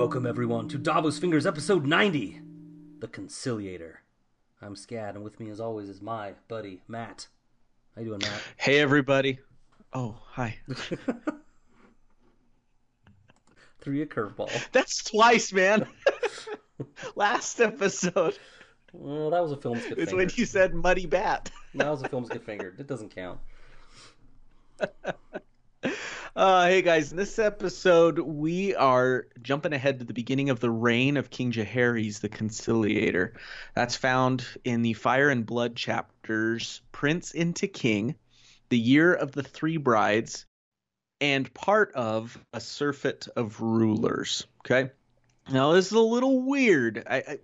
Welcome everyone to Davos Fingers episode 90, The Conciliator. I'm Scad, and with me as always is my buddy Matt. How you doing, Matt? Hey everybody. Oh, hi. Threw you a curveball. That's twice, man. Last episode Well, that was a film's get is fingered. when you said muddy bat. That was a film's get fingered. It doesn't count. Uh, hey guys, in this episode we are jumping ahead to the beginning of the reign of King Jaehaerys the Conciliator. That's found in the Fire and Blood chapters Prince into King, the Year of the Three Brides, and part of a Surfeit of Rulers. Okay, now this is a little weird. I, I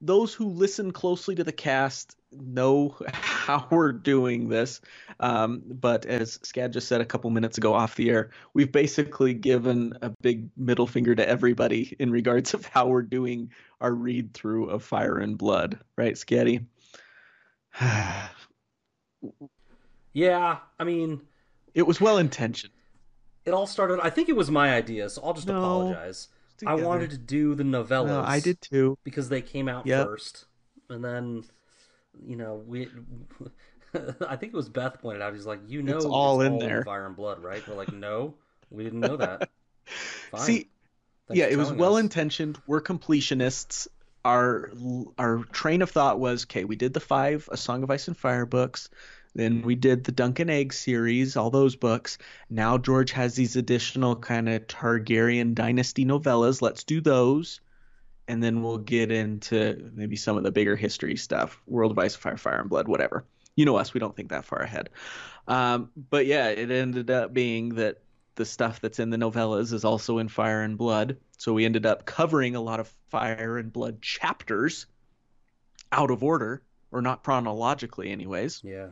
those who listen closely to the cast know how we're doing this. Um, but as Scad just said a couple minutes ago off the air, we've basically given a big middle finger to everybody in regards of how we're doing our read through of Fire and Blood, right, Scaddy? Yeah, I mean, it was well intentioned. it all started. I think it was my idea, so I'll just No. apologize. I wanted to do the novellas. No, I did too. because they came out Yep. first, and then you know we. I think it was Beth pointed out. He's like, you know, It's all in there." Fire and Blood, right? We're like, no, we didn't know that. Fine. See, Thanks yeah, it was well intentioned. We're completionists. Our our train of thought was okay. We did the five A Song of Ice and Fire books, then we did the Dunk and Egg series, all those books. Now George has these additional kind of Targaryen dynasty novellas. Let's do those, and then we'll get into maybe some of the bigger history stuff, World of Ice, Fire, Fire and Blood, whatever. You know us, we don't think that far ahead. Um, but yeah, it ended up being that the stuff that's in the novellas is also in Fire and Blood. So we ended up covering a lot of Fire and Blood chapters out of order, or not chronologically, anyways. Yeah.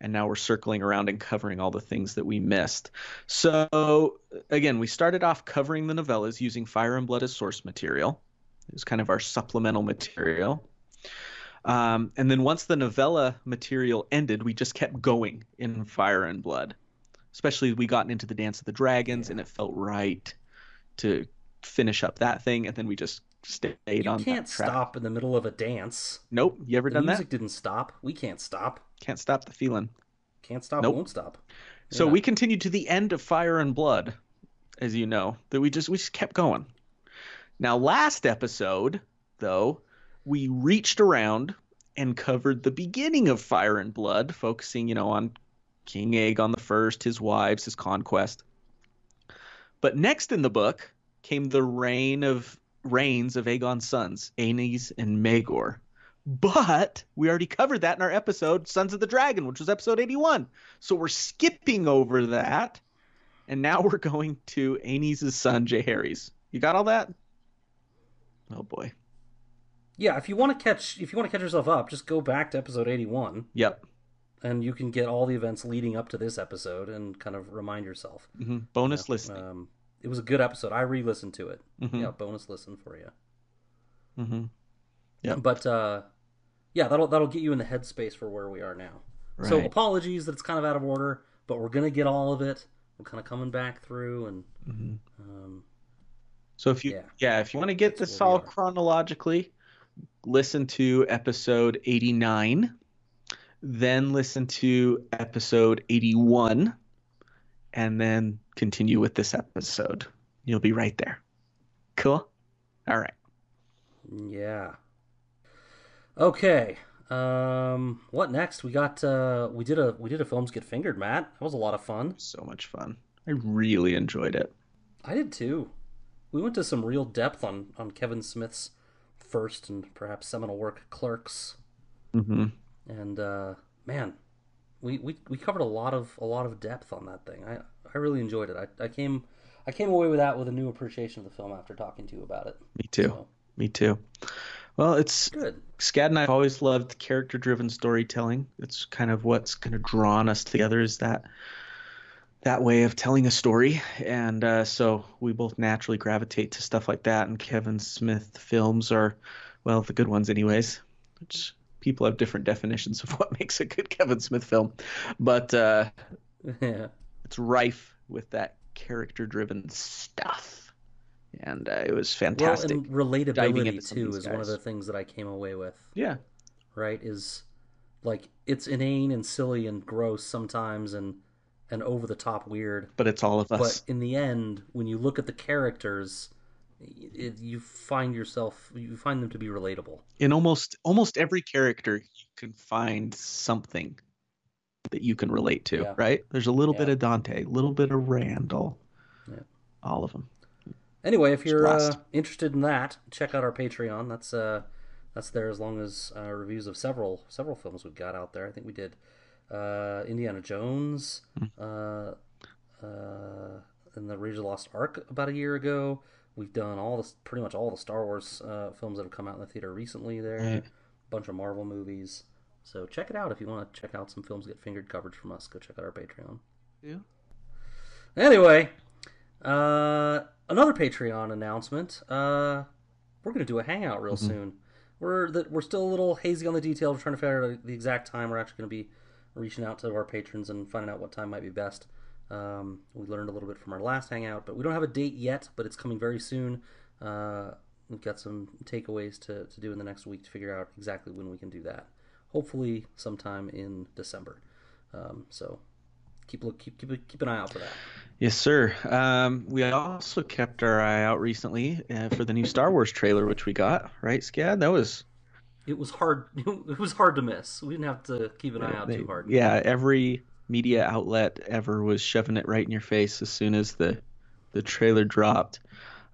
And now we're circling around and covering all the things that we missed. So again, we started off covering the novellas using Fire and Blood as source material. It was kind of our supplemental material. Um, and then once the novella material ended, we just kept going in Fire and Blood. Especially we gotten into the Dance of the Dragons, Yeah. and it felt right to finish up that thing, and then we just stayed You on can't that track. stop in the middle of a dance. Nope, you ever The done music that? didn't stop. We can't stop. Can't stop the feeling. Can't stop. Nope. Won't stop. So we continued to the end of Fire and Blood, as you know. That we just we just kept going. Now last episode, though, we reached around and covered the beginning of Fire and Blood, focusing, you know, on King Aegon the First, his wives, his conquest. But next in the book came the reign of reigns of Aegon's sons, Aenys and Maegor. But we already covered that in our episode Sons of the Dragon, which was episode 81. So we're skipping over that, and now we're going to Aenys' son, Jaehaerys. You got all that? Oh boy. Yeah, if you want to catch, if you want to catch yourself up, just go back to episode eighty-one, Yep. and you can get all the events leading up to this episode, and kind of remind yourself. hmm Bonus Yeah, listening. Um, it was a good episode. I re-listened to it. Mhm. Yeah, bonus listen for you. hmm Yeah. But uh, yeah, that'll that'll get you in the headspace for where we are now. So apologies that it's kind of out of order, but we're gonna get all of it. We're kind of coming back through, and hmm um, So if you Yeah. yeah, if you want to get That's this all chronologically, listen to episode 89, then listen to episode 81, and then continue with this episode. You'll be right there. Cool. All right. yeah. Okay. Um, what next? We got uh, we did a we did a films get fingered, Matt. That was a lot of fun. So much fun. I really enjoyed it. I did too. We went to some real depth on on Kevin Smith's first and perhaps seminal work, Clerks. hmm and uh, man, we, we we covered a lot of a lot of depth on that thing. I I really enjoyed it. I, I came I came away with that with a new appreciation of the film after talking to you about it. Me too. So, Me too. Well, it's good. Scad and I have always loved character-driven storytelling. It's kind of what's kind of drawn us together is that that way of telling a story, and uh, so we both naturally gravitate to stuff like that. And Kevin Smith films are, well, the good ones, anyways. Which people have different definitions of what makes a good Kevin Smith film, but uh, yeah. it's rife with that character-driven stuff. and uh, it was fantastic. Well, and relatability too is guys. one of the things that I came away with. Yeah. Right is like it's inane and silly and gross sometimes and and over the top weird. But it's all of us. But in the end, when you look at the characters, it, you find yourself you find them to be relatable. In almost almost every character, you can find something that you can relate to. Yeah. Right? There's a little yeah. bit of Dante, a little bit of Randall. Yeah. All of them. Anyway, if you're uh, interested in that, check out our Patreon. That's uh, that's there as long as uh, reviews of several several films we've got out there. I think we did uh, Indiana Jones, mm. uh, uh, and the Raiders of the Lost Ark about a year ago. We've done all the pretty much all the Star Wars uh, films that have come out in the theater recently. There, a bunch of Marvel movies. So check it out if you want to check out some films get fingered coverage from us. Go check out our Patreon. Yeah. Anyway, uh, another Patreon announcement. Uh, we're gonna do a hangout real mm-hmm. soon. We're that we're still a little hazy on the details. We're trying to figure out the exact time. We're actually gonna be reaching out to our patrons and finding out what time might be best. Um, we learned a little bit from our last hangout, but we don't have a date yet. But it's coming very soon. Uh, we've got some takeaways to, to do in the next week to figure out exactly when we can do that. Hopefully, sometime in December. Um, so keep look keep keep keep an eye out for that. Yes, sir. Um, we also kept our eye out recently uh, for the new Star Wars trailer, which we got. Right, Scad? That was. It was hard. It was hard to miss. We didn't have to keep an eye out they, too hard. Yeah, every media outlet ever was shoving it right in your face as soon as the the trailer dropped.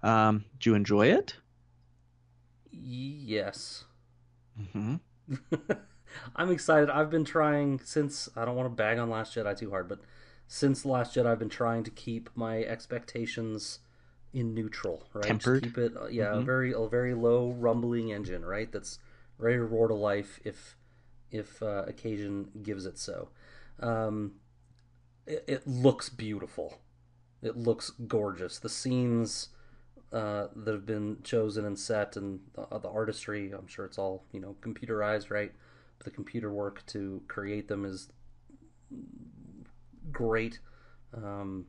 Um, did you enjoy it? Yes. Mm-hmm. I'm excited. I've been trying since I don't want to bag on Last Jedi too hard, but since Last Jedi, I've been trying to keep my expectations in neutral, right? Tempered. Just keep it, yeah, mm-hmm. a very a very low rumbling engine, right? That's ready to roar to life if if uh, occasion gives it so. Um, it, it, looks beautiful. It looks gorgeous. The scenes uh, that have been chosen and set, and the, the artistry. I'm sure it's all you know computerized, right? the computer work to create them is great. Um,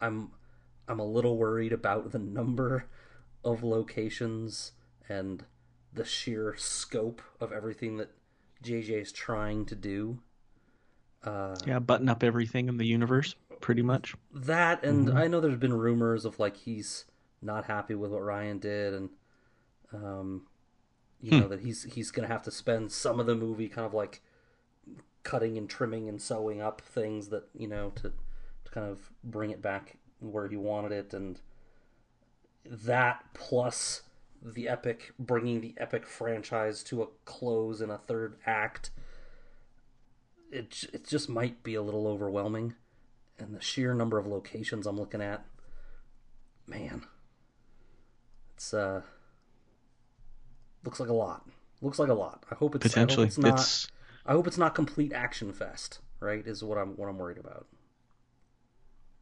I'm I'm a little worried about the number of locations and the sheer scope of everything that JJ is trying to do. Uh, yeah, button up everything in the universe, pretty much. That, and mm-hmm. I know there's been rumors of like he's not happy with what Rian did, and um, you hmm. know that he's he's gonna have to spend some of the movie kind of like cutting and trimming and sewing up things that you know to to kind of bring it back where he wanted it and that plus the epic bringing the epic franchise to a close in a third act it it just might be a little overwhelming and the sheer number of locations I'm looking at man it's uh Looks like a lot. Looks like a lot. I hope it's potentially. I hope it's not. It's... I hope it's not complete action fest. Right is what I'm what I'm worried about.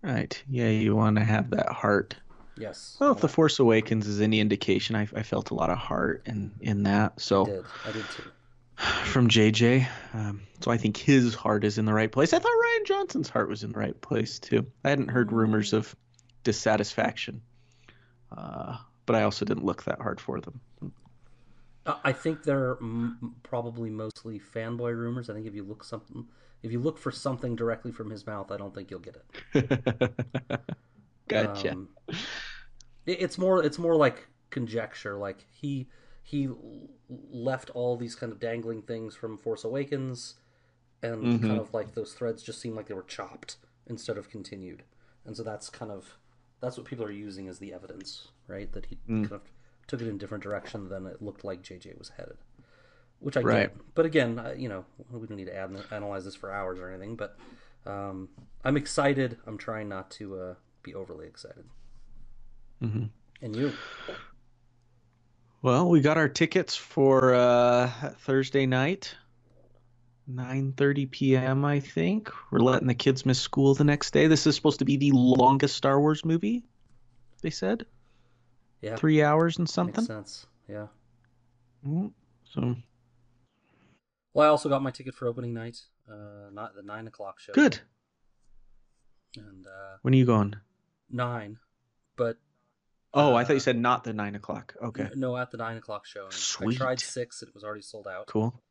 Right. Yeah, you want to have that heart. Yes. Well, if The Force Awakens is any indication, I, I felt a lot of heart in in that. So. I did. I did too. From JJ, um, so I think his heart is in the right place. I thought Rian Johnson's heart was in the right place too. I hadn't heard rumors of dissatisfaction, uh, but I also didn't look that hard for them. I think they're m- probably mostly fanboy rumors. I think if you look something, if you look for something directly from his mouth, I don't think you'll get it. gotcha. Um, it's more, it's more like conjecture. Like he he left all these kind of dangling things from Force Awakens, and mm-hmm. kind of like those threads just seem like they were chopped instead of continued, and so that's kind of that's what people are using as the evidence, right? That he mm. kind of took it in a different direction than it looked like JJ was headed. Which I right. get. But again, you know, we don't need to add, analyze this for hours or anything. But um, I'm excited. I'm trying not to uh, be overly excited. Mm-hmm. And you? Well, we got our tickets for uh, Thursday night, 9:30 p.m. I think. We're letting the kids miss school the next day. This is supposed to be the longest Star Wars movie. They said. Yeah. Three hours and something. Makes sense. Yeah. Mm-hmm. So. Well, I also got my ticket for opening night. Uh, not the nine o'clock show. Good. And uh, when are you going? Nine, but Oh, I thought Uh, you said not the nine o'clock. Okay, No, at the nine o'clock show. Sweet. I tried six it was already sold out. cool.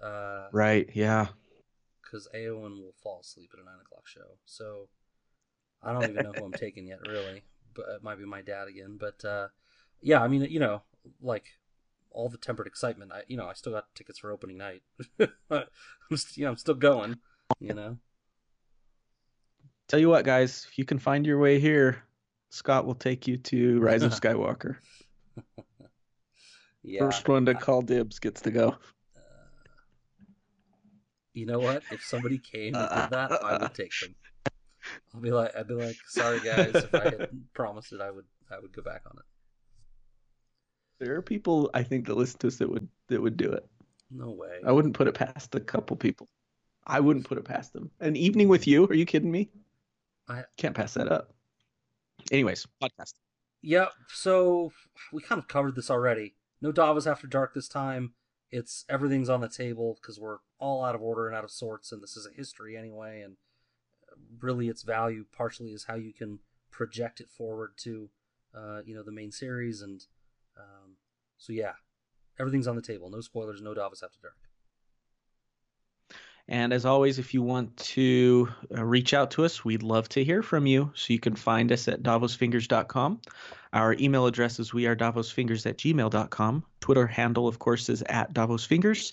Uh, Right, yeah. because Aowen will fall asleep at a nine o'clock show. So I don't even know who I'm taking yet, really. But it might be my dad again. But uh, yeah, I mean, you know, like all the tempered excitement. I, you know, I still got tickets for opening night. I'm, st- you know, I'm still going. You know, Tell you what, guys, if you can find your way here, Scott will take you to Rise of Skywalker. yeah. First one to call dibs gets to go. Uh, you know what? If somebody came and did that, I would take them. I'll be like, I'd be like, sorry guys, if I had promised it, I would, I would go back on it. There are people I think that listen to us that would that would do it. No way. I wouldn't put it past a couple people. I wouldn't put it past them. An evening with you? Are you kidding me? I- can't pass that up. Anyways, podcast. Yep. so we kind of covered this already. No Davos after dark this time. It's everything's on the table because we're all out of order and out of sorts, and this is a history anyway. And really, its value partially is how you can project it forward to, uh, you know, the main series. And um, so yeah, everything's on the table. No spoilers. No Davos after dark. And as always, if you want to uh, reach out to us, we'd love to hear from you. So you can find us at davosfingers.com. Our email address is wearedavosfingers at gmail.com. Twitter handle, of course, is at davosfingers.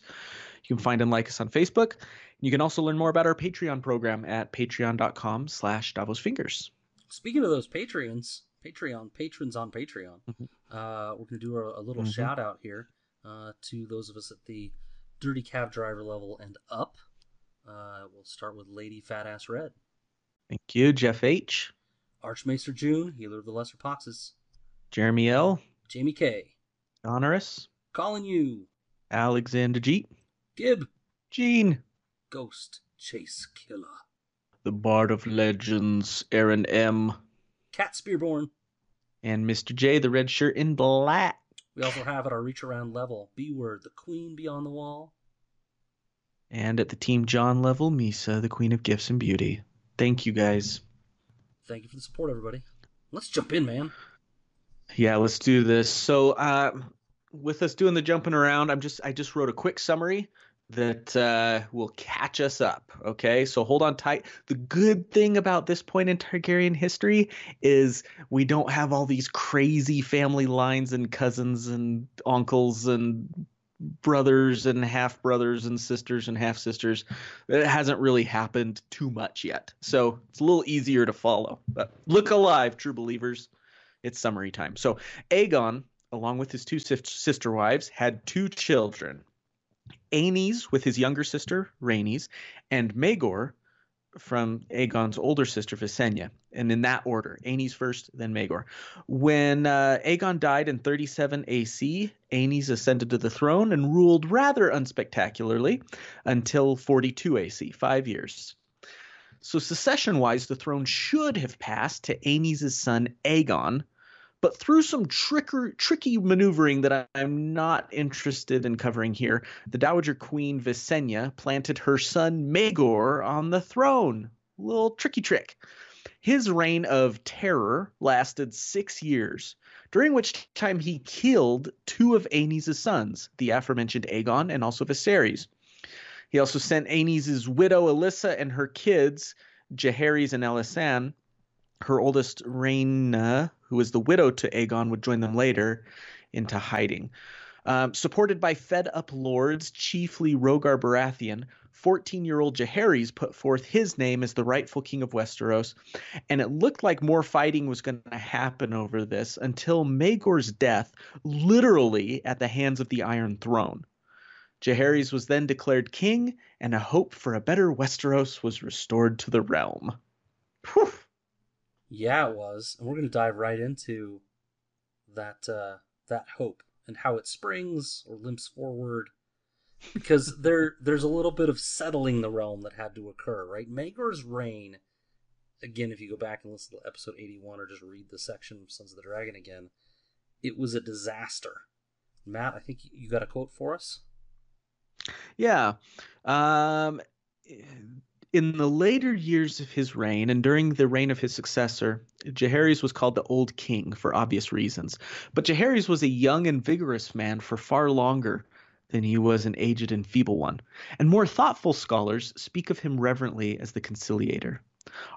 You can find and like us on Facebook. You can also learn more about our Patreon program at patreon.com slash davosfingers. Speaking of those Patreons, Patreon patrons on Patreon, Mhm. uh, we're gonna do a, a little Mhm. shout out here uh, to those of us at the dirty cab driver level and up. Uh, we'll start with Lady Fat Ass Red, Thank you, Jeff H., Archmaester June, Healer of the Lesser Poxes, Jeremy L., Jamie K, Honorous, Calling You, Alexander G., Gib, Gene, Ghost Chase Killer, the Bard of Legends, Aaron M., Cat Spearborn. and Mr. J, the red shirt in black. We also have at our reach around level B Word, the Queen Beyond the Wall, And at the Team John level, Misa, the Queen of Gifts and Beauty. Thank you guys. Thank you for the support, everybody. Let's jump in, man. Yeah, let's do this. So, uh, with us doing the jumping around, I'm just I just wrote a quick summary that uh, will catch us up. Okay, so hold on tight. The good thing about this point in Targaryen history is we don't have all these crazy family lines and cousins and uncles and brothers and half brothers and sisters and half sisters. It hasn't really happened too much yet, so it's a little easier to follow. But look alive, true believers. It's summary time. So Aegon, along with his two sister wives, had two children. Aenys with his younger sister, Rhaenys, and Maegor from Aegon's older sister, Visenya. And in that order, Aenys first, then Maegor. When uh, Aegon died in 37 AC, Aenys ascended to the throne and ruled rather unspectacularly until 42 AC, five years. So succession-wise, the throne should have passed to Aenys' son Aegon, but through some tricker, tricky maneuvering that I'm not interested in covering here, the Dowager Queen Visenya planted her son Maegor on the throne. Little tricky trick. His reign of terror lasted six years, during which time he killed two of Aenys' sons, the aforementioned Aegon and also Viserys. He also sent Aenys' widow Alyssa and her kids, Jaehaerys and Alysanne, her oldest Rhaena, who was the widow to Aegon, would join them later, into hiding. Um, supported by fed up lords, chiefly Rogar Baratheon, 14 year old Jaehaerys put forth his name as the rightful king of Westeros, and it looked like more fighting was going to happen over this until Maegor's death, literally at the hands of the Iron Throne. Jaehaerys was then declared king, and a hope for a better Westeros was restored to the realm. Whew. Yeah, it was, and we're going to dive right into that uh, that hope and how it springs or limps forward, because there there's a little bit of settling the realm that had to occur, right? Maegor's reign, again, if you go back and listen to episode 81 or just read the section of Sons of the Dragon again, it was a disaster. Matt, I think you got a quote for us. Yeah. Um, in the later years of his reign and during the reign of his successor, Jaehaerys was called the Old King for obvious reasons. But Jaehaerys was a young and vigorous man for far longer than he was an aged and feeble one, and more thoughtful scholars speak of him reverently as the conciliator.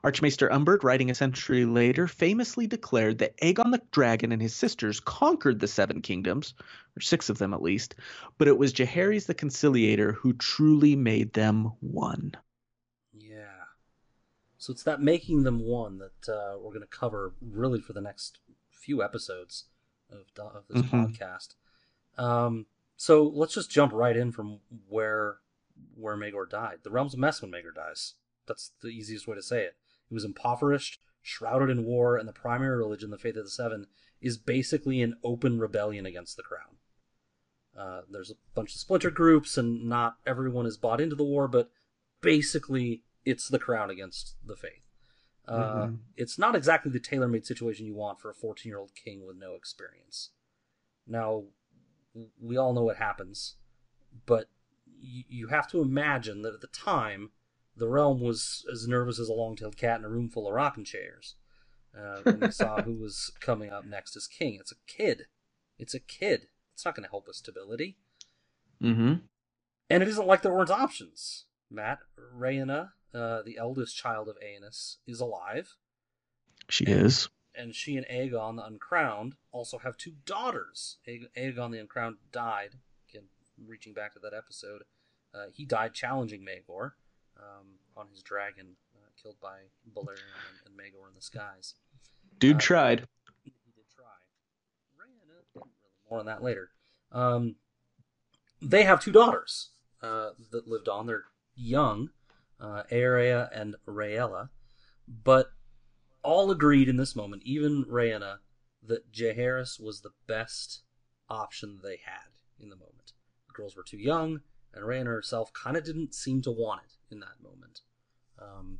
Archmaester Umbert, writing a century later, famously declared that Aegon the Dragon and his sisters conquered the Seven Kingdoms, or six of them at least, but it was Jaehaerys the Conciliator who truly made them one. So it's that making them one that uh, we're going to cover really for the next few episodes of, of this mm-hmm. podcast. Um, so let's just jump right in from where where Maegor died. The realms of mess when Maegor dies. That's the easiest way to say it. He was impoverished, shrouded in war, and the primary religion, the Faith of the Seven, is basically an open rebellion against the crown. Uh, there's a bunch of splinter groups, and not everyone is bought into the war, but basically it's the crown against the faith. Uh, mm-hmm. It's not exactly the tailor made situation you want for a 14 year old king with no experience. Now, we all know what happens, but you, you have to imagine that at the time, the realm was as nervous as a long-tailed cat in a room full of rocking chairs uh, when they saw who was coming up next as king. It's a kid. It's a kid. It's not going to help with stability. Mm-hmm. And it isn't like there weren't options. Matt, Rhaena, uh, the eldest child of Aenys, is alive. She and, is and she and Aegon the Uncrowned also have two daughters. Aegon the Uncrowned died. Again, reaching back to that episode, uh, he died challenging Maegor um, on his dragon, uh, killed by Balerion and, and Maegor in the skies. Dude uh, tried. He, did try. Really more on that later. Um, they have two daughters uh, that lived on. They're young, uh, Aerea and Rhaella, but all agreed in this moment, even Rhaena, that Jaehaerys was the best option they had in the moment. The girls were too young, and Rhaena herself kind of didn't seem to want it in that moment. Um,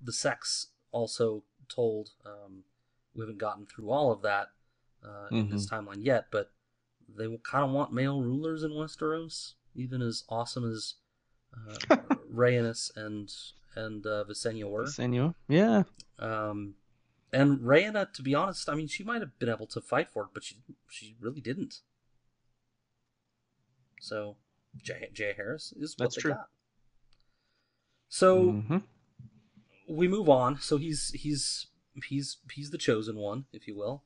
the sex also told. Um, we haven't gotten through all of that uh, mm-hmm. in this mm-hmm. timeline yet, but they kind of want male rulers in Westeros, even as awesome as uh, Rhaenys and and uh, Visenya were. Visenya, yeah. Um, and Rhaena, to be honest, I mean, she might have been able to fight for it, but she she really didn't. So, Jaehaerys is what That's they true. got. So, mm-hmm. we move on. So he's he's he's he's the chosen one, if you will,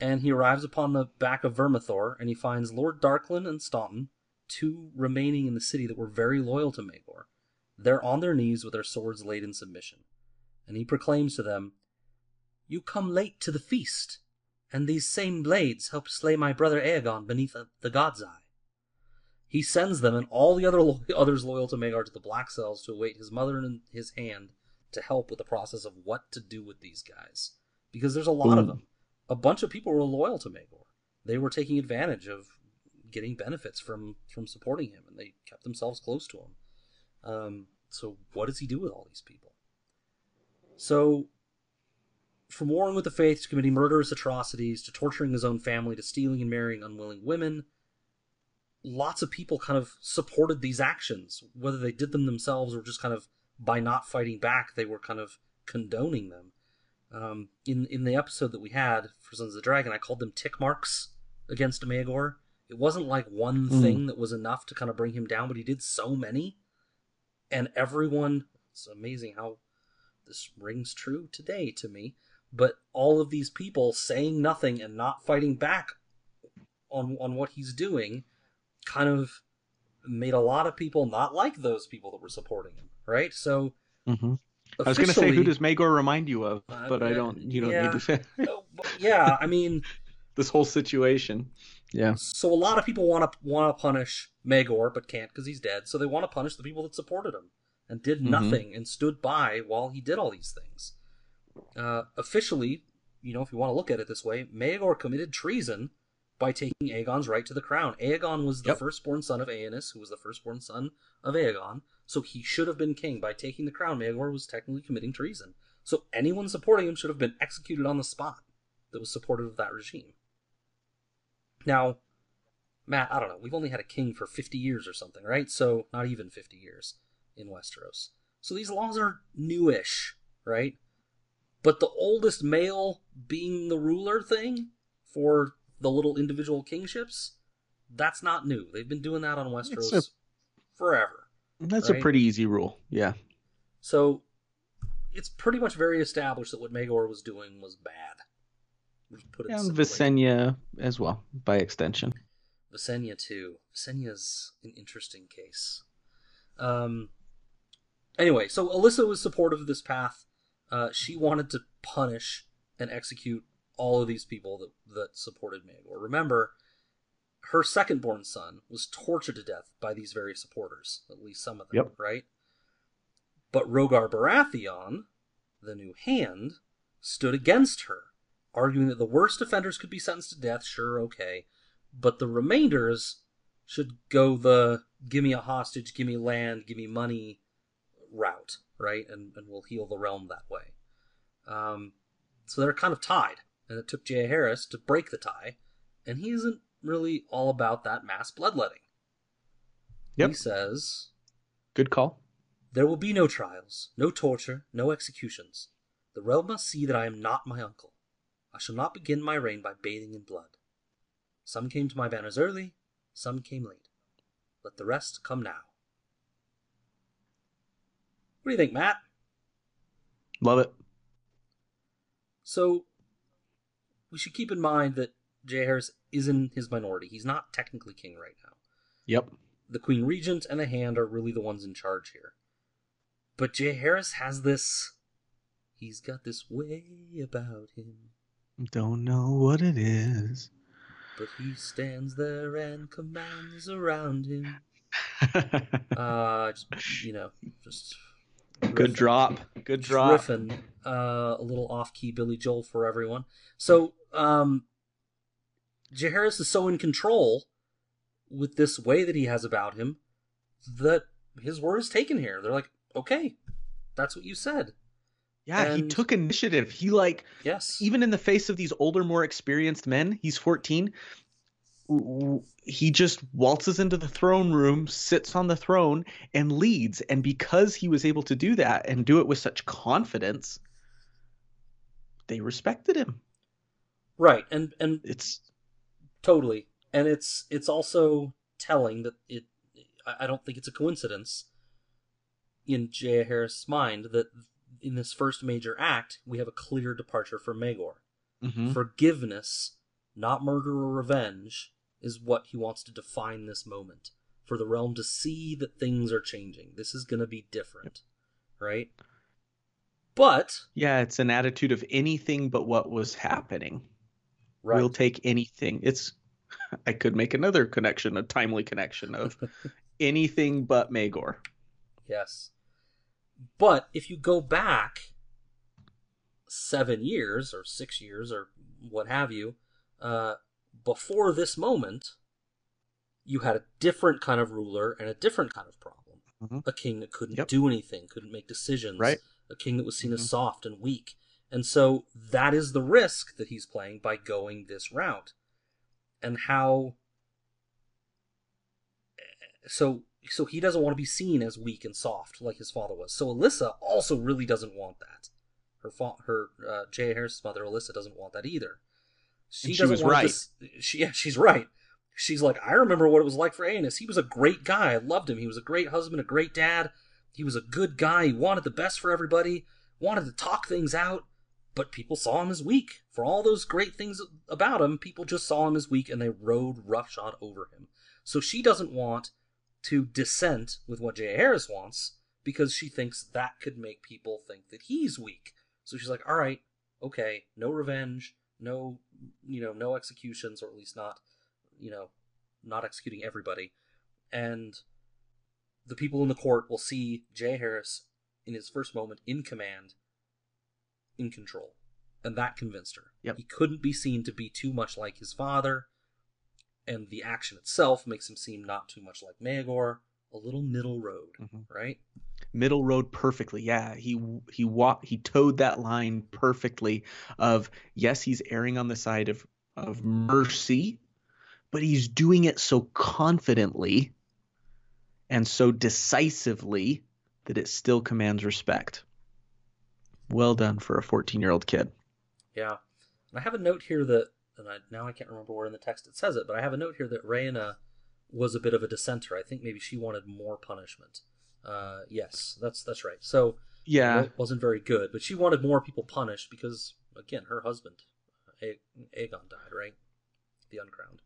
and he arrives upon the back of Vermithor, and he finds Lord Darklyn and Staunton, two remaining in the city that were very loyal to Maegor. They're on their knees with their swords laid in submission. And he proclaims to them, You come late to the feast, and these same blades helped slay my brother Aegon beneath the god's eye. He sends them and all the other lo- others loyal to Maegor to the Black Cells to await his mother in his hand to help with the process of what to do with these guys. Because there's a lot of hmm. them. A bunch of people were loyal to Maegor. They were taking advantage of getting benefits from from supporting him, and they kept themselves close to him. Um, so what does he do with all these people? So, from warring with the faith to committing murderous atrocities to torturing his own family to stealing and marrying unwilling women, lots of people kind of supported these actions, whether they did them themselves or just kind of by not fighting back, they were kind of condoning them. Um, in in the episode that we had for Sons of the Dragon, I called them tick marks against Maegor. It wasn't like one mm. thing that was enough to kind of bring him down, but he did so many and everyone it's amazing how this rings true today to me but all of these people saying nothing and not fighting back on on what he's doing kind of made a lot of people not like those people that were supporting him right so mm-hmm. I was going to say, who does Maegor remind you of? Uh, but uh, I don't. You don't yeah, need to say. Oh, yeah, I mean, this whole situation. Yeah. So a lot of people want to want to punish Maegor, but can't because he's dead. So they want to punish the people that supported him and did mm-hmm. nothing and stood by while he did all these things. Uh, officially, you know, if you want to look at it this way, Maegor committed treason by taking Aegon's right to the crown. Aegon was the yep. firstborn son of Aenys, who was the firstborn son of Aegon, so he should have been king. By taking the crown, Maegor was technically committing treason. So anyone supporting him should have been executed on the spot that was supportive of that regime. Now, Matt, I don't know. We've only had a king for 50 years or something, right? So, not even 50 years in Westeros. So these laws are newish, right? But the oldest male being the ruler thing for the little individual kingships, that's not new. They've been doing that on Westeros a- forever. That's Right. a pretty easy rule. Yeah. So it's pretty much very established that what Maegor was doing was bad. Let's put it And simply. Visenya as well, by extension. Visenya too. Visenya's an interesting case. Um. Anyway, so Alyssa was supportive of this path. Uh, she wanted to punish and execute all of these people that that supported Maegor. Remember, her second-born son was tortured to death by these very supporters. At least some of them, Yep. right? But Rogar Baratheon, the new hand, stood against her, arguing that the worst offenders could be sentenced to death. Sure, okay, but the remainders should go the give me a hostage, give me land, give me money route, right? And and we'll heal the realm that way. Um, so they're kind of tied, and it took Jaehaerys to break the tie, and he isn't really all about that mass bloodletting. Yep. He says Good call. there will be no trials, no torture, no executions. The realm must see that I am not my uncle. I shall not begin my reign by bathing in blood. Some came to my banners early, some came late. Let the rest come now. What do you think, Matt? Love it. So, we should keep in mind that Jaehaerys is in his minority. He's not technically king right now. Yep. the Queen Regent and the Hand are really the ones in charge here. But Jaehaerys has this. He's got this way about him, Don't know what it is. but he stands there and commands around him. Uh, just, you know, just Good drop. Good just drop. riffing, uh, a little off-key Billy Joel for everyone. So, um, Jaehaerys is so in control with this way that he has about him that his word is taken here. They're like, okay, that's what you said. Yeah, he took initiative. He like Yes. even in the face of these older, more experienced men, he's 14. w- w- He just waltzes into the throne room, sits on the throne, and leads. And because he was able to do that and do it with such confidence, they respected him. right. And and It's totally. And it's it's also telling that it. I I don't think it's a coincidence. In Jaehaerys' mind, that in this first major act, we have a clear departure from Maegor. mhm. Forgiveness, not murder or revenge, is what he wants to define this moment. For the realm to see that things are changing. This is going to be different. Right? But, yeah, it's an attitude of anything but what was happening. right. We'll take anything. It's I could make another connection, a timely connection of anything but Maegor. Yes. But if you go back seven years or six years or what have you, uh, before this moment, you had a different kind of ruler and a different kind of problem. Mhm. A king that couldn't Yep. do anything, couldn't make decisions. Right. A king that was seen Mhm. as soft and weak. And so that is the risk that he's playing by going this route. And how so so he doesn't want to be seen as weak and soft like his father was. So Alyssa also really doesn't want that. Her fa- her uh, Jaehaerys's mother Alyssa doesn't want that either. She And she doesn't was want right. this. She yeah, she's right. She's like, I remember what it was like for Aenys. He was a great guy. I loved him. He was a great husband, a great dad. He was a good guy. He wanted the best for everybody. Wanted to talk things out. But people saw him as weak. For all those great things about him, people just saw him as weak and they rode roughshod over him. So she doesn't want to dissent with what Jaehaerys wants because she thinks that could make people think that he's weak. So she's like, all right, okay, no revenge, no, you know, no executions, or at least not, you know, not executing everybody. And the people in the court will see Jaehaerys in his first moment in command, in control. And that convinced her. Yep. He couldn't be seen to be too much like his father, and the action itself makes him seem not too much like Maegor, a little middle road, Mhm. right? middle road perfectly. Yeah, he he wa- he towed that line perfectly. Of yes, he's erring on the side of of mercy, but he's doing it so confidently and so decisively that it still commands respect. Well done for a 14 year old kid. Yeah. I have a note here that, and I, now I can't remember where in the text it says it, but I have a note here that Rhaena was a bit of a dissenter. I think maybe she wanted more punishment. Uh, yes, that's that's right. So yeah, it wasn't very good, but she wanted more people punished because again, her husband, Aegon, died, right? The uncrowned.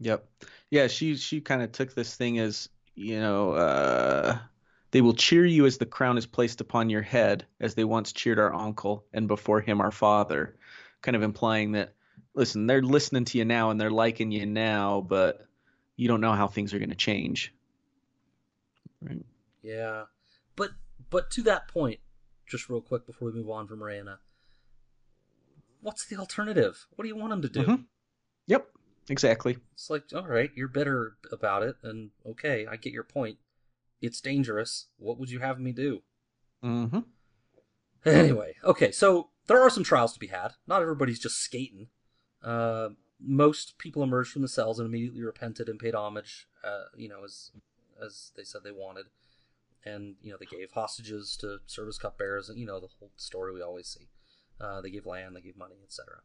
Yep. Yeah, she she kind of took this thing as you know, uh, they will cheer you as the crown is placed upon your head, as they once cheered our uncle, and before him our father, kind of implying that listen, they're listening to you now and they're liking you now, but you don't know how things are going to change. Right. Yeah, but but to that point, just real quick before we move on from Rhaena, what's the alternative? What do you want them to do? Mm-hmm. Yep, exactly. It's like, all right, you're bitter about it, and okay, I get your point. It's dangerous. What would you have me do? Mm-hmm. Anyway, okay, so there are some trials to be had. Not everybody's just skating. Uh, most people emerged from the cells and immediately repented and paid homage, uh, you know, as as they said they wanted. And you know, they gave hostages to service cupbearers, and you know the whole story we always see. Uh, they gave land, they gave money, etc.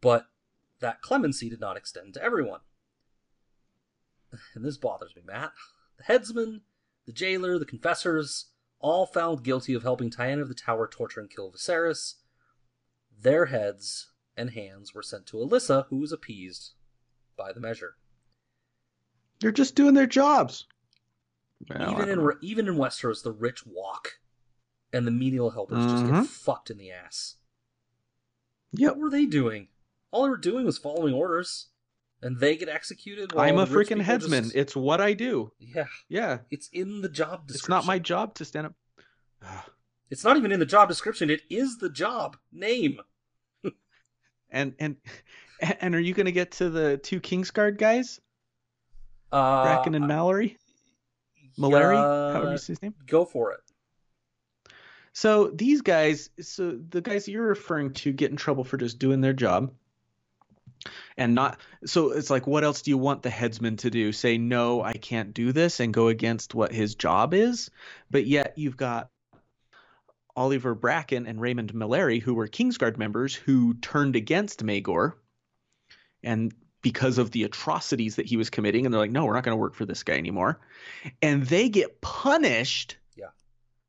But that clemency did not extend to everyone. And this bothers me, Matt. The headsman, the jailer, the confessors, all found guilty of helping Tyanna of the Tower torture and kill Viserys. Their heads and hands were sent to Alyssa, who was appeased by the measure. They're just doing their jobs. Well, even in even in Westeros, the rich walk, and the menial helpers mm-hmm. just get mm-hmm. fucked in the ass. Yep. What were they doing? All they were doing was following orders, and they get executed. I'm a freaking headsman. Just... It's what I do. Yeah, yeah. It's in the job description. It's not my job to stand up. it's not even in the job description. It is the job name. And and and are you going to get to the two Kingsguard guys? Uh, Bracken and Mallery. Mallery, yeah, however you say his name. Go for it. So these guys, so the guys you're referring to, get in trouble for just doing their job, and not. So it's like, what else do you want the headsman to do? Say no, I can't do this, and go against what his job is. But yet you've got Olyver Bracken and Raymund Mallery, who were Kingsguard members who turned against Maegor, and because of the atrocities that he was committing, and they're like, no, we're not going to work for this guy anymore, and they get punished yeah.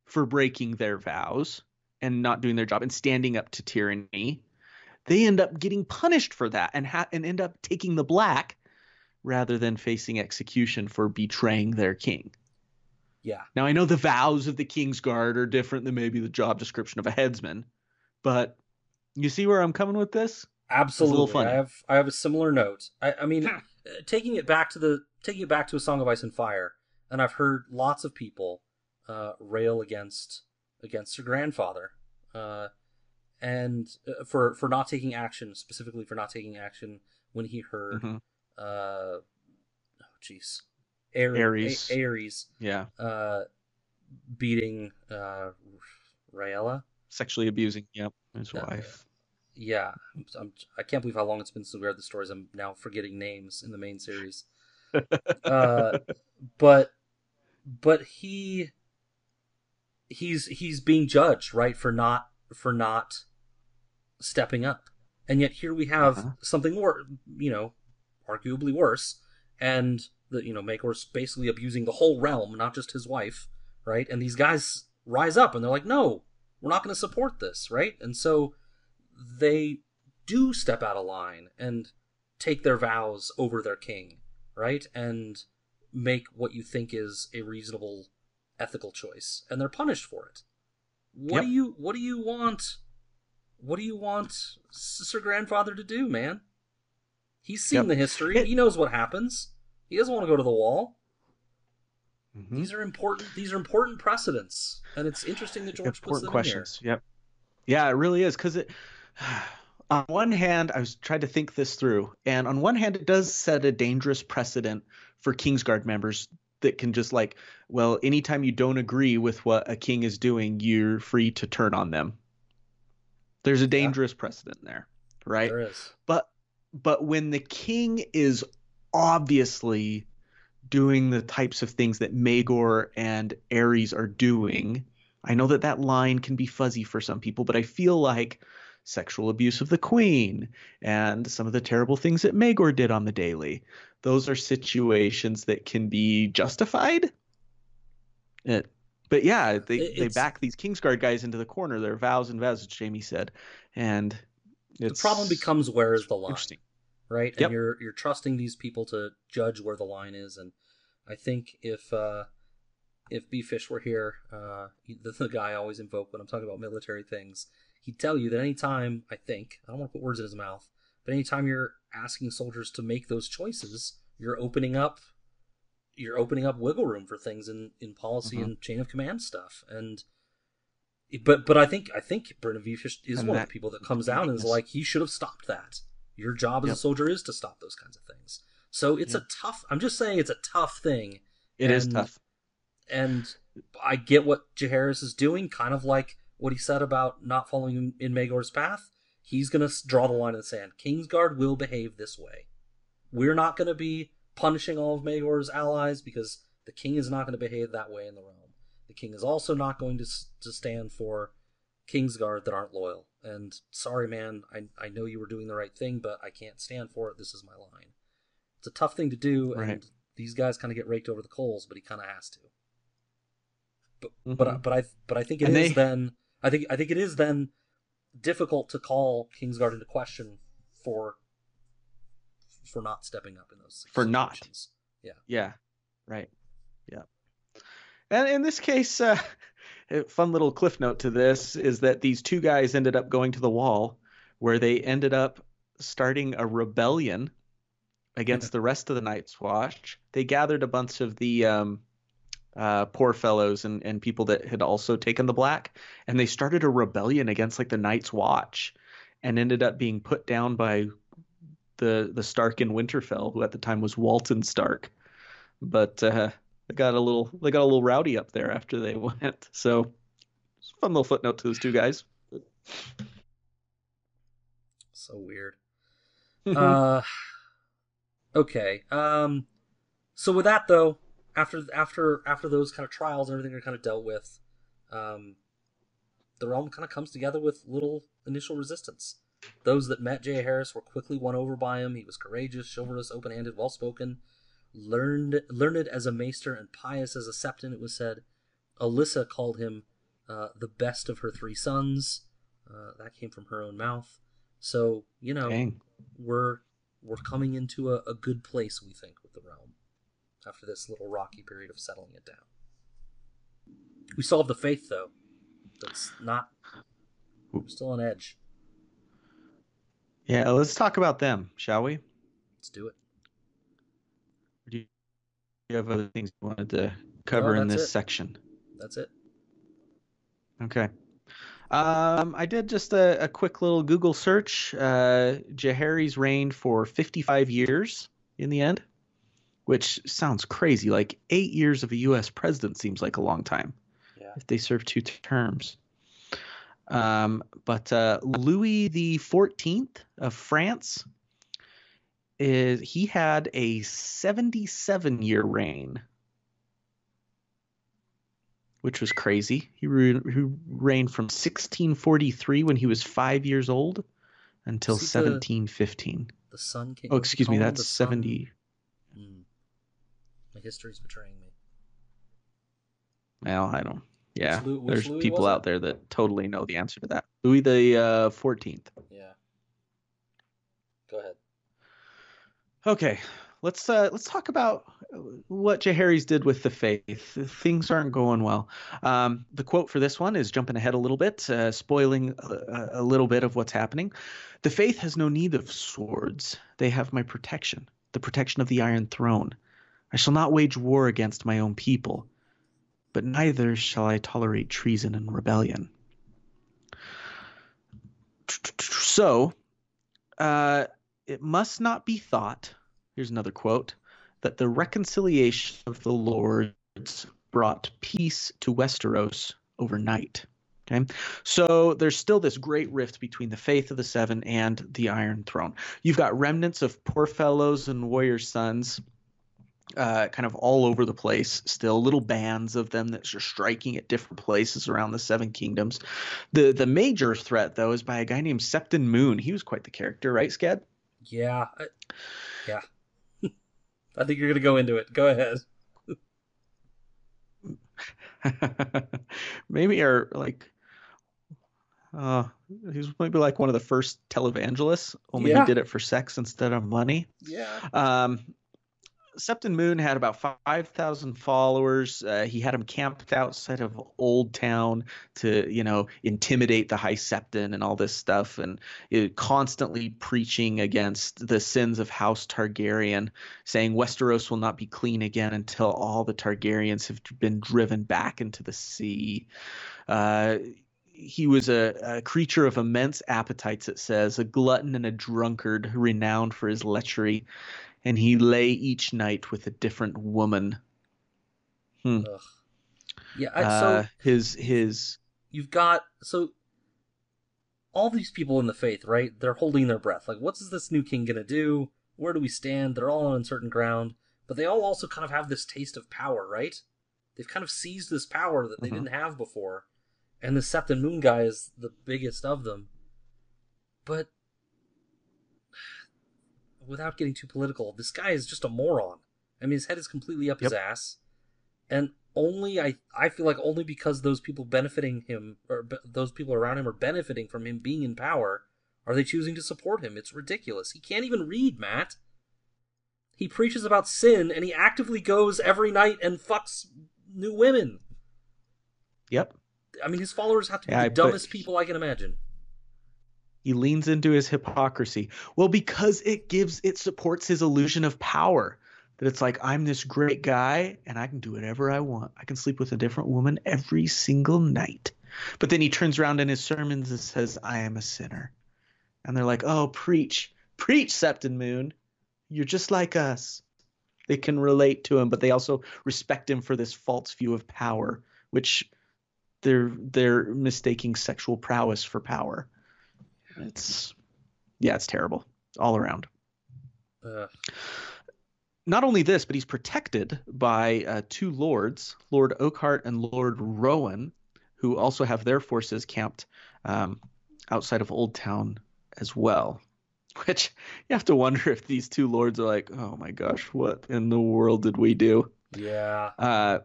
for breaking their vows and not doing their job and standing up to tyranny. They end up getting punished for that and ha- and end up taking the black rather than facing execution for betraying their king. Yeah. Now I know the vows of the King's Guard are different than maybe the job description of a headsman, but you see where I'm coming with this? Absolutely. I have I have a similar note. I, I mean, uh, taking it back to the taking it back to a Song of Ice and Fire, and I've heard lots of people uh, rail against against her grandfather, uh, and uh, for for not taking action, specifically for not taking action when he heard, mm-hmm. uh, oh jeez, Aerys. A- Aerys. Yeah. Uh, beating uh. Sexually abusing, yep, his uh, wife. Yeah, I'm, I can not believe how long it's been since we read the stories. I'm now forgetting names in the main series. uh, but but he he's he's being judged right for not for not stepping up, and yet here we have uh-huh. something more, you know, arguably worse, and the you know Maegor's basically abusing the whole realm, not just his wife, right? And these guys rise up and they're like, no, we're not going to support this, right? And so they do step out of line and take their vows over their king, right? And make what you think is a reasonable ethical choice, and they're punished for it. What yep. do you what do you want? What do you want Sir Grandfather to do, man? He's seen yep. the history. He knows what happens. He doesn't want to go to the wall. Mm-hmm. These are important. These are important precedents, and it's interesting that George important puts them questions. in here. Yep. Yeah, it really is because it. On one hand, I was trying to think this through, and on one hand, it does set a dangerous precedent for Kingsguard members that can just like, well, anytime you don't agree with what a king is doing, you're free to turn on them. There's a dangerous yeah. precedent there, right? There is. But but when the king is obviously doing the types of things that Maegor and Aerys are doing. I know that that line can be fuzzy for some people, but I feel like sexual abuse of the queen and some of the terrible things that Maegor did on the daily. Those are situations that can be justified. It, but yeah, they, it's, they back these Kingsguard guys into the corner. They're vows and vows, as Jaime said. And the problem becomes where is the line? Right? Yep. And you're you're trusting these people to judge where the line is. And I think if uh if B Fish were here, uh, the, the guy I always invoke when I'm talking about military things, he'd tell you that anytime, I think, I don't want to put words in his mouth, but anytime you're asking soldiers to make those choices, you're opening up you're opening up wiggle room for things in, in policy mm-hmm. and chain of command stuff. And but but I think I think Brendan Fish is and one that, of the people that comes out and is like he should have stopped that. Your job as yep. a soldier is to stop those kinds of things. So it's yep. a tough. I'm just saying it's a tough thing. It and, is tough. And I get what Jaehaerys is doing, kind of like what he said about not following in Maegor's path. He's going to draw the line in the sand. Kingsguard will behave this way. We're not going to be punishing all of Maegor's allies because the king is not going to behave that way in the realm. The king is also not going to to stand for Kingsguard that aren't loyal. And sorry, man, I I know you were doing the right thing, but I can't stand for it. This is my line. It's a tough thing to do, right. and these guys kind of get raked over the coals, but he kind of has to. But mm-hmm. but but I but I think it and is they... then I think I think it is then difficult to call Kingsguard into question for for not stepping up in those for not yeah yeah right yeah and in this case uh fun little cliff note to this is that these two guys ended up going to the wall where they ended up starting a rebellion against the rest of the Night's Watch. They gathered a bunch of the um, uh, poor fellows and, and people that had also taken the black, and they started a rebellion against like the Night's Watch, and ended up being put down by the the Stark in Winterfell, who at the time was Walton Stark. But uh, they got a little they got a little rowdy up there after they went. So fun little footnote to those two guys. So weird. uh okay. Um so with that though, after after after those kind of trials and everything are kind of dealt with, um the realm kind of comes together with little initial resistance. Those that met Jaehaerys were quickly won over by him. He was courageous, chivalrous, open-handed, well-spoken, learned learned as a maester, and pious as a septon. It was said. Alyssa called him uh, the best of her three sons. Uh, that came from her own mouth. So you know, Dang. we're we're coming into a, a good place, we think, with the realm after this little rocky period of settling it down. We still have the faith, though. That's not. We're still on edge. Yeah, let's talk about them, shall we? Let's do it. You have other things you wanted to cover no, in this it. section? That's it. Okay. Um, I did just a, a, quick little Google search. Uh, Jaehaerys reigned for 55 years in the end, which sounds crazy. Like eight years of a U.S. president seems like a long time. Yeah. If they serve two terms. Um, but uh, Louis the Fourteenth of France is he had a 77 year reign, which was crazy. He, re- he reigned from 1643 when he was five years old until 1715. The, the Sun King. Oh, excuse me, that's 70. Mm. My history's betraying me. Well, I don't. Yeah, Louis, there's Louis people out there that totally know the answer to that. Louis the uh, Fourteenth. yeah. Go ahead. Okay, let's uh, let's talk about what Jaehaerys did with the faith. Things aren't going well. Um, the quote for this one is jumping ahead a little bit, uh, spoiling a, a little bit of what's happening. The faith has no need of swords; they have my protection, the protection of the Iron Throne. I shall not wage war against my own people but neither shall I tolerate treason and rebellion. So, uh, it must not be thought, here's another quote, that the reconciliation of the lords brought peace to Westeros overnight. Okay, so there's still this great rift between the faith of the Seven and the Iron Throne. You've got remnants of poor fellows and warrior sons uh, kind of all over the place still little bands of them that are striking at different places around the seven kingdoms the the major threat though is by a guy named septon moon he was quite the character right scad yeah I, yeah. I think you're gonna go into it. Go ahead. Maybe or like uh he's maybe like one of the first televangelists only Yeah. he did it for sex instead of money. Yeah. Um Septon Moon had about 5,000 followers. Uh, he had them camped outside of Old Town to, you know, intimidate the High Septon and all this stuff, and uh, constantly preaching against the sins of House Targaryen, saying Westeros will not be clean again until all the Targaryens have been driven back into the sea. Uh, he was a, a creature of immense appetites, it says, a glutton and a drunkard, renowned for his lechery and he lay each night with a different woman. Ugh. yeah I, so Uh, his his you've got so all these people in the faith, right? They're holding their breath. Like, what is this new king gonna do? Where do we stand? They're all on uncertain ground, but they all also kind of have this taste of power, right? They've kind of seized this power that they Mhm. didn't have before, and the Septon Moon guy is the biggest of them. But without getting too political, this guy is just a moron. I mean, his head is completely up his ass, and only I I feel like only because those people benefiting him or be, those people around him are benefiting from him being in power are they choosing to support him. It's ridiculous. He can't even read, Matt. He preaches about sin and he actively goes every night and fucks new women. yep. I mean, his followers have to be Yeah, the dumbest people I can imagine. He leans into his hypocrisy. Well, because it gives it supports his illusion of power. That it's like I'm this great guy and I can do whatever I want. I can sleep with a different woman every single night. But then he turns around in his sermons and says, I am a sinner. And they're like, Oh, preach, preach, Septon Moon. You're just like us. They can relate to him, but they also respect him for this false view of power, which they're they're mistaking sexual prowess for power. It's yeah, it's terrible all around. Uh, Not only this, but he's protected by uh, two lords, Lord Oakhart and Lord Rowan, who also have their forces camped um, outside of Old Town as well. Which you have to wonder if these two lords are like, oh my gosh, what in the world did we do? yeah, Uh,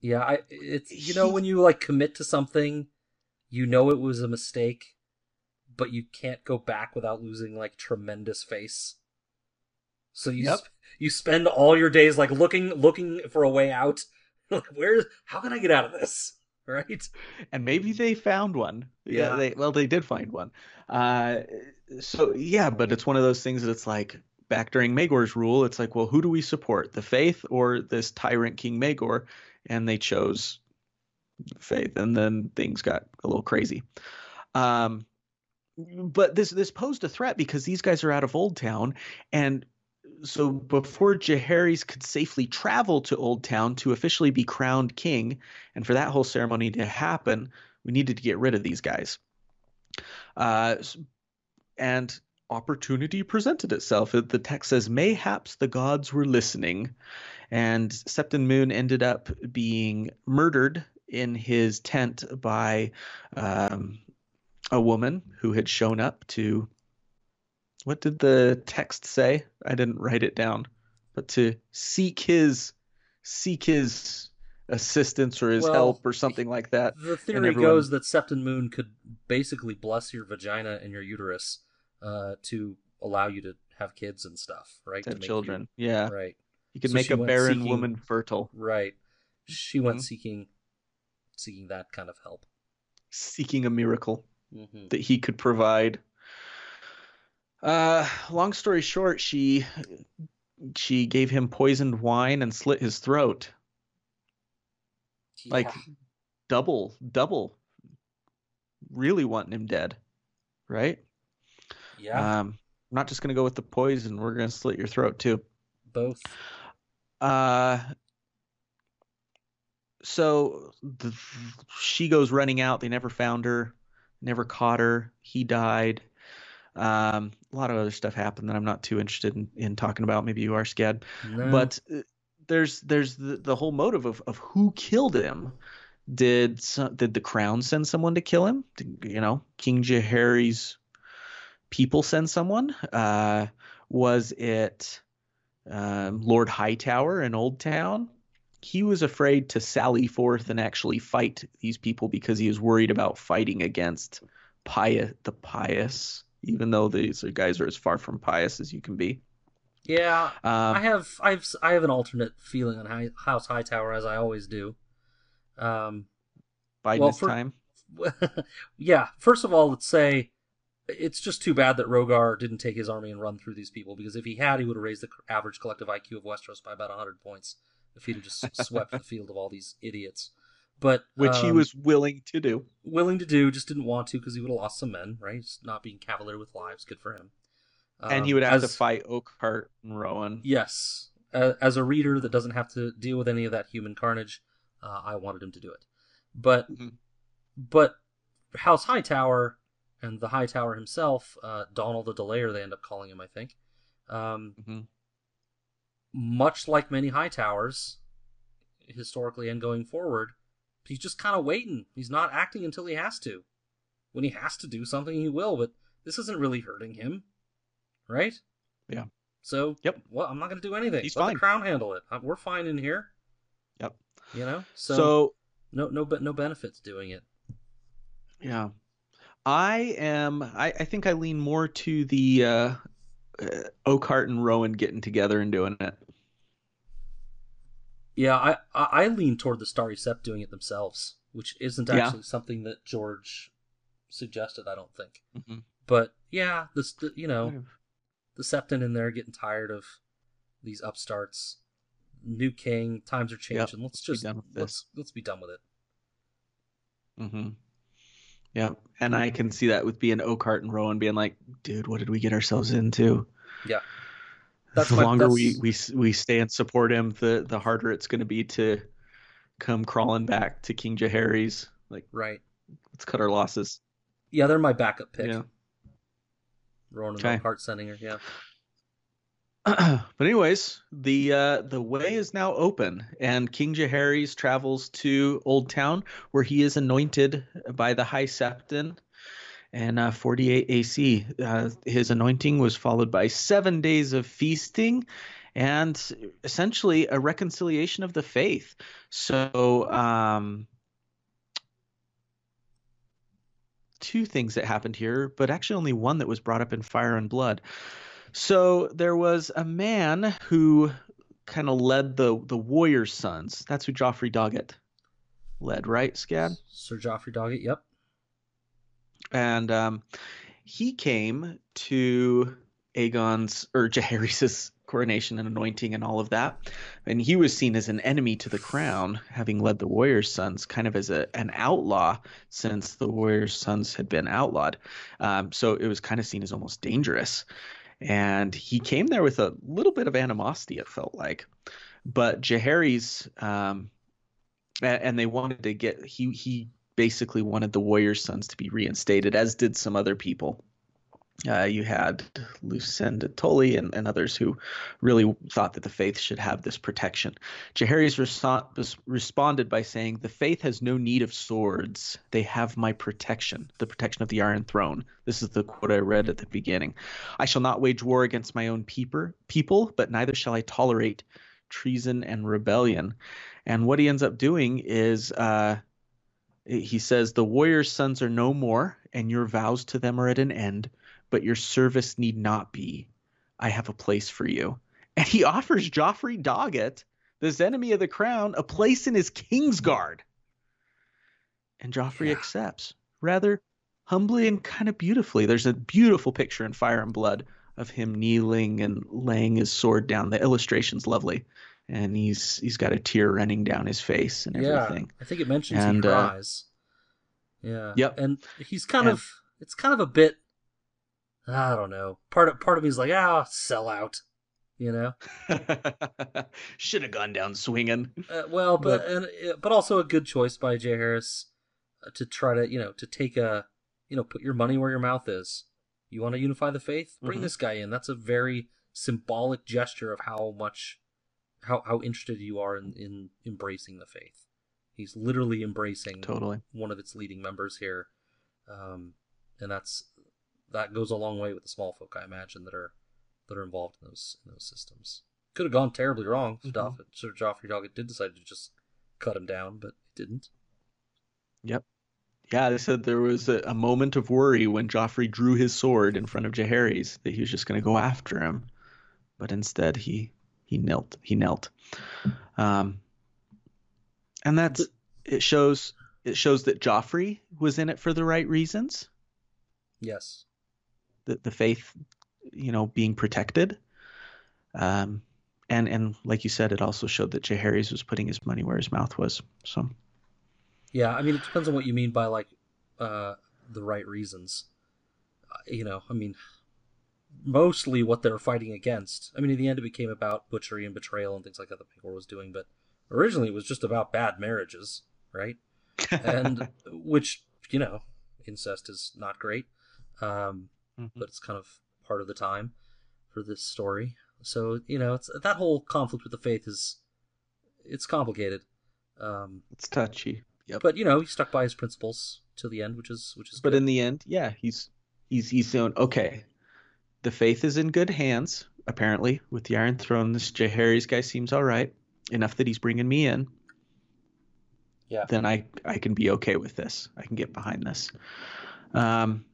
yeah. I it's you know when you like commit to something, you know it was a mistake, but you can't go back without losing like tremendous face. So you Yep. sp- you spend all your days like looking looking for a way out. like where? How can I get out of this? Right? and maybe they found one. Yeah. They well, they did find one. Uh, so yeah, but it's one of those things that it's like back during Maegor's rule. It's like, well, who do we support, the faith or this tyrant King Magor? And they chose faith, and then things got a little crazy. Um, but this this posed a threat because these guys are out of Old Town, and so before Jaehaerys could safely travel to Old Town to officially be crowned king, and for that whole ceremony to happen, we needed to get rid of these guys. Uh, and opportunity presented itself. The text says, "Mayhaps the gods were listening," and Septon Moon ended up being murdered in his tent by um, a woman who had shown up to. What did the text say? I didn't write it down, but to seek his seek his assistance or his Well, help or something like that. The theory everyone- goes that Septon Moon could basically bless your vagina and your uterus uh, to allow you to have kids and stuff, right? To make children. You, Yeah. right. You could So make a barren seeking- woman fertile, Right. She went Mhm. seeking seeking that kind of help. seeking a miracle Mm-hmm. that he could provide. Uh, long story short, she she gave him poisoned wine and slit his throat. Like double, double. Really wanting him dead, right? yeah, Um, I'm not just gonna go with the poison. We're gonna slit your throat too. both. Uh, so the, she goes running out. They never found her, never caught her. He died. Um, a lot of other stuff happened that I'm not too interested in, in talking about. Maybe you are, Scad. No. But uh, there's there's the, the whole motive of, of who killed him. Did so, did the crown send someone to kill him? Did, you know, King Jaehaerys' people send someone? Uh, was it um, Lord Hightower in Old Town? He was afraid to sally forth and actually fight these people because he was worried about fighting against pious, the pious, even though these guys are as far from pious as you can be. yeah, Um, I have I have I have an alternate feeling on House High, House Hightower as I always do. Um, Biden well, this for- time. yeah, first of all, let's say it's just too bad that Rogar didn't take his army and run through these people because if he had, he would have raised the average collective IQ of Westeros by about 100 points if he'd have just swept the field of all these idiots. But Which he um, was willing to do. willing to do, just didn't want to because he would have lost some men, right? Just not being cavalier with lives, good for him. and he Um, would have as- to fight Oakhart and Rowan. Yes, uh, as a reader that doesn't have to deal with any of that human carnage, uh, I wanted him to do it. But Mhm. but House Hightower and the Hightower himself, uh, Donald the Delayer, they end up calling him, I think. Um, Mhm. Much like many high towers historically and going forward, he's just kind of waiting. He's not acting until he has to. When he has to do something, he will. But this isn't really hurting him, right? Yeah. So, Yep. Well, I'm not going to do anything. He's Let fine. the crown handle it. We're fine in here. Yep. You know. So, So, no no be- no benefits doing it. yeah, I am. I, I think I lean more to the uh, Oakhart and Rowan getting together and doing it. Yeah, I I, I lean toward the Starry Sept doing it themselves, which isn't Yeah. actually something that George suggested. I don't think. Mhm. But yeah, this the, you know the Septon in there getting tired of these upstarts. New king, times are changing. let's just let's let's be done with it. Mm-hmm. Yeah, and I can see that with being Oakhart and Rowan being like, "Dude, what did we get ourselves into?" Yeah. That's the my- longer we, that's- we we stay and support him, the the harder it's going to be to come crawling back to King Jaehaerys. Like, Right. let's cut our losses. Yeah, they're my backup pick. Yeah. Ronan Okay. Hart sending her. Yeah. but anyways, the uh, the way is now open, and King Jaehaerys travels to Old Town, where he is anointed by the High Septon. And uh, 48 AC, uh, his anointing was followed by seven days of feasting, and essentially a reconciliation of the faith. So, um, two things that happened here, but actually only one that was brought up in Fire and Blood. So there was a man who kind of led the the warrior sons. That's who Joffrey Doggett led, right, Scad? Sir Joffrey Doggett. Yep. And um, he came to Aegon's or Jaehaerys' coronation and anointing and all of that, and he was seen as an enemy to the crown, having led the warrior sons, kind of as a an outlaw since the warrior sons had been outlawed. Um, so it was kind of seen as almost dangerous. And he came there with a little bit of animosity, it felt like. But Jaehaerys, um, and they wanted to get he he basically wanted the warrior sons to be reinstated, as did some other people. Uh, you had Lucinda Tully and, and others who really thought that the faith should have this protection. Jaehaerys reso- responded by saying, The faith has no need of swords. They have my protection, the protection of the Iron Throne. This is the quote I read at the beginning. I shall not wage war against my own peeper, people, but neither shall I tolerate treason and rebellion. And what he ends up doing is uh, he says, The warrior's sons are no more, and your vows to them are at an end, but your service need not be. I have a place for you. And he offers Joffrey Doggett, this enemy of the crown, a place in his Kingsguard. And Joffrey Yeah. accepts, rather humbly and kind of beautifully. There's a beautiful picture in Fire and Blood of him kneeling and laying his sword down. The illustration's lovely. And he's he's got a tear running down his face and everything. Yeah. I think it mentions And, he uh, cries. yeah. Yep. And he's kind And- of it's kind of a bit I don't know. Part of part of me is like, ah, sell out. You know? Should have gone down swinging. Uh, well, but But- and but also a good choice by Jaehaerys uh, to try to you know to take a you know put your money where your mouth is. You want to unify the faith? Bring Mhm. this guy in. That's a very symbolic gesture of how much, how how interested you are in in embracing the faith. He's literally embracing Totally. one of its leading members here, um, and that's that goes a long way with the small folk, I imagine, that are that are involved in those in those systems. Could have gone terribly wrong. Mhm. Stuff. Sir Joffrey Doggett did decide to just cut him down, but it didn't. Yep. Yeah, they said there was a, a moment of worry when Joffrey drew his sword in front of Jaehaerys that he was just going to go after him, but instead he he knelt. He knelt. Um, and that's it shows it shows that Joffrey was in it for the right reasons. Yes. The the faith, you know, being protected. Um, and and like you said, it also showed that Jaehaerys was putting his money where his mouth was. So. Yeah, I mean, it depends on what you mean by like uh, the right reasons. Uh, you know, I mean, mostly what they're fighting against. I mean, in the end, it became about butchery and betrayal and things like that that Pangor was doing, but originally it was just about bad marriages, right? And which you know, incest is not great, um, Mhm. but it's kind of part of the time for this story. So you know, it's that whole conflict with the faith is it's complicated. Um, it's touchy. Yep. but you know, he stuck by his principles to the end, which is which is but good. in the end, yeah, he's he's he's doing okay. The faith is in good hands, apparently, with the Iron Throne. This Jaehaerys guy seems all right enough that he's bringing me in. Yeah. Then I I can be okay with this. I can get behind this. Um,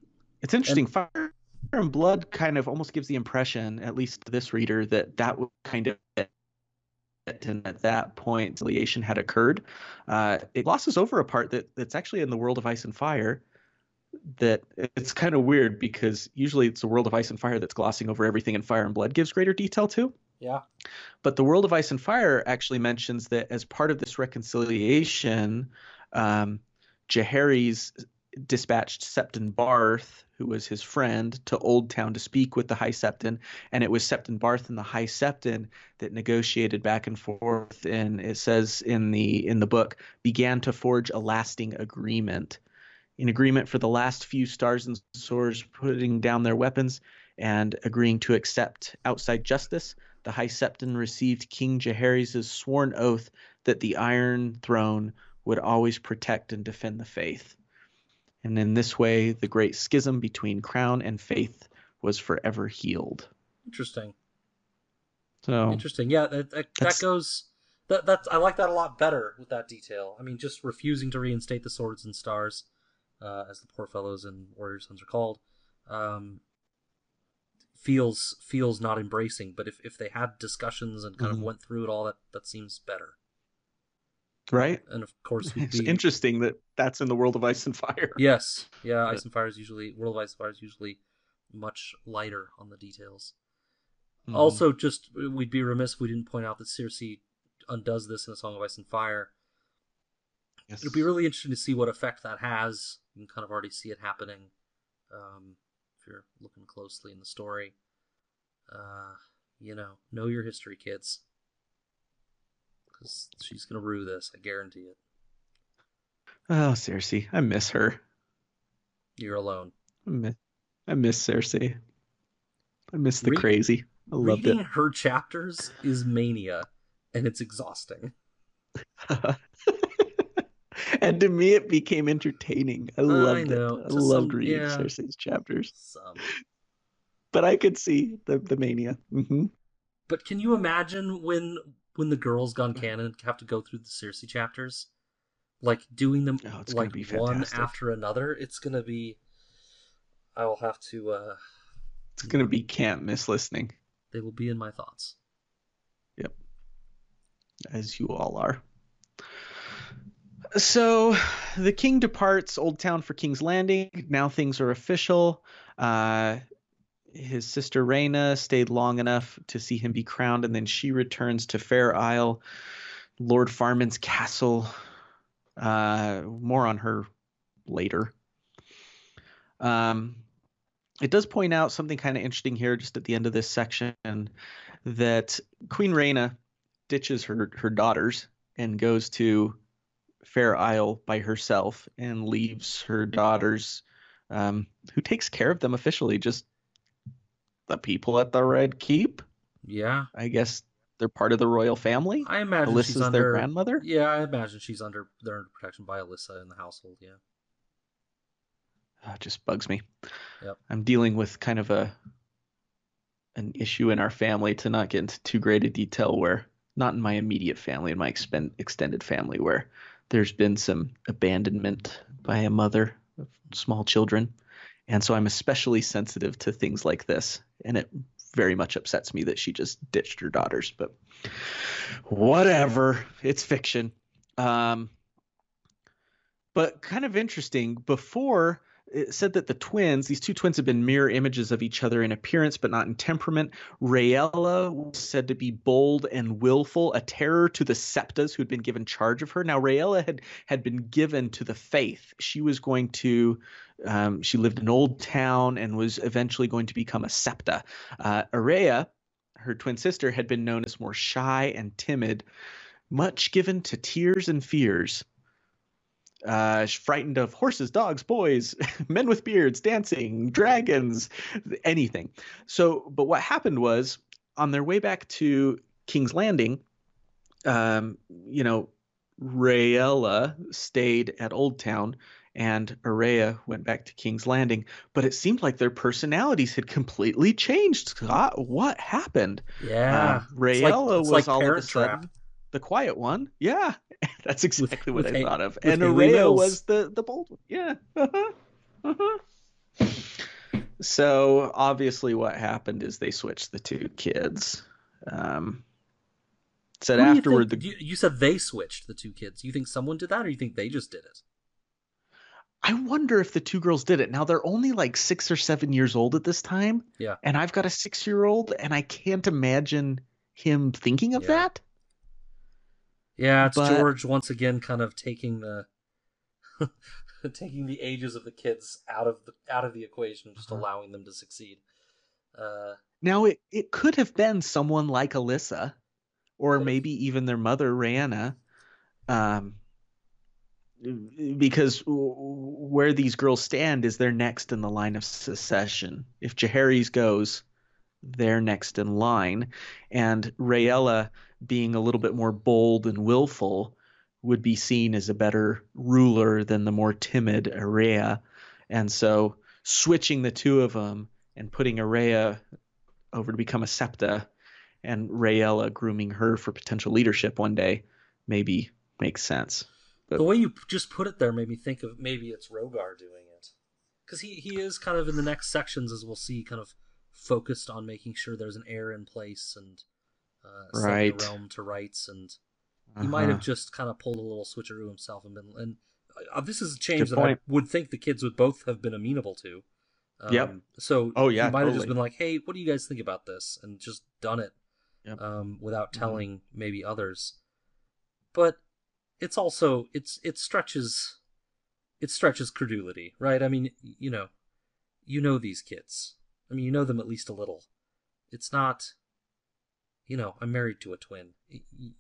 it's interesting. Fire and Blood kind of almost gives the impression, at least to this reader, that that would kind of and at that point conciliation had occurred. Uh, it glosses over a part that, that's actually in the world of Ice and Fire. That it's kind of weird because usually it's the world of Ice and Fire that's glossing over everything, and Fire and Blood gives greater detail to. yeah, But the world of Ice and Fire actually mentions that as part of this reconciliation, um, Jaehaerys dispatched Septon Barth, who was his friend, to Old Town to speak with the High Septon, and it was Septon Barth and the High Septon that negotiated back and forth, and it says in the in the book began to forge a lasting agreement, an agreement for the last few stars and swords putting down their weapons and agreeing to accept outside justice. The High Septon received King Jaehaerys' sworn oath that the Iron Throne would always protect and defend the faith. And in this way, the great schism between crown and faith was forever healed. interesting, So, interesting. Yeah, that that, that goes. That that's I like that a lot better with that detail. I mean, just refusing to reinstate the swords and stars, uh, as the poor fellows and warrior sons are called, um, feels feels not embracing. But if if they had discussions and kind Mhm. of went through it all, that that seems better. Right? And of course, we'd It's be interesting that that's in the world of Ice and Fire. Yes, yeah. Ice and Fire is usually World of Ice and Fire is usually much lighter on the details. Mhm. Also, just we'd be remiss if we didn't point out that Cersei undoes this in a Song of Ice and Fire. Yes. It'd be really interesting to see what effect that has. You can kind of already see it happening um, if you're looking closely in the story. Uh, you know, know your history, kids, because she's gonna rue this. I guarantee it. Oh, Cersei, I miss her. You're alone. I miss, I miss Cersei. I miss the Re- crazy. I loved Reading her chapters is mania, and it's exhausting. and to me, it became entertaining. I loved know. it. I To loved some- reading yeah. Cersei's chapters. Some. But I could see the the mania. hmm But can you imagine when when the girls gone canon have to go through the Cersei chapters, like doing them Oh, like one after another? It's gonna be. I will have to. uh It's gonna be can't miss listening, They will be in my thoughts. Yep, as you all are. So, the king departs Old Town for King's Landing. Now things are official. Uh, his sister Rhaena stayed long enough to see him be crowned, and then she returns to Fair Isle, Lord Farman's castle. Uh, more on her later. Um, it does point out something kind of interesting here, just at the end of this section, that Queen Rhaena ditches her her daughters and goes to Fair Isle by herself and leaves her daughters Um, who takes care of them officially? Just the people at the Red Keep? Yeah, I guess they're part of the royal family. I imagine Alyssa's she's under their grandmother. Yeah, I imagine she's under they're under protection by Alyssa in the household. Yeah. Ah, it just bugs me. Yep. I'm dealing with kind of a an issue in our family to not get into too great a detail where not in my immediate family in my expen- extended family where there's been some abandonment by a mother of small children and so i'm especially sensitive to things like this and it very much upsets me that she just ditched her daughters but whatever it's fiction um, but kind of interesting before it said that the twins, these two twins, have been mirror images of each other in appearance, but not in temperament. Rhaella was said to be bold and willful, a terror to the septas who had been given charge of her. Now, Rhaella had had been given to the faith. She was going to, um, she lived in Old Town and was eventually going to become a septa. Uh, Aerea, her twin sister, had been known as more shy and timid, much given to tears and fears uh, frightened of horses, dogs, boys, men with beards, dancing, dragons, anything. So, but what happened was on their way back to King's Landing, um, you know, Rhaella stayed at Old Town and Aerea went back to King's Landing, but it seemed like their personalities had completely changed. Scott, what happened? Yeah. Uh, Rhaella it's was like all of a sudden Trap. the quiet one. Yeah, that's exactly what with I thought of. And Aerea was the the bold one. Yeah. Uh-huh. Uh-huh. So obviously, what happened is they switched the two kids. Um, said you afterward, think- the, you, you said they switched the two kids. You think someone did that, or you think they just did it? I wonder if the two girls did it. Now they're only like six or seven years old at this time. Yeah. And I've got a six year old, and I can't imagine him thinking of Yeah. that. Yeah, it's But- George once again, kind of taking the taking the ages of the kids out of the out of the equation, just Uh-huh. allowing them to succeed. Uh, Now it, it could have been someone like Alyssa, or maybe even their mother, Rhaena, um, because where these girls stand is they're next in the line of secession. If Jaehaerys goes, they're next in line, and Rhaella, being a little bit more bold and willful, would be seen as a better ruler than the more timid Aerea, and so switching the two of them and putting Aerea over to become a septa and Rhaella grooming her for potential leadership one day maybe makes sense. But- the way you just put it there made me think of maybe it's Rogar doing it, because he he is kind of in the next sections, as we'll see, kind of focused on making sure there's an heir in place and uh, Right. the realm to rights and he might have Uh-huh. just kind of pulled a little switcheroo himself and been and uh, this is a change Good that point. I would think the kids would both have been amenable to. Um, Yep. So Oh, yeah, he might have just been like, "Hey, what do you guys think about this?" and just done it Yep. um, without Mhm. telling maybe others. But it's also it's it stretches it stretches credulity, right? I mean, you know, you know these kids. I mean, you know them at least a little. It's not, you know, I'm married to a twin.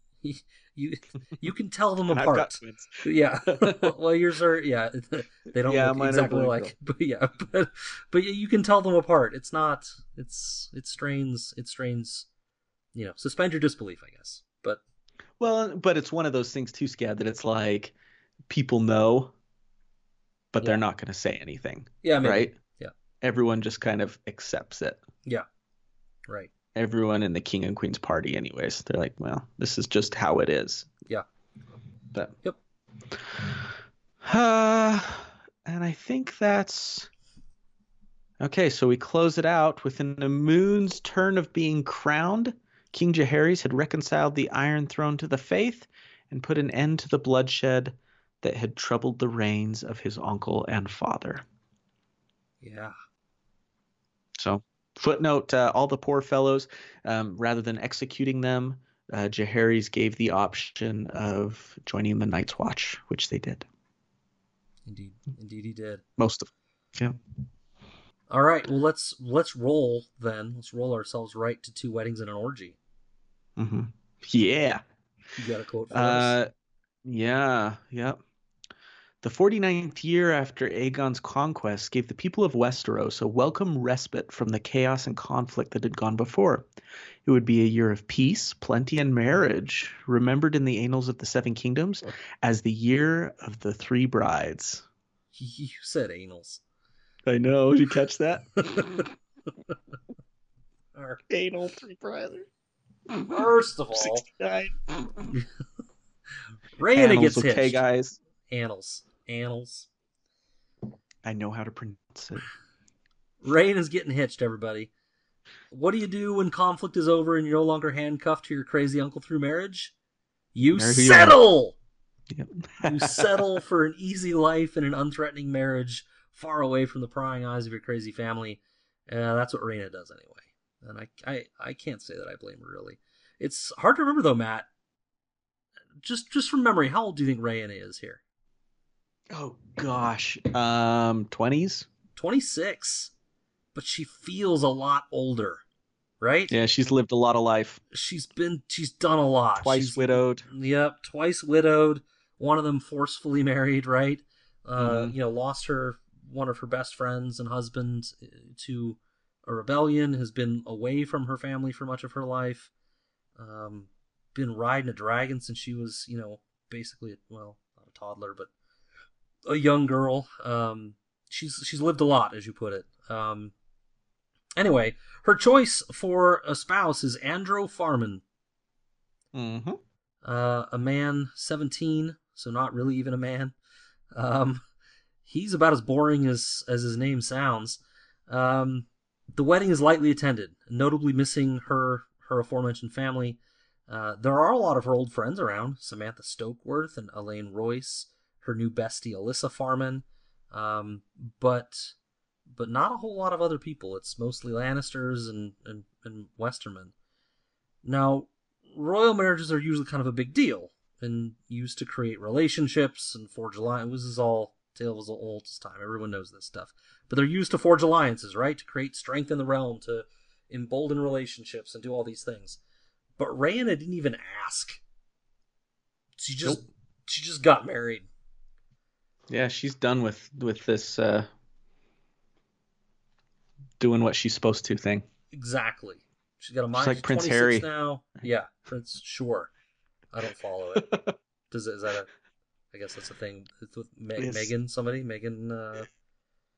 You you can tell them And I've got apart. twins. Yeah. well, yours are yeah. They don't Yeah, look exactly like, but yeah, but but you can tell them apart. It's not. It's it strains. It strains. You know, suspend your disbelief, I guess. But Well, but it's one of those things too, Scad, that it's like people know, but they're not going to say anything, yeah, maybe. right? Yeah. Everyone just kind of accepts it. Yeah. Right. Everyone in the king and queen's party, anyways, they're like, well, this is just how it is. Yeah. But Yep. Uh, and I think that's okay. So we close it out within a moon's turn of being crowned. King Jaehaerys had reconciled the Iron Throne to the faith and put an end to the bloodshed that had troubled the reigns of his uncle and father. Yeah. So, footnote: uh, all the poor fellows, um, rather than executing them, uh, Jaehaerys gave the option of joining the Night's Watch, which they did. Indeed. Indeed, he did. Most of them. Yeah. All right. Well, let's let's roll then. Let's roll ourselves right to two weddings and an orgy. Yeah. hmm Yeah. You got a quote for Uh, us? yeah. Yep. The 49th year after Aegon's conquest gave the people of Westeros a welcome respite from the chaos and conflict that had gone before. It would be a year of peace, plenty, and marriage, remembered in the annals of the Seven Kingdoms as the year of the three brides. You said annals. I know. Did you catch that? Or- Anal three brides. First of all, 69. Rhaena Annals, gets okay, hitched. guys. Annals. Annals. I know how to pronounce it. Rhaena's getting hitched, everybody. What do you do when conflict is over and you're no longer handcuffed to your crazy uncle through marriage? You Marry who you settle! Yep. you settle for an easy life and an unthreatening marriage far away from the prying eyes of your crazy family. Uh, that's what Rhaena does anyway. And I, I, I can't say that I blame her really. It's hard to remember though, Matt. Just just from memory, how old do you think Rhaena is here? Oh gosh. Um, twenties. Twenty six, but she feels a lot older, right? Yeah, she's lived a lot of life. She's been she's done a lot. Twice She's- widowed. Yep, twice widowed. One of them forcefully married, right? Uh, Mhm. You know, lost her one of her best friends and husband to a rebellion. Has been away from her family for much of her life. Um, been riding a dragon since she was, you know, basically well, not a toddler, but a young girl. Um, she's she's lived a lot, as you put it. Um, anyway, her choice for a spouse is Andro Farman Mm-hmm. uh, a man 17 so not really even a man um, he's about as boring as as his name sounds um, the wedding is lightly attended notably missing her her aforementioned family uh, there are a lot of her old friends around samantha stokeworth and elaine royce her new bestie alyssa farman um, but but not a whole lot of other people it's mostly lannisters and and, and westermen now royal marriages are usually kind of a big deal and used to create relationships and forge alliances. This is all tale was old as time. Everyone knows this stuff. But they're used to forge alliances, right? To create strength in the realm, to embolden relationships, and do all these things. But Rhaena didn't even ask. She just Nope. she just got married. Yeah, she's done with with this uh, doing what she's supposed to thing. Exactly. She's got a mind. like she's Prince 26 Harry. now. Yeah, Prince. Sure. I don't follow it. Does it, is that a? I guess that's a thing. It's with Me-. Megan. Somebody. Megan. Uh,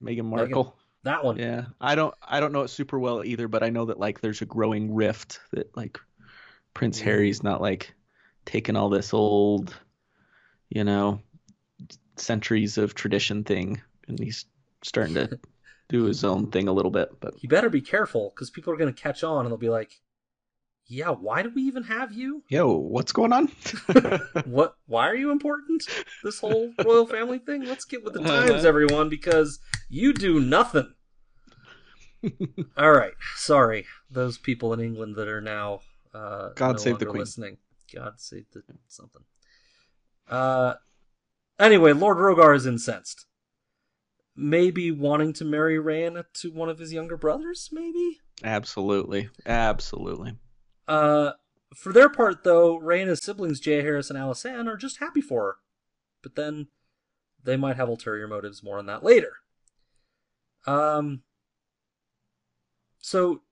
Meghan Markle. that one. Yeah, I don't I don't know it super well either, but I know that like there's a growing rift that like Prince Mm. Harry's not like taking all this old, you know, centuries of tradition thing, and he's starting to do his own thing a little bit. But You better be careful because people are going to catch on and they'll be like, "Yeah, why do we even have you? yo, what's going on? What? Why are you important? This whole royal family thing? Let's get with the times, everyone, because you do nothing." All right, sorry, those people in England that are now uh, God no save the Queen. listening. God save the something. Uh, anyway, Lord Rogar is incensed. Maybe wanting to marry Rhaena to one of his younger brothers, maybe. absolutely, absolutely. Uh, for their part, though, Rhaena's siblings, Jaehaerys and Alysanne, are just happy for her. But then they might have ulterior motives. More on that later. Um. So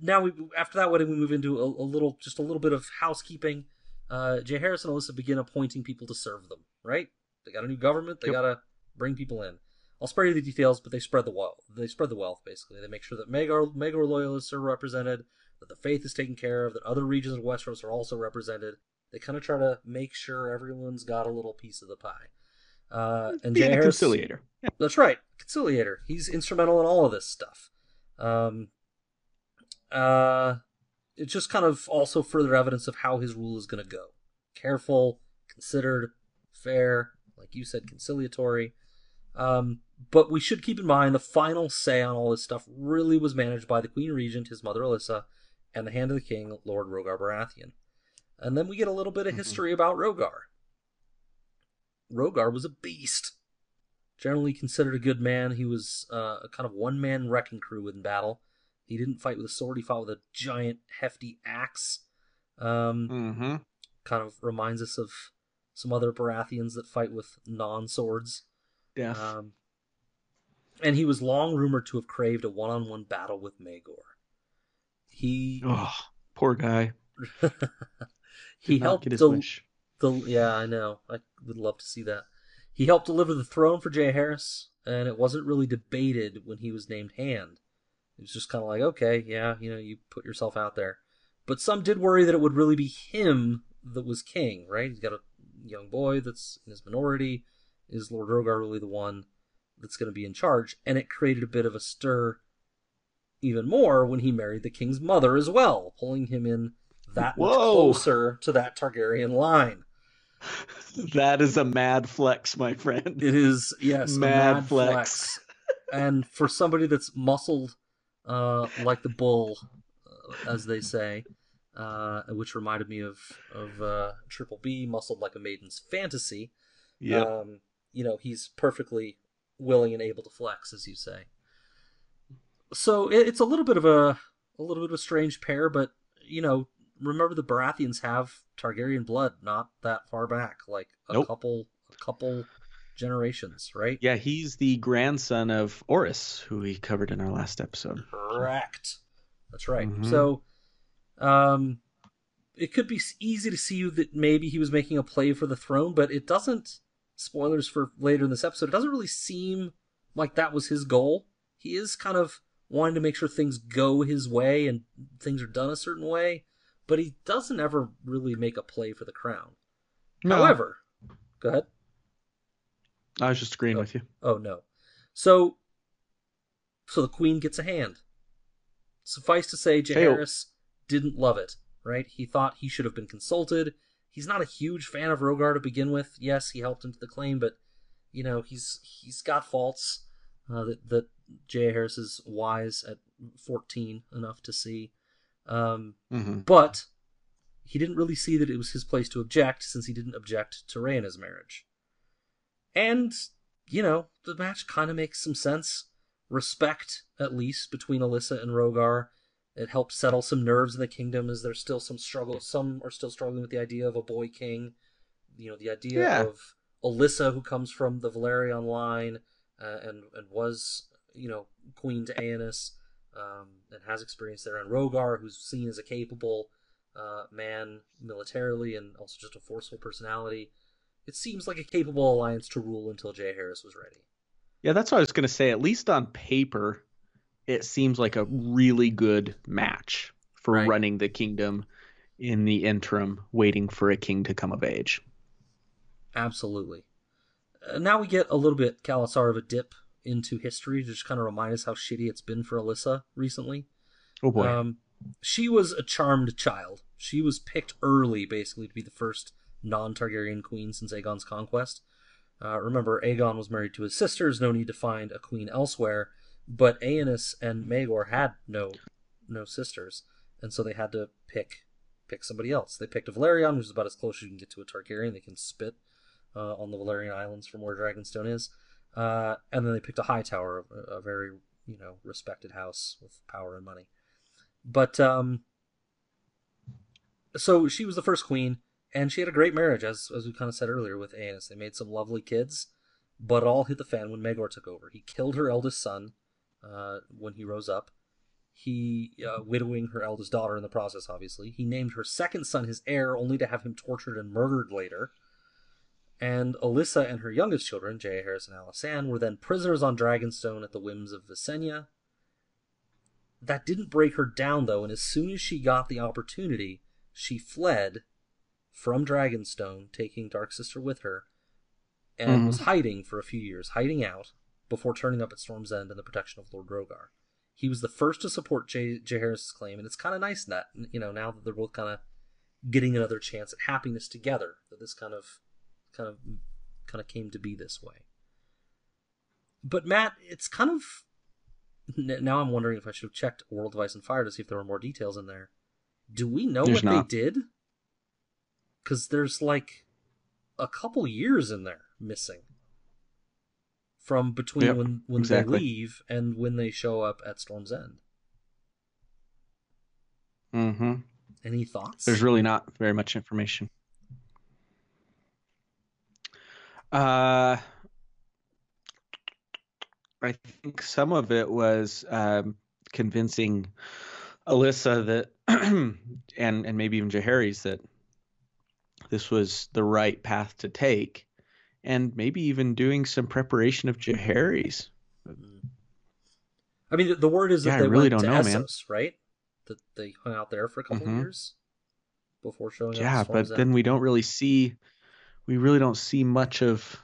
now we after that wedding we move into a, a little just a little bit of housekeeping. Uh, Jaehaerys and Alyssa begin appointing people to serve them. Right? They got a new government. They Yep. gotta bring people in. I'll spare you the details, but they spread the wealth. They spread the wealth basically. They make sure that Maegor Maegor loyalists are represented, that the faith is taken care of, that other regions of Westeros are also represented. They kind of try to make sure everyone's got a little piece of the pie. Uh, and Being Jay a Harris, conciliator. Yeah. that's right, conciliator. He's instrumental in all of this stuff. Um, uh, it's just kind of also further evidence of how his rule is going to go. Careful, considered, fair, like you said, conciliatory. Um, but we should keep in mind the final say on all this stuff really was managed by the Queen Regent, his mother Alyssa, and the Hand of the King, Lord Rogar Baratheon. And then we get a little bit of Mhm. history about Rogar. Rogar was a beast. Generally considered a good man, he was uh, a kind of one man wrecking crew in battle. He didn't fight with a sword, he fought with a giant, hefty axe. Um, Mm-hmm. kind of reminds us of some other Baratheons that fight with non swords. Yeah. Um, and he was long rumored to have craved a one on one battle with Maegor. He oh, poor guy. he helped get his del- wish. the yeah, I know. I would love to see that. He helped deliver the throne for Jaehaerys, and it wasn't really debated when he was named Hand. It was just kind of like, okay, yeah, you know, you put yourself out there. But some did worry that it would really be him that was king, right? He's got a young boy that's in his minority. Is Lord Rogar really the one that's going to be in charge? And it created a bit of a stir even more when he married the king's mother as well, pulling him in that much Whoa. closer to that Targaryen line. That is a mad flex, my friend. It is yes, a Mad mad, flex. flex. and for somebody that's muscled uh, like the bull, uh, as they say, uh, which reminded me of of uh, Triple B, muscled like a maiden's fantasy. Yeah. Um, you know, he's perfectly willing and able to flex, as you say. So it, it's a little bit of a a little bit of a strange pair, but you know, remember the Baratheons have Targaryen blood not that far back, like a Nope. couple a couple generations, right? yeah, he's the grandson of Orys, who we covered in our last episode. Correct. That's right. Mhm. So, um, it could be easy to see that maybe he was making a play for the throne, but it doesn't. Spoilers for later in this episode. It doesn't really seem like that was his goal. He is kind of wanting to make sure things go his way and things are done a certain way, but he doesn't ever really make a play for the crown. No, However, go ahead. I was just agreeing with you. Oh no. So so the queen gets a hand. Suffice to say. Jaehaerys didn't love it, right? He thought he should have been consulted. He's not a huge fan of Rogar to begin with. Yes, he helped him to the claim, but you know, he's he's got faults uh, that that Jaehaerys is wise at 14 enough to see. Um, hmm but he didn't really see that it was his place to object since he didn't object to Rhaena's marriage. And, you know, the match kind of makes some sense. Respect, at least, between Alyssa and Rogar. It helps settle some nerves in the kingdom as there's still some struggle. Some are still struggling with the idea of a boy king. You know, the idea Yeah. of Alyssa, who comes from the Velaryon line uh, and, and was, you know, queen to Aenys um, and has experience there, and Rogar, who's seen as a capable uh, man militarily and also just a forceful personality. It seems like a capable alliance to rule until Jaehaerys was ready. Yeah, that's what I was going to say. At least on paper, it seems like a really good match for Right. running the kingdom in the interim, waiting for a king to come of age. Absolutely. Uh, now we get a little bit, Kalasar, of a dip into history to just kind of remind us how shitty it's been for Alyssa recently. Oh boy. Um, she was a charmed child. She was picked early, basically, to be the first non Targaryen queen since Aegon's conquest. Uh, remember, Aegon was married to his sisters. No need to find a queen elsewhere. But Aenys and Maegor had no no sisters, and so they had to pick pick somebody else. They picked a Velaryon, which is about as close as you can get to a Targaryen. They can spit uh, on the Velaryon Islands from where Dragonstone is, uh, and then they picked a Hightower, a, a very you know respected house with power and money. But um, so she was the first queen, and she had a great marriage, as as we kind of said earlier with Aenys. They made some lovely kids, but all hit the fan when Maegor took over. He killed her eldest son uh, when he rose up. He uh, widowing her eldest daughter in the process. Obviously, he named her second son his heir, only to have him tortured and murdered later. And Alyssa and her youngest children, Jaehaerys and Alysanne, were then prisoners on Dragonstone at the whims of Visenya. That didn't break her down, though, and as soon as she got the opportunity, she fled from Dragonstone, taking Dark Sister with her, and Mhm. was hiding for a few years, hiding out, before turning up at Storm's End in the protection of Lord Rogar. He was the first to support Jaehaerys's claim, and it's kind of nice that, you know, now that they're both kind of getting another chance at happiness together, that this kind of, kind of, kind of came to be this way. But Matt, it's kind of now I'm wondering if I should have checked World of Ice and Fire to see if there were more details in there. Do we know There's what not. they did? Because there's like a couple years in there missing from between Yep, when when exactly. they leave and when they show up at Storm's End. hmm. Mm-hmm. Any thoughts? There's really not very much information. Uh, I think some of it was um, convincing Alyssa that, and and maybe even Jaehaerys that this was the right path to take, and maybe even doing some preparation of Jaehaerys. I mean, the, the word is that Yeah, I they really went don't to know, man. Right? That they hung out there for a couple Mhm. years before showing up. Yeah, but then we don't really see, we really don't see much of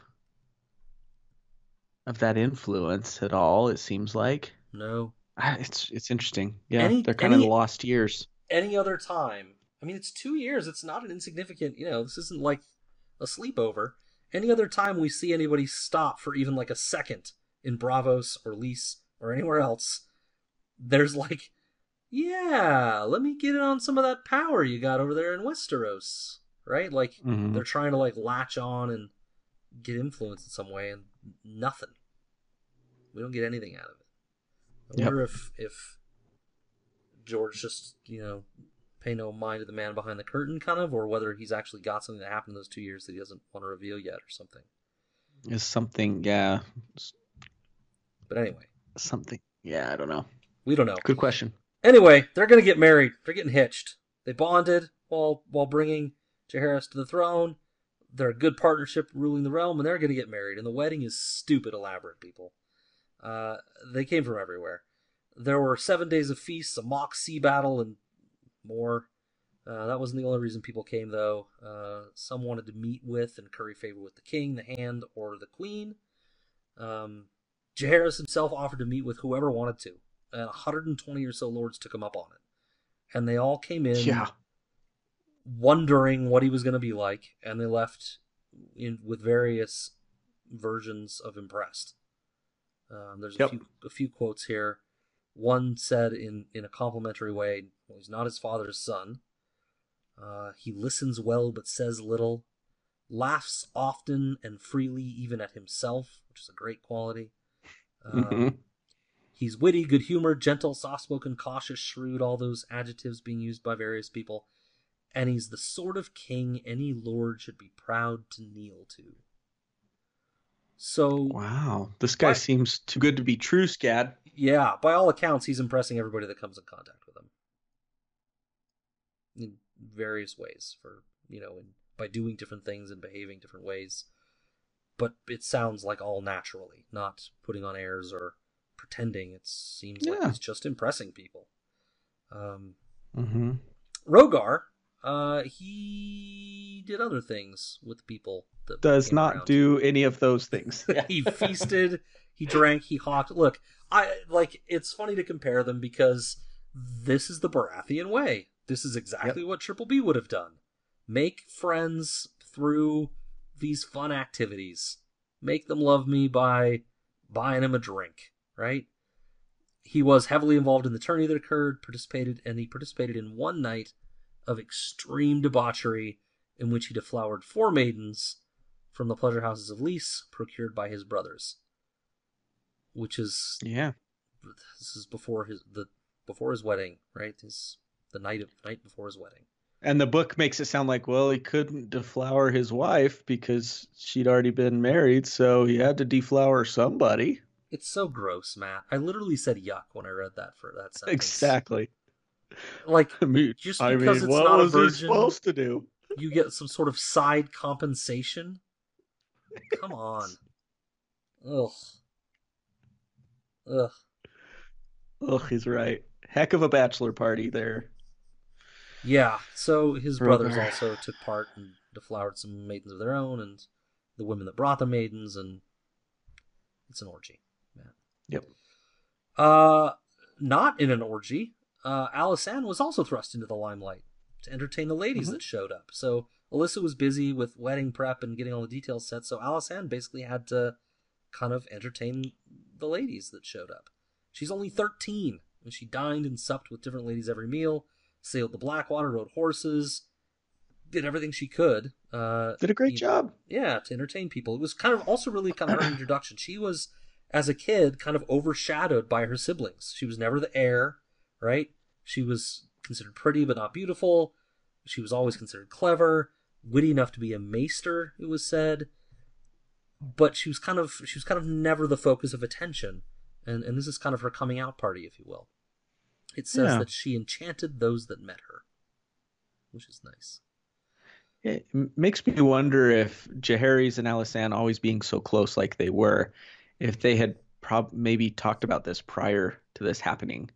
of that influence at all. It seems like no. It's it's interesting. Yeah, Any- they're kind of any- the lost years. Any other time? I mean, it's two years. It's not an insignificant. You know, this isn't like a sleepover. Any other time we see anybody stop for even like a second in Braavos or Lys or anywhere else, there's like, yeah, let me get in on some of that power you got over there in Westeros, right? Like Mhm. they're trying to like latch on and get influence in some way, and nothing. We don't get anything out of it. I Yep. wonder if if George just you know pay no mind to the man behind the curtain, kind of, or whether he's actually got something that happened in those two years that he doesn't want to reveal yet, or something. Is something, yeah, But anyway, something. Yeah, I don't know. we don't know. Good question. Anyway, they're gonna get married. They're getting hitched. They bonded while while bringing Jaehaerys to the throne. They're a good partnership ruling the realm, and they're gonna get married. And the wedding is stupid elaborate, people. Uh, they came from everywhere. There were seven days of feasts, a mock sea battle, and more. Uh, that wasn't the only reason people came, though. Uh, some wanted to meet with and curry favor with the king, the hand, or the queen. Um, Jaehaerys himself offered to meet with whoever wanted to, and 120 or so lords took him up on it. And they all came in Yeah. Wondering what he was going to be like, and they left in, with various versions of impressed. Um, there's Yep. a few a few quotes here. One said in in a complimentary way, well, "He's not his father's son. Uh, he listens well but says little. Laughs often and freely, even at himself, which is a great quality. Um, Mhm. He's witty, good humored, gentle, soft spoken, cautious, shrewd, all those adjectives being used by various people. And he's the sort of king any lord should be proud to kneel to. So, Wow, this guy What? seems too good to be true, Scad. yeah, by all accounts, he's impressing everybody that comes in contact with him in various ways. For you know, in, by doing different things and behaving different ways. But it sounds like all naturally, not putting on airs or pretending. It seems like he's just impressing people. Um, Mm-hmm. Rogar, uh, he did other things with people. That Does not around. do any of those things. he feasted, he drank, he hawked. Look, I like. It's funny to compare them because this is the Baratheon way. This is exactly what Triple B would have done. Make friends through these fun activities. Make them love me by buying him a drink, right? He was heavily involved in the tourney that occurred, participated, and he participated in one night of extreme debauchery in which he deflowered four maidens from the pleasure houses of Lys, procured by his brothers. Which is yeah. this is before his the before his wedding, right? His the night of night before his wedding. And the book makes it sound like, well, he couldn't deflower his wife because she'd already been married, so he had to deflower somebody. It's so gross, Matt. I literally said yuck when I read that for that sentence. Exactly. Like I mean, Just I because mean, it's what not a was he virgin- supposed to do? you get some sort of side compensation. Come on. Ugh. Ugh. Ugh, he's right. Heck of a bachelor party there. Yeah. So his brothers also took part and deflowered some maidens of their own, and the women that brought the maidens, and it's an orgy. Matt. Yep. Uh, not in an orgy. Uh, Alysanne was also thrust into the limelight to entertain the ladies Mhm. that showed up. So Alyssa was busy with wedding prep and getting all the details set. So Alysanne basically had to kind of entertain the ladies that showed up. She's only 13, and she dined and supped with different ladies every meal, sailed the Blackwater, rode horses, did everything she could. Uh, Did a great you- job. yeah, to entertain people. It was kind of also really kind of her introduction. She was, as a kid, kind of overshadowed by her siblings. She was never the heir, right? She was considered pretty but not beautiful. She was always considered clever, witty enough to be a maester, it was said. but she was kind of she was kind of never the focus of attention, and and this is kind of her coming out party, if you will. It says Yeah. that she enchanted those that met her, which is nice. It makes me wonder if Jaehaerys and Alysanne always being so close like they were, if they had prob maybe talked about this prior to this happening,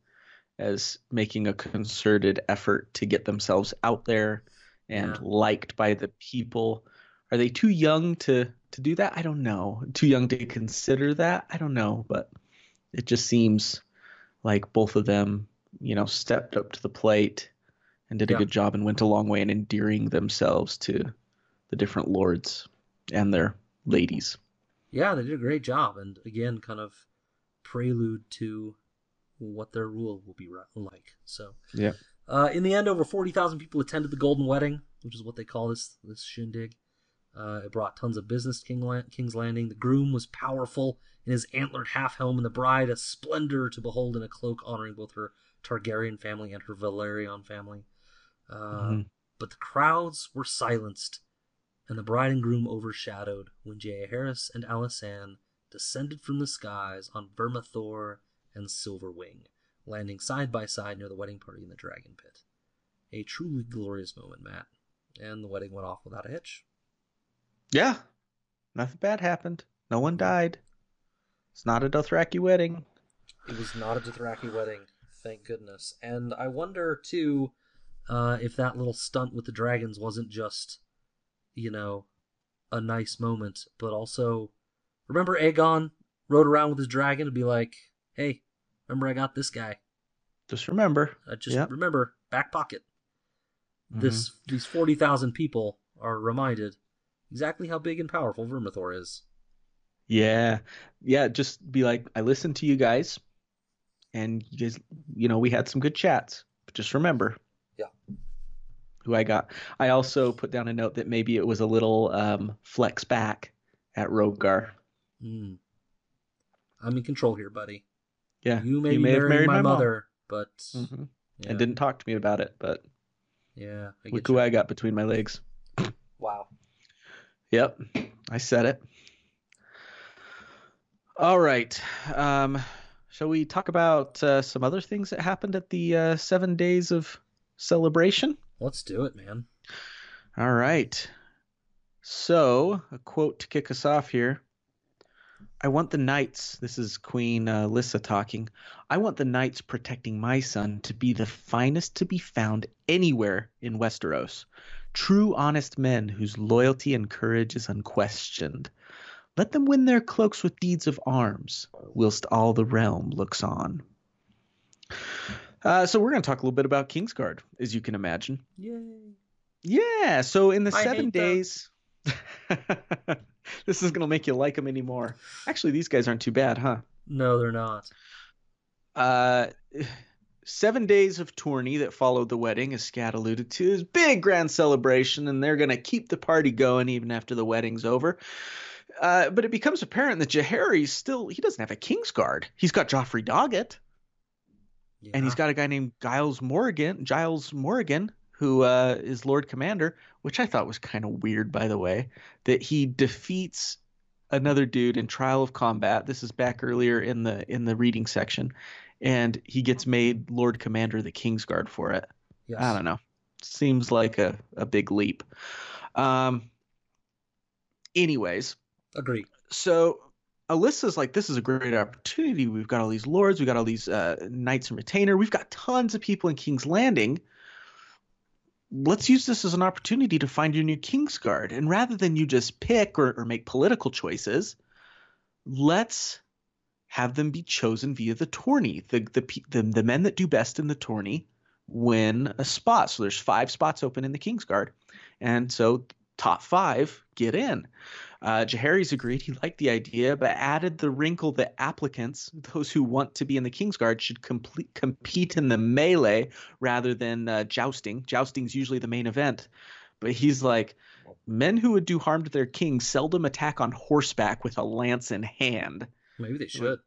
as making a concerted effort to get themselves out there and Yeah. liked by the people. Are they too young to to do that? I don't know. Too young to consider that? I don't know, but it just seems like both of them, you know, stepped up to the plate and did a good job and went a long way in endearing themselves to the different lords and their ladies. Yeah, they did a great job, and again, kind of prelude to what their rule will be like. So, Yeah. uh, in the end, over forty thousand people attended the Golden Wedding, which is what they call this this shindig. Uh, it brought tons of business to King La- King's Landing. The groom was powerful in his antlered half helm, and the bride a splendor to behold in a cloak honoring both her Targaryen family and her Velaryon family. Uh, Mhm. But the crowds were silenced, and the bride and groom overshadowed when Jaehaerys and Alysanne descended from the skies on Vermithor and Silverwing, landing side by side near the wedding party in the Dragon Pit. A truly glorious moment, Matt. And the wedding went off without a hitch. Yeah. Nothing bad happened. No one died. It's not a Dothraki wedding. It was not a Dothraki wedding, thank goodness. And I wonder too uh, if that little stunt with the dragons wasn't just, you know, a nice moment, but also remember Aegon rode around with his dragon to be like, "Hey, remember I got this guy." Just remember. Uh, just Yep. remember, back pocket. Mhm. This these forty thousand people are reminded exactly how big and powerful Vermithor is. Yeah. Yeah, just be like, I listened to you guys and you guys, you know, we had some good chats. But just remember. Yeah. Who I got. I also put down a note that maybe it was a little um, flex back at Rogar. Hmm. I'm in control here, buddy. Yeah. You may be may have married my, my mom. mother, but Mhm. yeah, And didn't talk to me about it, but yeah, I look who you. I got between my legs. Wow. Yep, I said it. All right. Um, shall we talk about uh, some other things that happened at the uh, seven days of celebration? Let's do it, man. All right. So, a quote to kick us off here. I want the knights, this is Queen uh, Lissa talking. I want the knights protecting my son to be the finest to be found anywhere in Westeros. True, honest men whose loyalty and courage is unquestioned. Let them win their cloaks with deeds of arms, whilst all the realm looks on. Uh, so, we're going to talk a little bit about Kingsguard, as you can imagine. Yay. Yeah. So in the I seven days, this is gonna make you like them anymore. Actually, these guys aren't too bad, huh? No, they're not. Uh, seven days of tourney that followed the wedding, as Scat alluded to, is big grand celebration, and they're gonna keep the party going even after the wedding's over. Uh, but it becomes apparent that Jaehaerys still he doesn't have a Kingsguard. He's got Joffrey Doggett. Yeah. and he's got a guy named Gyles Morrigen, Gyles Morrigen, who uh, is Lord Commander, which I thought was kind of weird, by the way, that he defeats another dude in Trial of Combat. This is back earlier in the in the reading section, and he gets made Lord Commander of the Kingsguard for it. Yes. I don't know. Seems like a, a big leap. Um. Anyways, Agree. so Alyssa's like, this is a great opportunity. We've got all these lords, we've got all these uh, knights and retainer, we've got tons of people in King's Landing. Let's use this as an opportunity to find your new Kingsguard. And rather than you just pick or, or make political choices, let's have them be chosen via the tourney. The, the the the men that do best in the tourney win a spot. So there's five spots open in the Kingsguard, and so top five get in. Uh, Jaehaerys agreed. He liked the idea, but added the wrinkle that applicants, those who want to be in the Kingsguard, should complete, compete in the melee rather than uh, jousting. Jousting's usually the main event. But he's like, men who would do harm to their king seldom attack on horseback with a lance in hand. Maybe they should.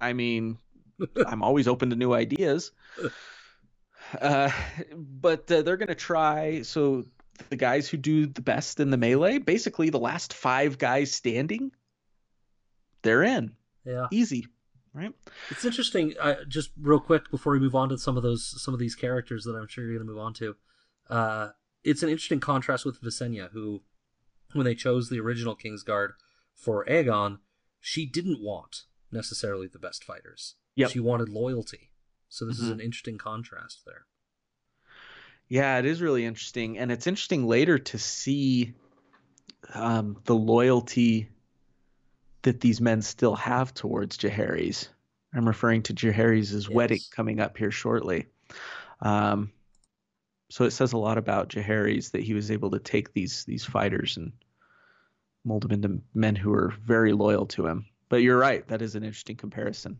I mean, I'm always open to new ideas. Uh, but uh, they're going to try. So the guys who do the best in the melee, basically the last five guys standing, they're in. Yeah. Easy. Right. It's interesting. Uh, just real quick before we move on to some of those some of these characters that I'm sure you're going to move on to. Uh, it's an interesting contrast with Visenya, who, when they chose the original Kingsguard for Aegon, she didn't want necessarily the best fighters. Yep. She wanted loyalty. So this is Mhm. an interesting contrast there. Yeah, it is really interesting, and it's interesting later to see um, the loyalty that these men still have towards Jaehaerys. I'm referring to Jaehaerys' wedding coming up here shortly. Um, so it says a lot about Jaehaerys that he was able to take these these fighters and mold them into men who are very loyal to him. But you're right, that is an interesting comparison.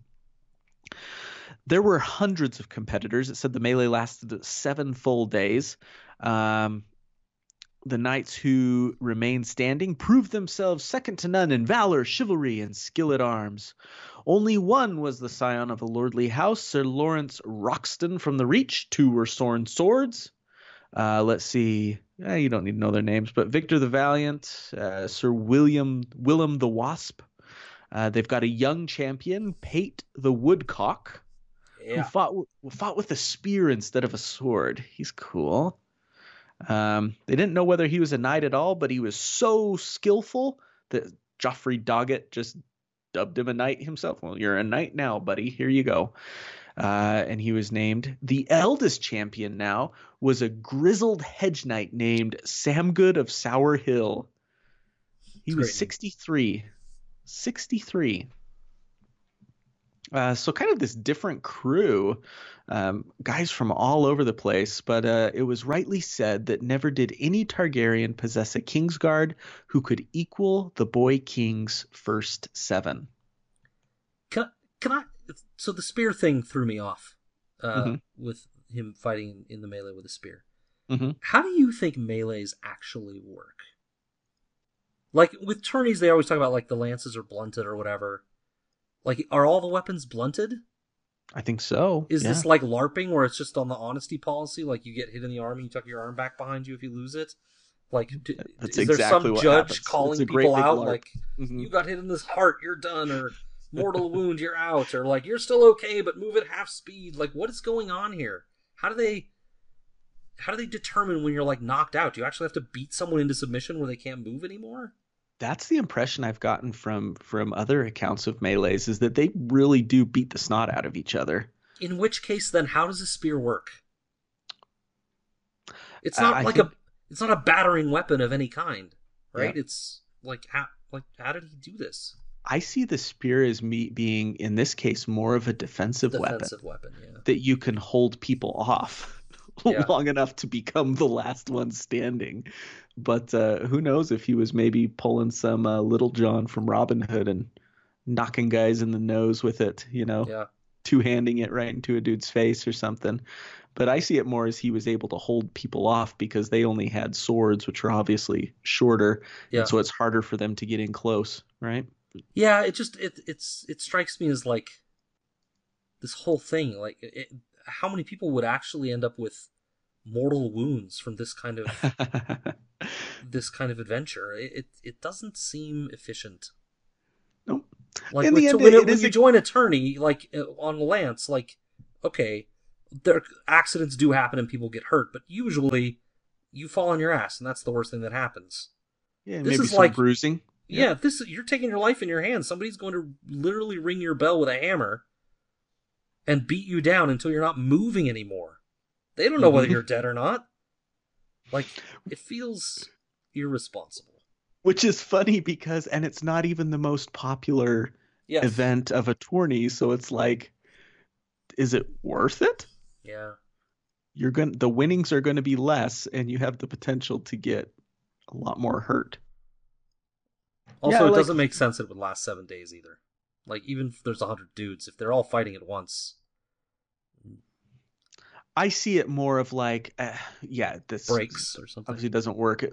There were hundreds of competitors. It said the melee lasted seven full days. Um, the knights who remained standing proved themselves second to none in valor, chivalry, and skill at arms. Only one was the scion of a lordly house, Sir Lorence Roxton from the Reach. Two were sworn swords. Uh, let's see. Eh, you don't need to know their names, but Victor the Valiant, uh, Sir William Willem the Wasp. Uh, they've got a young champion, Pate the Woodcock, who fought w- fought with a spear instead of a sword. He's cool. Um, they didn't know whether he was a knight at all, but he was so skillful that Joffrey Doggett just dubbed him a knight himself. Well, you're a knight now, buddy. Here you go. Uh, and he was named the eldest champion. Now was a grizzled hedge knight named Samgood of Sour Hill. He a was great name. 63. 63. Uh, so kind of this different crew, um, guys from all over the place. But uh, it was rightly said that never did any Targaryen possess a Kingsguard who could equal the boy king's first seven. Can can I? So the spear thing threw me off uh, Mhm. with him fighting in the melee with a spear. Mhm. How do you think melees actually work? Like with tourneys, they always talk about like the lances are blunted or whatever. Like, are all the weapons blunted? I think so. Is yeah. this like LARPing where it's just on the honesty policy? Like you get hit in the arm and you tuck your arm back behind you if you lose it? Like, d- That's is there some judge happens. Calling people out LARP. like Mhm. you got hit in this heart, you're done, or mortal wound, you're out, or like you're still okay, but move at half speed. Like, what is going on here? How do they? How do they determine when you're like knocked out? Do you actually have to beat someone into submission where they can't move anymore? That's the impression I've gotten from from other accounts of melees is that they really do beat the snot out of each other. In which case, then, how does a spear work? It's Uh, not I like think- a it's not a battering weapon of any kind, right? Yeah. It's like how like how did he do this? I see the spear as me being in this case more of a defensive, weapon Defensive weapon, yeah. that you can hold people off Yeah. long enough to become the last one standing. But uh, who knows if he was maybe pulling some uh, Little John from Robin Hood and knocking guys in the nose with it, you know, Yeah. two handing it right into a dude's face or something. But I see it more as he was able to hold people off because they only had swords, which are obviously shorter, Yeah. and so it's harder for them to get in close, right? Yeah, it just it it's it strikes me as like this whole thing like it, how many people would actually end up with mortal wounds from this kind of this kind of adventure? It it, it doesn't seem efficient. Nope. Like In with, the end, when, it- it you a- join a tourney like uh, on Lance, like okay, there accidents do happen and people get hurt, but usually you fall on your ass and that's the worst thing that happens. yeah, This maybe is some like- bruising. Yeah, this you're taking your life in your hands. Somebody's going to literally ring your bell with a hammer and beat you down until you're not moving anymore. They don't know whether Mhm. you're dead or not. Like it feels irresponsible. Which is funny because, and it's not even the most popular Yes. event of a tourney, so it's like, is it worth it? Yeah. You're going to the winnings are going to be less, and you have the potential to get a lot more hurt. Also, Yeah, it like- doesn't make sense that it would last seven days either. Like even if there's a hundred dudes, if they're all fighting at once, I see it more of like, uh, yeah, this breaks or something. obviously doesn't work,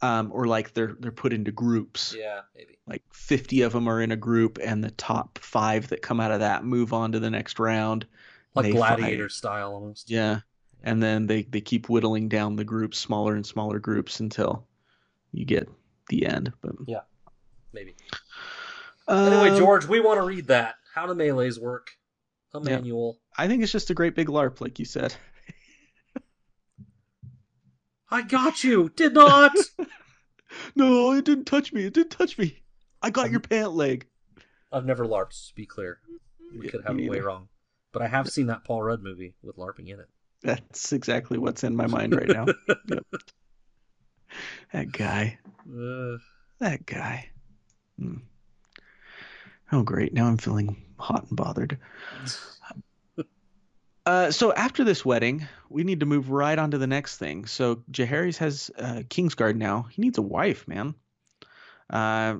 um, or like they're they're put into groups. Yeah, maybe. Like 50 of them are in a group, and the top five that come out of that move on to the next round. Like gladiator fight. style almost. Yeah. and then they they keep whittling down the groups, smaller and smaller groups until you get the end. But Yeah. Maybe. Uh, Anyway, George, we want to read that. How do melees work? A Yeah. manual. I think it's just a great big LARP, like you said. I got you. Did not. no, it didn't touch me. It didn't touch me. I got your pant leg. I've never LARPed, to be clear. We Yeah, could have it way wrong. But I have seen that Paul Rudd movie with LARPing in it. That's exactly what's in my mind right now. Yep. That guy. Uh, That guy. Hmm. Oh, great. Now I'm feeling hot and bothered. Uh, so after this wedding, we need to move right on to the next thing. So Jaehaerys has uh, Kingsguard now. He needs a wife, man. Uh,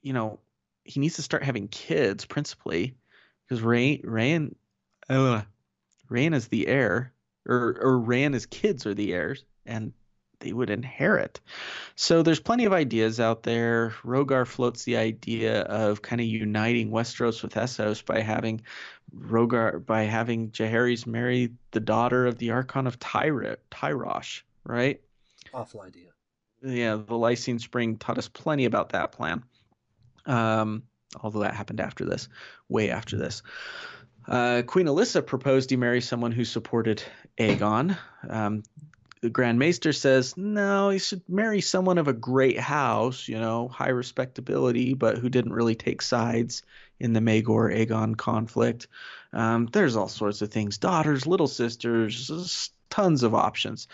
you know, he needs to start having kids principally because Ray Rhaena, uh, Rhaena is the heir, or or Rhaena's kids are the heirs, and they would inherit. So there's plenty of ideas out there. Rogar floats the idea of kind of uniting Westeros with Essos by having Rogar by having Jaehaerys marry the daughter of the Archon of Tyra, Tyrosh, right? awful idea. Yeah, the Lysene Spring taught us plenty about that plan. Um, although that happened after this, way after this. Uh, Queen Alyssa proposed he marry someone who supported Aegon. Um, Grand Maester says, no, he should marry someone of a great house, you know, high respectability, but who didn't really take sides in the Maegor Aegon conflict. Um, there's all sorts of things daughters, little sisters, tons of options.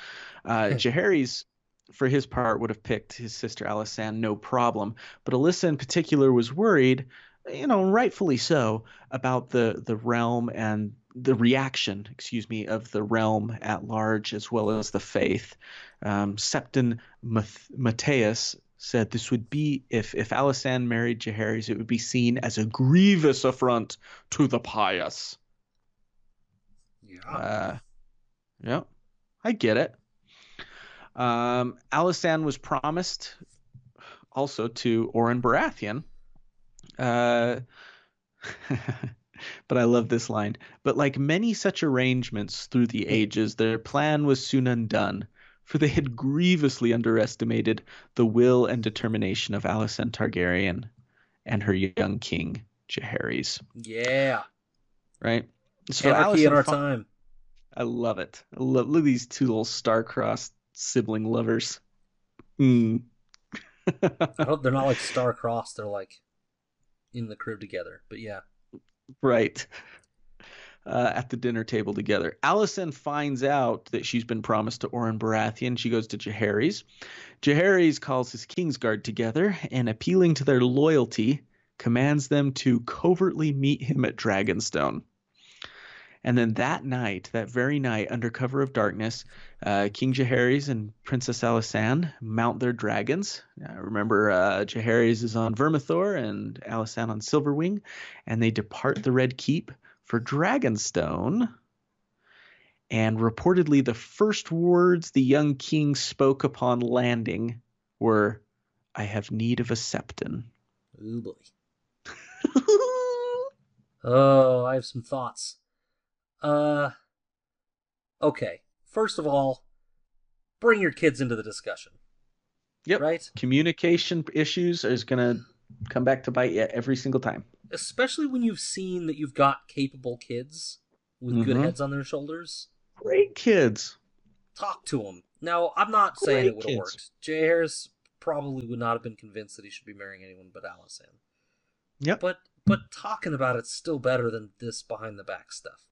Uh, Jaehaerys, for his part, would have picked his sister Alysanne, no problem. But Alyssa in particular was worried, you know, rightfully so, about the, the realm and the reaction, excuse me, of the realm at large as well as the faith. Um, Septon Mattheus said this would be if if Alysanne married Jaehaerys, it would be seen as a grievous affront to the pious. Yeah. Uh, yeah, I get it. Um, Alysanne was promised also to Orryn Baratheon. Uh, but I love this line. But like many such arrangements through the ages, their plan was soon undone, for they had grievously underestimated the will and determination of Alysanne Targaryen and her young king, Jaehaerys. yeah. Right? So Anarchy in Alysanne our fi- time. I love it. I love, look at these two little star-crossed sibling lovers. Mm. I don't, they're not like star-crossed. They're like in the crib together. But yeah. right. Uh, at the dinner table together. Alysanne finds out that she's been promised to Orryn Baratheon. She goes to Jaehaerys. Jaehaerys calls his Kingsguard together and, appealing to their loyalty, commands them to covertly meet him at Dragonstone. And then that night, that very night, under cover of darkness, uh, King Jaehaerys and Princess Alysanne mount their dragons. Uh, remember, uh, is on Vermithor and Alysanne on Silverwing, and they depart the Red Keep for Dragonstone. And reportedly, the first words the young king spoke upon landing were, "I have need of a septon." Oh boy. Oh, I have some thoughts. Uh, okay. First of all, bring your kids into the discussion. Yep. Right? Communication issues is gonna come back to bite you every single time. Especially when you've seen that you've got capable kids with good Mhm. heads on their shoulders. Great kids. Talk to them. Now, I'm not saying Great it would have worked. Jaehaerys probably would not have been convinced that he should be marrying anyone but Alysanne. Yep. But but talking about it's still better than this behind the back stuff.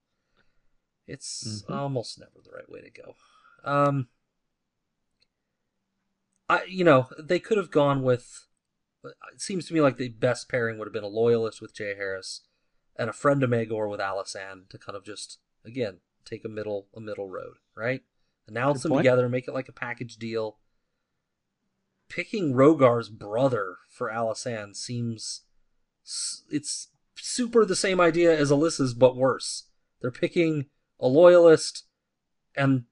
It's Mhm. almost never the right way to go. Um I you know, they could have gone with it seems to me like the best pairing would have been a loyalist with Jaehaerys and a friend of Maegor with Alysanne to kind of just again take a middle a middle road, right? Announce Good them point. together, make it like a package deal. Picking Rogar's brother for Alysanne seems it's super the same idea as Alyssa's, but worse. They're picking a loyalist and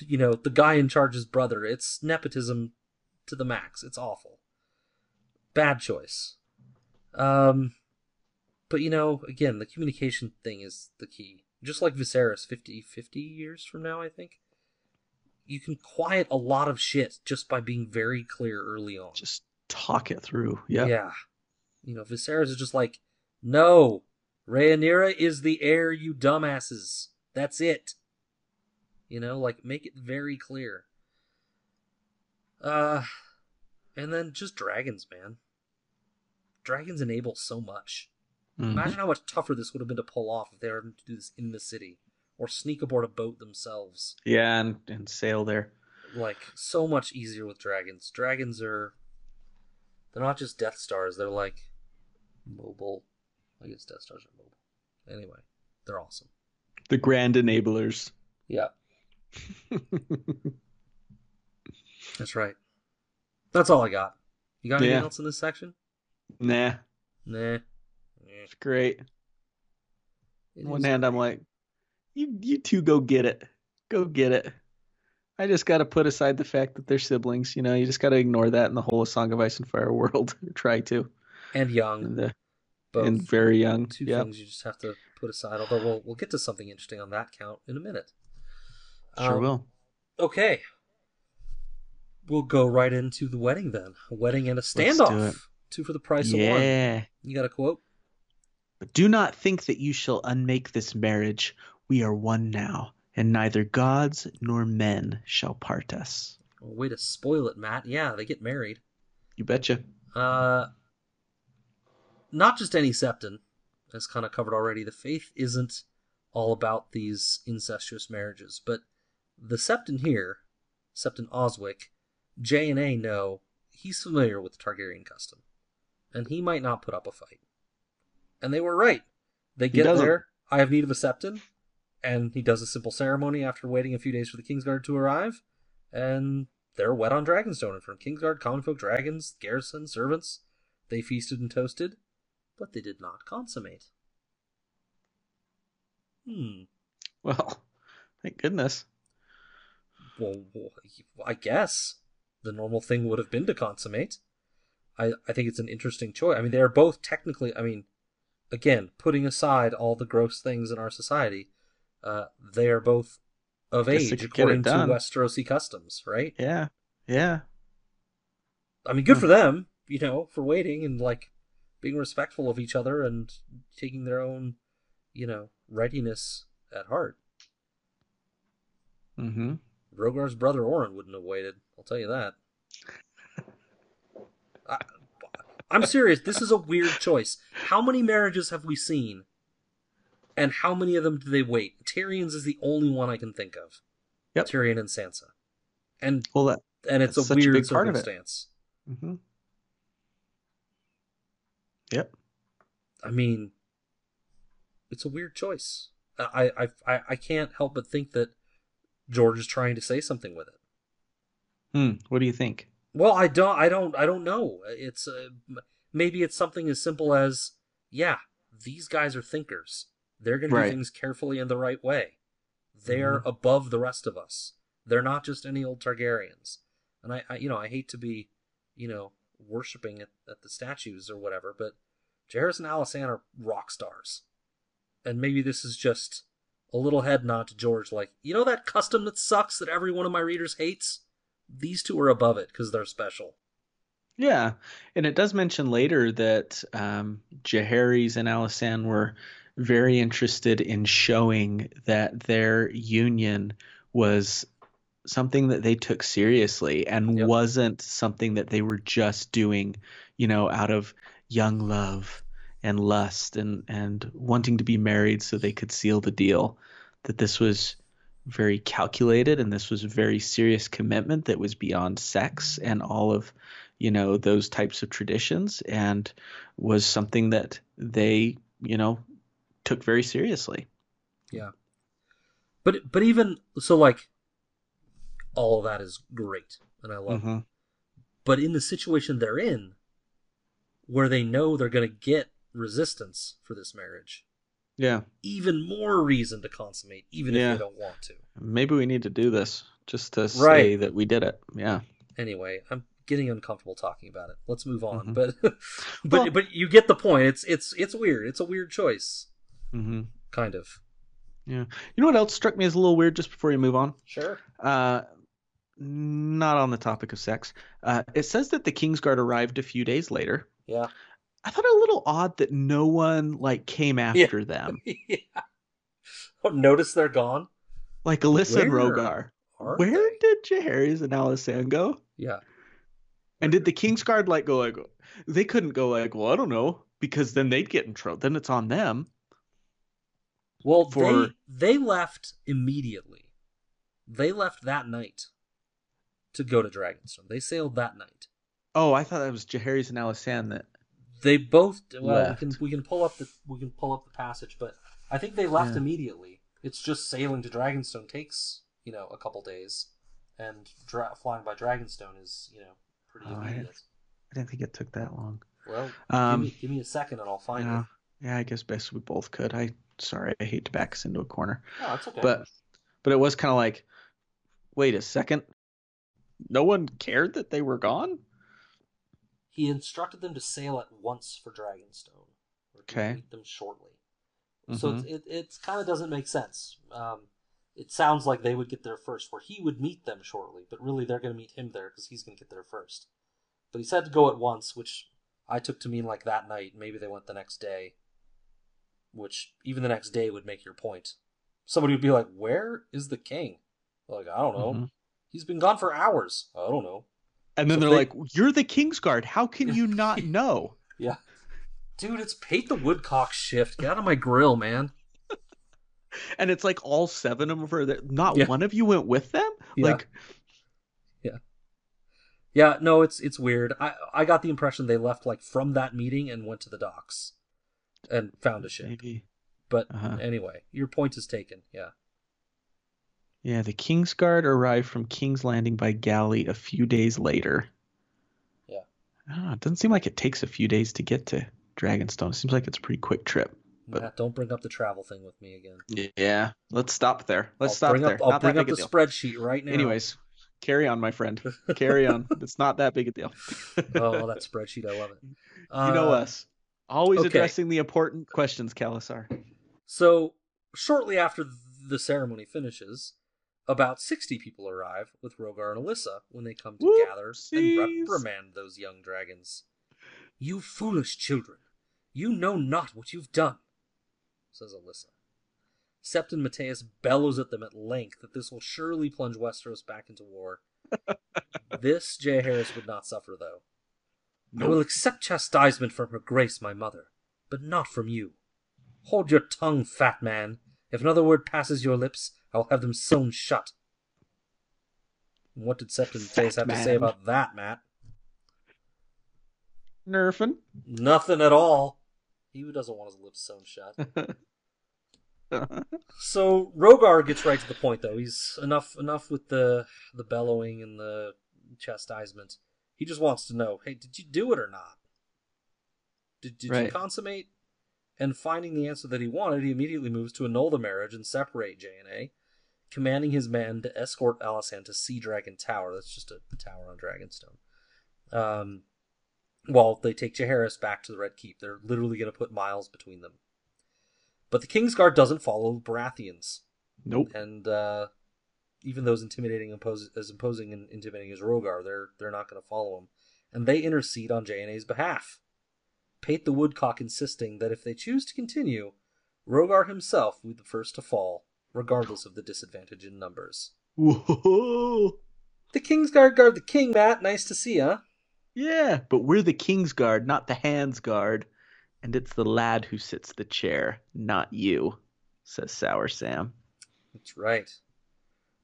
you know the guy in charge's brother. It's nepotism to the max. It's awful. Bad choice. Um, but you know, again, the communication thing is the key. just like Viserys 50, 50 years from now, I think, you can quiet a lot of shit just by being very clear early on. Just talk it through. Yeah. Yeah. You know, Viserys is just like, no, Rhaenyra is the heir, you dumbasses. That's it. You know, like make it very clear. Uh and then just dragons, man. Dragons enable so much. Mhm. Imagine how much tougher this would have been to pull off if they were to do this in the city or sneak aboard a boat themselves. Yeah, and, and sail there. Like so much easier with dragons. Dragons are they're not just Death Stars, they're like mobile. I guess Death Stars are mobile. Anyway, they're awesome. The grand enablers. Yeah, that's right. That's all I got. You got anything Yeah. else in this section? nah, Nah. It's great. it one hand, I'm like, you you two go get it, go get it. I just got to put aside the fact that they're siblings. You know, you just got to ignore that in the whole Song of Ice and Fire world. try to, and young, and, uh, both. and very young. two Yeah, things you just have to put aside. Although we'll we'll get to something interesting on that count in a minute. sure Um, will. Okay. We'll go right into the wedding then. A wedding and a do standoff. Two for the price of one. Yeah. You got a quote? But do not think that you shall unmake this marriage. We are one now, and neither gods nor men shall part us. Well, way to spoil it, Matt. Yeah, they get married. You betcha. Uh, not just any septon, as kind of covered already. The faith isn't all about these incestuous marriages, but the septon here, Septon Oswick, J and A know he's familiar with the Targaryen custom, and he might not put up a fight. And they were right. They get there. I have need of a septon, and he does a simple ceremony after waiting a few days for the Kingsguard to arrive, and they're wet on Dragonstone in front of Kingsguard, common folk, dragons, garrison, servants. They feasted and toasted, but they did not consummate. Hmm. Well, thank goodness. Well, I guess the normal thing would have been to consummate. I, I think it's an interesting choice. I mean, they are both technically. I mean, again, putting aside all the gross things in our society, uh, they are both of age could get it according to. Westerosi customs, right? Yeah. Yeah. I mean, good for them, you know, for waiting and like being respectful of each other and taking their own, you know, readiness at heart. Mm-hmm. Rogar's brother Orryn wouldn't have waited. I'll tell you that. I, I'm serious. This is a weird choice. How many marriages have we seen? And how many of them do they wait? Tyrion's is the only one I can think of. Yep. Tyrion and Sansa. And Well, that. and it's a a weird it. circumstance. Mm-hmm. Yep. I mean, it's a weird choice. I, I, I, I can't help but think that George is trying to say something with it. Hmm. What do you think? Well, I don't, I don't, I don't know. It's uh, maybe it's something as simple as, yeah, these guys are thinkers. They're going to do things carefully in the right way. They're Mhm. above the rest of us. They're not just any old Targaryens. And I, I you know, I hate to be, you know, worshiping at, at the statues or whatever, but Jaehaerys and Alysanne are rock stars. And maybe this is just a little head nod to George, like, you know that custom that sucks that every one of my readers hates? These two are above it because they're special. Yeah, and it does mention later that um, Jaehaerys and Alysanne were very interested in showing that their union was something that they took seriously and Yep. wasn't something that they were just doing, you know, out of young love and lust and and wanting to be married so they could seal the deal. That this was very calculated and this was a very serious commitment that was beyond sex and all of you know those types of traditions and was something that they you know took very seriously yeah But but even so, like all of that is great, and I love. it. Mhm. But in the situation they're in, where they know they're going to get resistance for this marriage, yeah even more reason to consummate, even Yeah. if they don't want to. maybe we need to do this just to say Right. that we did it yeah Anyway, I'm getting uncomfortable talking about it. Let's move on. Mhm. But but Well- but you get the point. It's it's it's weird. It's a weird choice, hmm kind of. Yeah. You know what else struck me as a little weird just before you move on? Sure. Uh, not on the topic of sex. Uh, it says that the Kingsguard arrived a few days later. Yeah. I thought it a little odd that no one like came after them, yeah. Oh, notice they're gone. like Alyssa and Where Rogar. Where they? did Jaehaerys and Alysanne go? Yeah. And did the Kingsguard like go like they couldn't go like well I don't know because then they'd get in trouble. Then it's on them. Well, For- they they left immediately. They left that night to go to Dragonstone. They sailed that night. Oh, I thought that was Jaehaerys and Alysanne that. They both well, Left. we can we can pull up the we can pull up the passage, but I think they left Yeah. immediately. It's just sailing to Dragonstone takes you know a couple days, and dra- flying by Dragonstone is you know pretty Oh, I immediate. didn't- I didn't think it took that long. Well, Um, give me give me a second and I'll find yeah, it. yeah, I guess best we both could. I sorry, I hate to back us into a corner, No, it's okay. but but it was kind of like, wait a second, no one cared that they were gone. he instructed them to sail at once for Dragonstone, or to Okay. meet them shortly. So Mhm. it it, it kind of doesn't make sense. Um, it sounds like they would get there first, where he would meet them shortly, but really they're going to meet him there because he's going to get there first. But he said to go at once, which I took to mean like that night. Maybe they went the next day, which even the next day would make your point. Somebody would be like, "Where is the king?" Like I don't know. Mhm. He's been gone for hours. I don't know. And then So they're they- like, "You're the Kingsguard. How can you not know?" Yeah. Dude, it's Pate the Woodcock shift. Get out of my grill, man. and it's like all seven of them are there. Not Yeah. one of you went with them. Yeah. Like, Yeah, no, it's it's weird. I I got the impression they left like from that meeting and went to the docks and found a ship. maybe. But Uh-huh. anyway, your point is taken. Yeah. Yeah, the Kingsguard arrived from King's Landing by galley a few days later. Yeah. Know. It doesn't seem like it takes a few days to get to Dragonstone. It seems like it's a pretty quick trip. But- Matt, don't bring up the travel thing with me again. Yeah. Let's stop there. Let's I'll stop bring there. Up, I'll not bring up the deal. spreadsheet right now. Anyways, carry on, my friend. Carry on. it's not that big a deal. oh, that spreadsheet, I love it. you know Uh, us. Always okay. addressing the important questions, Kalasar. So, shortly after the ceremony finishes, about 60 people arrive with Rogar and Alyssa when they come to gather and reprimand those young dragons. You foolish children, you know not what you've done, says Alyssa. Septon Mattheus bellows at them at length that this will surely plunge Westeros back into war. this Jaehaerys would not suffer, though. I will accept chastisement from her grace, my mother, but not from you. Hold your tongue, fat man. If another word passes your lips, I will have them sewn shut. And what did Septon Mattheus have Fat to say about that, Matt? Nerfing. Nothing at all. He doesn't want his lips sewn shut. So Rogar gets right to the point, though. He's enough enough with the the bellowing and the chastisement. He just wants to know, hey, did you do it or not? Did did you consummate? And finding the answer that he wanted, he immediately moves to annul the marriage and separate J and A, commanding his men to escort Alysanne to Sea Dragon Tower. That's just a tower on Dragonstone. Um, while they take Jaehaerys back to the Red Keep, they're literally going to put miles between them. But the Kingsguard doesn't follow Baratheons, nope. and uh, even those intimidating impose, as imposing and intimidating as Rogar, they're they're not going to follow him, and they intercede on J&A's behalf. Pate the Woodcock insisting that if they choose to continue, Rogar himself will be the first to fall, regardless of the disadvantage in numbers. Whoa. The Kingsguard guard the king, Matt. Nice to see, huh? Yeah, but we're the King's Guard, not the Hands Guard. And it's the lad who sits the chair, not you, says Sour Sam. That's right.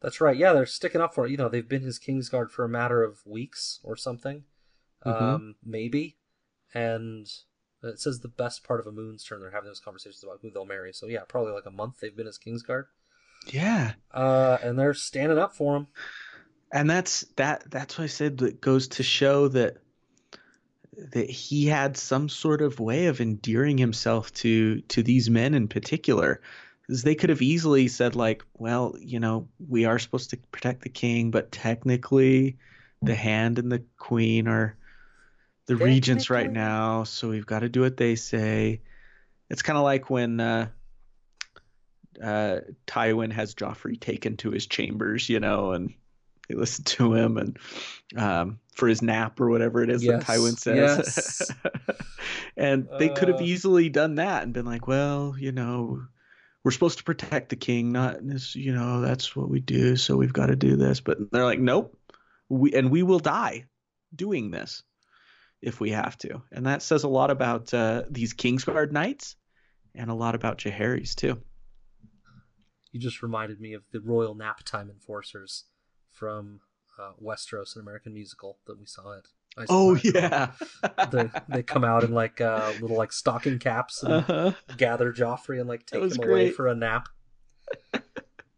That's right. Yeah, they're sticking up for it. You know, they've been his Kingsguard for a matter of weeks or something, Mhm. um, maybe. And it says the best part of a moon's turn. They're having those conversations about who they'll marry. So yeah, probably like a month they've been his Kingsguard, Yeah. uh, and they're standing up for him. And that's that that's what I said that goes to show that that he had some sort of way of endearing himself to to these men in particular. Because they could have easily said like, well, you know, we are supposed to protect the king, but technically the hand and the queen are the regents right now, so we've got to do what they say. It's kind of like when uh, uh, Tywin has Joffrey taken to his chambers, you know, and they listen to him and um, for his nap or whatever it is Yes, that Tywin says. yes. and they could have Uh. easily done that and been like, well, you know, we're supposed to protect the king, not this, you know, that's what we do, so we've got to do this. But they're like, nope, we and we will die doing this if we have to. And that says a lot about uh, these Kingsguard knights and a lot about Jaehaerys too. You just reminded me of the Royal Naptime Enforcers from uh, Westeros, an American musical that we saw at. Ice Oh Con. yeah. they they come out in like uh, little like stocking caps and uh-huh. gather Joffrey and like take him away for a nap.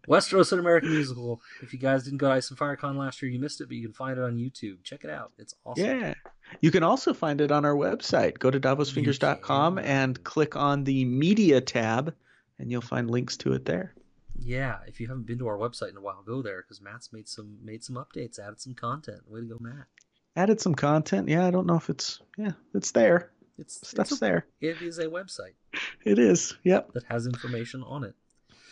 Westeros, an American musical. If you guys didn't go to Ice and Fire Con last year, you missed it, but you can find it on YouTube. Check it out. It's awesome. Yeah. You can also find it on our website. Go to davosfingers.com and click on the media tab, and you'll find links to it there. Yeah, if you haven't been to our website in a while, go there because Matt's made some made some updates, added some content. Way to go, Matt! Added some content. Yeah, I don't know if it's yeah, it's there. It's Stuff's it's a, there. It is a website It is. Yep. that has information on it.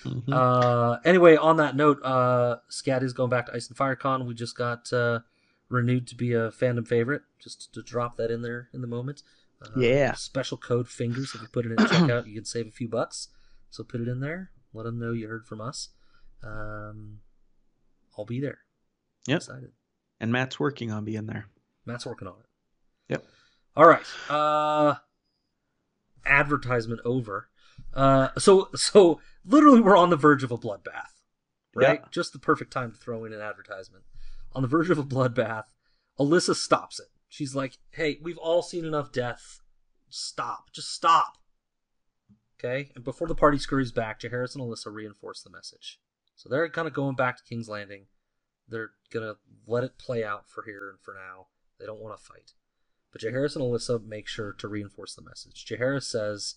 Mhm. Uh, anyway, on that note, uh, Scat is going back to Ice and Fire Con. We just got uh, renewed to be a fandom favorite. Just to drop that in there in the moment. Uh, Yeah. Special code fingers. If you put it in checkout, you can save a few bucks. So put it in there. Let them know you heard from us. Um, I'll be there. Yep. Excited. and Matt's working on being there. Matt's working on it. Yep. All right. Uh, advertisement over. Uh, so so literally we're on the verge of a bloodbath, right? Yeah. Just the perfect time to throw in an advertisement. On the verge of a bloodbath, Alyssa stops it. She's like, "Hey, we've all seen enough death. Stop. Just stop." Okay. And before the party scurries back, Jaehaerys and Alyssa reinforce the message. So they're kind of going back to King's Landing. They're gonna let it play out for here and for now. They don't want to fight. But Jaehaerys and Alyssa make sure to reinforce the message. Jaehaerys says,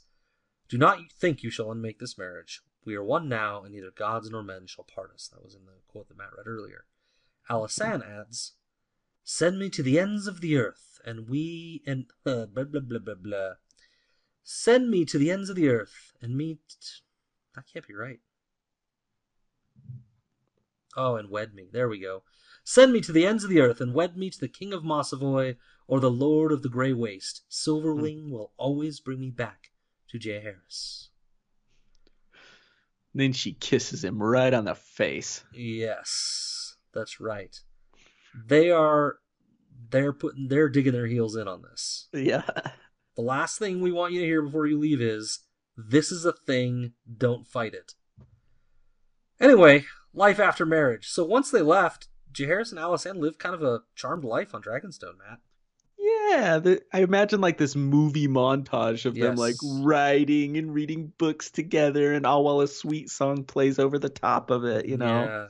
Do not think you shall unmake this marriage. We are one now, and neither gods nor men shall part us. That was in the quote that Matt read earlier. Alysanne adds, Send me to the ends of the earth, and we and uh, blah blah blah blah blah. Send me to the ends of the earth, and meet. That can't be right. Oh, and wed me. There we go. Send me to the ends of the earth, and wed me to the king of Mossovy, or the lord of the grey waste. Silverwing hmm. will always bring me back to Jaehaerys. Then she kisses him right on the face. Yes, that's right. They are they're putting they're digging their heels in on this. Yeah. The last thing we want you to hear before you leave is this is a thing, don't fight it. Anyway, life after marriage. So once they left, Jaehaerys and Alysanne lived kind of a charmed life on Dragonstone, Matt. Yeah, the, I imagine like this movie montage of them like writing and reading books together, and all while a sweet song plays over the top of it. You know,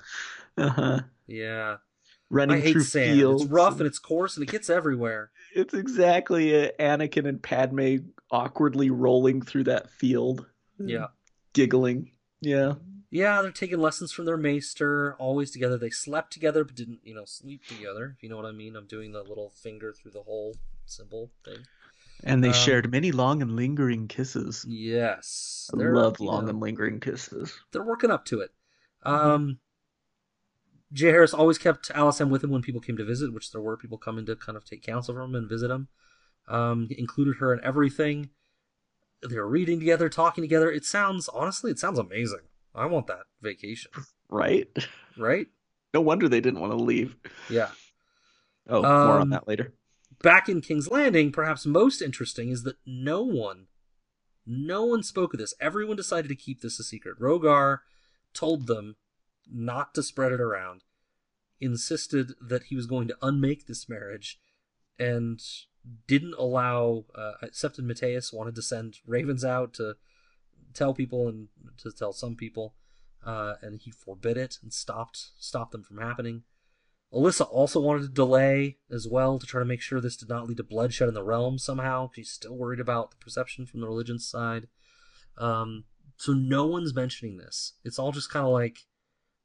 yeah, uh-huh. Yeah. Yeah. running I hate through sand. fields. It's rough and it's coarse and it gets everywhere. It's exactly a Anakin and Padme awkwardly rolling through that field, Yeah. giggling. Yeah, Yeah, they're taking lessons from their maester, always together. They slept together but didn't, you know, sleep together, if you know what I mean. I'm doing the little finger through the hole symbol thing. and they Um, shared many long and lingering kisses. Yes. I They're, love long know, and lingering kisses. they're working up to it. Um, Jaehaerys always kept Alysanne with him when people came to visit, which there were people coming to kind of take counsel from him and visit him. Um, included her in everything. They were reading together, talking together. It sounds honestly, it sounds amazing. I want that vacation, Right? right? No wonder they didn't want to leave. Yeah. Oh, more on Um, that later. Back in King's Landing, perhaps most interesting is that no one, no one spoke of this. Everyone decided to keep this a secret. Rogar told them not to spread it around, insisted that he was going to unmake this marriage, and didn't allow, uh, Septon Mattheus wanted to send ravens out to tell people and to tell some people, uh, and he forbid it and stopped stopped them from happening. Alyssa also wanted to delay as well to try to make sure this did not lead to bloodshed in the realm somehow. She's still worried about the perception from the religion side. Um, so no one's mentioning this. It's all just kind of like,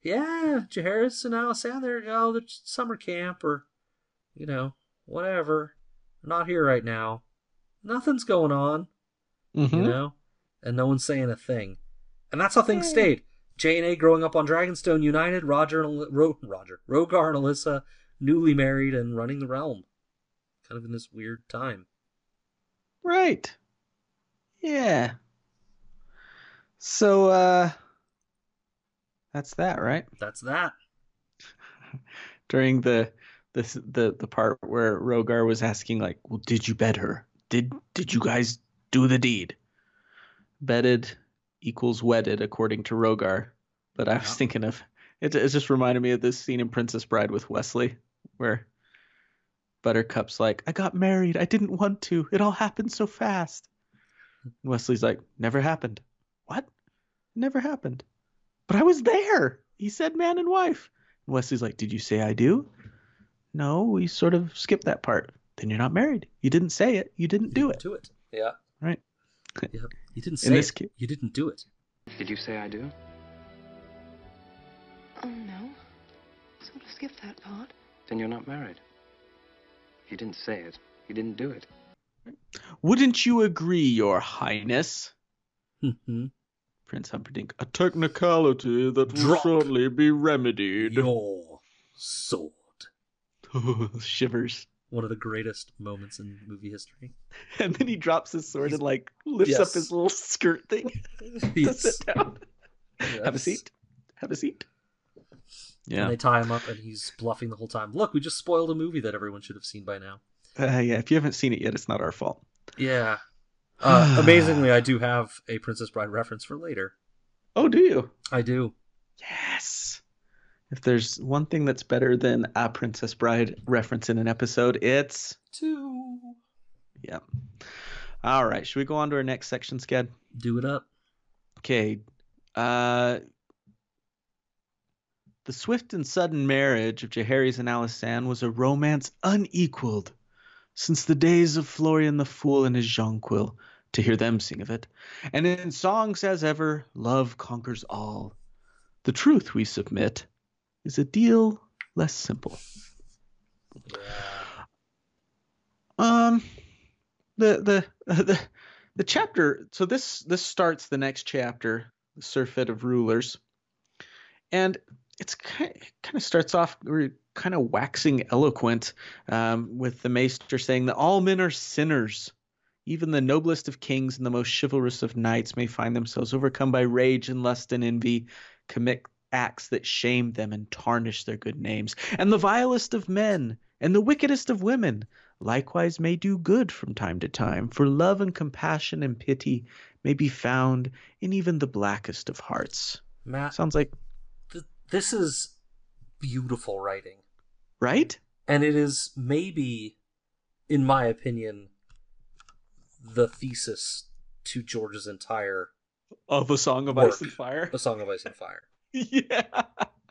yeah, Jaehaerys and you go, the summer camp, or, you know, whatever. They're not here right now. Nothing's going on, Mhm. you know? And no one's saying a thing. And that's how things stayed. J and A growing up on Dragonstone United, Roger and Ro- Roger, Rogar and Alyssa newly married and running the realm. Kind of in this weird time. Right. Yeah. So uh that's that, right? That's that. During the this the the part where Rogar was asking like, "Well, did you bed her? Did did you guys do the deed?" Bedded equals wedded according to Rogar. But I was Yeah. thinking of it, it just reminded me of this scene in Princess Bride with Westley where Buttercup's like, I got married. I didn't want to. It all happened so fast. And Westley's like, never happened. What? Never happened. But I was there. He said man and wife. And Westley's like, Did you say I do? No, we sort of skipped that part. Then you're not married. You didn't say it. You didn't do it. Do it. Yeah. Right. Yep. You didn't In say this it. ca- You didn't do it. Did you say I do? Oh, no. Sort of skipped that part. Then you're not married. If you didn't say it, you didn't do it. Wouldn't you agree, Your Highness? Mhm. Prince Humperdinck. A technicality that will Drop. shortly be remedied. Your sword. Shivers. One of the greatest moments in movie history. And then he drops his sword and like lifts Yes. up his little skirt thing to sit down. Have a seat. Have a seat. Yeah. And they tie him up, and he's bluffing the whole time. Look, we just spoiled a movie that everyone should have seen by now. Uh, yeah. If you haven't seen it yet, it's not our fault. Yeah. Uh, amazingly, I do have a Princess Bride reference for later. Oh, do you? I do. Yes. If there's one thing that's better than a Princess Bride reference in an episode, it's Two. yeah. All right. Should we go on to our next section, Sked? Do it up. Okay. Uh, the swift and sudden marriage of Jaehaerys and Alysanne was a romance unequaled since the days of Florian the Fool and his Jonquil, to hear them sing of it. And in songs as ever, love conquers all. The truth, we submit, is a deal less simple. Um, the the the the chapter. So this this starts the next chapter, the Surfeit of Rulers, and it's kind kind of starts off we're kind of waxing eloquent um, with the Maester saying that all men are sinners. Even the noblest of kings and the most chivalrous of knights may find themselves overcome by rage and lust and envy, commit acts that shame them and tarnish their good names. And the vilest of men and the wickedest of women likewise may do good from time to time, for love and compassion and pity may be found in even the blackest of hearts. Matt, Sounds like this is beautiful writing. right? And it is maybe, in my opinion, the thesis to George's entire Of a song of Work. ice and fire. A Song of Ice and Fire. yeah.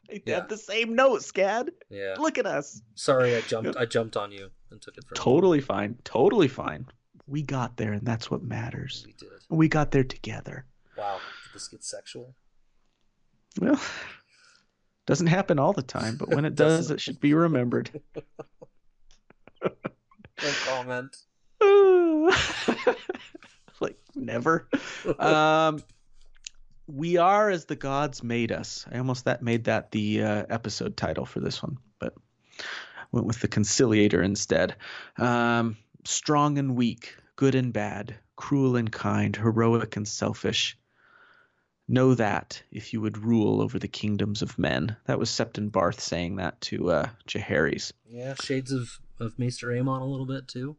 They Yeah. have the same note, Scad. Yeah. Look at us. Sorry, I jumped. I jumped on you and took it from you. Totally fine. Totally fine. We got there, and that's what matters. We did. We got there together. Wow. Did this get sexual? Well, doesn't happen all the time, but when it does, it should be remembered. No comment. like never. Um, we are as the gods made us. I almost that made that the uh, episode title for this one, but went with the conciliator instead. Um, strong and weak, good and bad, cruel and kind, heroic and selfish. Know that if you would rule over the kingdoms of men. That was Septon Barth saying that to uh, Jaehaerys. Yeah, shades of of Maester Aemon a little bit too.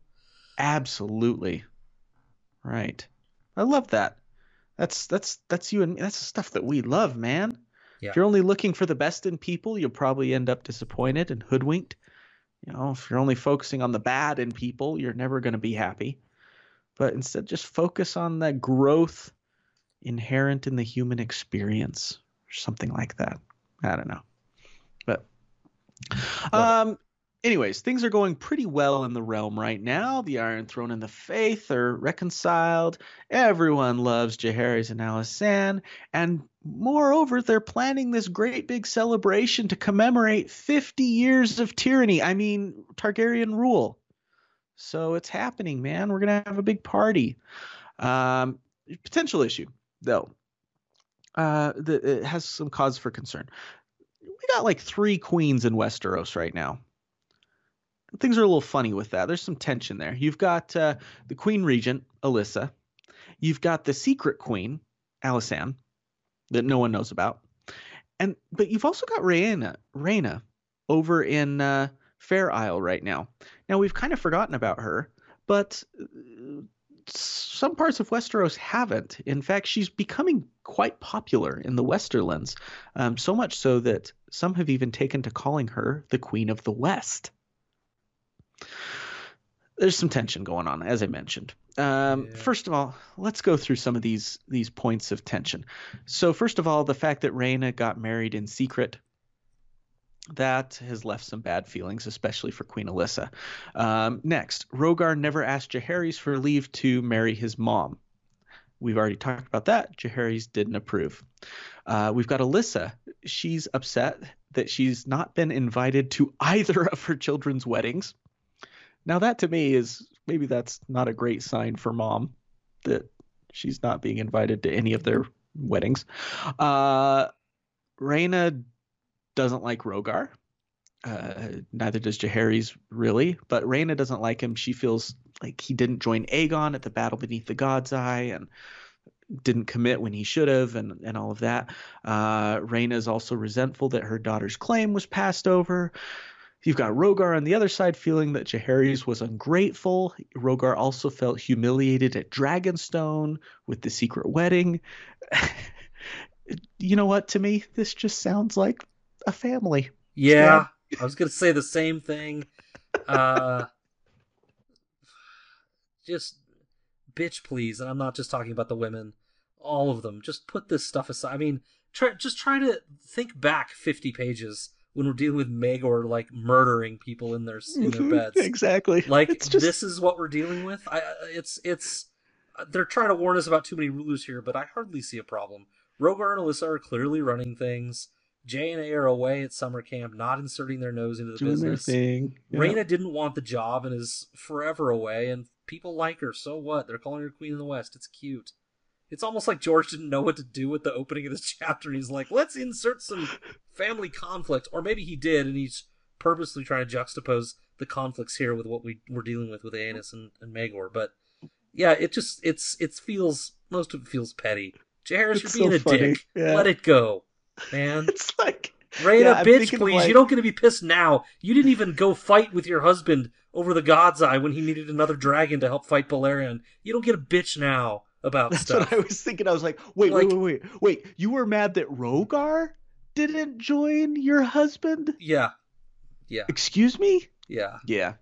Absolutely. Right. I love that. That's that's that's you and me. That's the stuff that we love, man. Yeah. If you're only looking for the best in people, you'll probably end up disappointed and hoodwinked. You know, if you're only focusing on the bad in people, you're never going to be happy. But instead, just focus on the growth inherent in the human experience, or something like that. I don't know. But um, anyways, things are going pretty well in the realm right now. The Iron Throne and the Faith are reconciled. Everyone loves Jaehaerys and Alysanne, and moreover, they're planning this great big celebration to commemorate 50 years of tyranny. I mean, Targaryen rule. So it's happening, man. We're gonna have a big party. Um, potential issue though. uh, it has some cause for concern. We got like three queens in Westeros right now. Things are a little funny with that. There's some tension there. You've got uh, the Queen Regent, Alyssa. You've got the Secret Queen, Alysanne, that no one knows about. And but you've also got Rhaena, Rhaena over in uh, Fair Isle right now. Now we've kind of forgotten about her, but uh, some parts of Westeros haven't. In fact, she's becoming quite popular in the Westerlands, um, so much so that some have even taken to calling her the Queen of the West. There's some tension going on, as I mentioned. Um, Yeah. First of all, let's go through some of these these points of tension. So, first of all, the fact that Rhaena got married in secret that has left some bad feelings, especially for Queen Alyssa. Um, next, Rogar never asked Jaehaerys for leave to marry his mom. We've already talked about that. Jaehaerys didn't approve. Uh, we've got Alyssa. She's upset that she's not been invited to either of her children's weddings. Now, that to me is maybe that's not a great sign for mom that she's not being invited to any of their weddings. Uh, Rhaena doesn't like Rogar. Uh, neither does Jaehaerys really, but Rhaena doesn't like him. She feels like he didn't join Aegon at the Battle Beneath the God's Eye and didn't commit when he should have, and and all of that. Uh, Rhaena is also resentful that her daughter's claim was passed over. You've got Rogar on the other side feeling that Jaehaerys was ungrateful. Rogar also felt humiliated at Dragonstone with the secret wedding. you know what? To me, this just sounds like a family. Yeah, I was gonna say the same thing. Uh, just bitch, please, and I'm not just talking about the women, all of them. Just put this stuff aside. I mean, try just try to think back 50 pages when we're dealing with Maegor like murdering people in their in their beds. exactly. Like just- this is what we're dealing with. I, I- it's it's they're trying to warn us about too many rulers here, but I hardly see a problem. Rogar and Alyssa are clearly running things. J and A are away at summer camp, not inserting their nose into the doing their business. thing. Yeah. Rhaena didn't want the job and is forever away, and people like her. So what? They're calling her Queen of the West. It's cute. It's almost like George didn't know what to do with the opening of this chapter, and he's like, "Let's insert some family conflict," or maybe he did, and he's purposely trying to juxtapose the conflicts here with what we we're dealing with with Aenys and, and Maegor. But yeah, it just it's it feels most of it feels petty. It's you're being so a funny. dick. Yeah. Let it go, man. It's like Rhaena, Yeah, bitch, please. like- You don't get to be pissed now. You didn't even go fight with your husband over the God's Eye when he needed another dragon to help fight Balerion. You don't get a bitch now about That's stuff. what I was thinking. I was like, wait, Like- wait, wait, wait, wait. You were mad that Rogar didn't join your husband? Yeah, yeah, Excuse me? yeah. Yeah.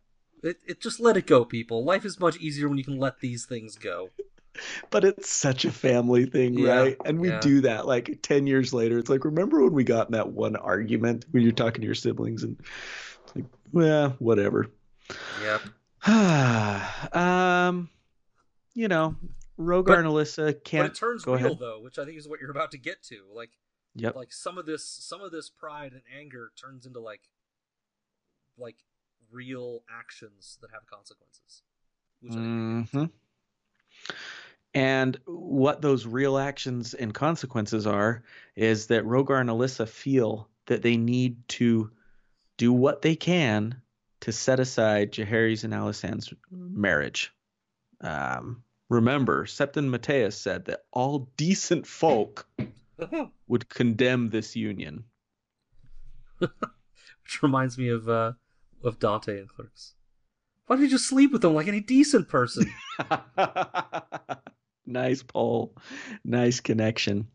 It, it just let it go, people. Life is much easier when you can let these things go. But it's such a family thing, Yeah, right? And we yeah. do that like 10 years later. It's like, remember when we got in that one argument when you're talking to your siblings and it's like, well, whatever. Yep. um, you know, Rogar But- and Alyssa can't. it turns go real ahead. though, which I think is what you're about to get to. Like, Yep. like some of this, some of this pride and anger turns into like, like real actions that have consequences. Which I think Mhm. And what those real actions and consequences are is that Rogar and Alyssa feel that they need to do what they can to set aside Jaehaerys and Alysanne's marriage. Um, remember, Septon Mattheus said that all decent folk would condemn this union. Which reminds me of uh, of Dante and Clerks. Why don't you just sleep with him like any decent person? nice Paul. Nice connection.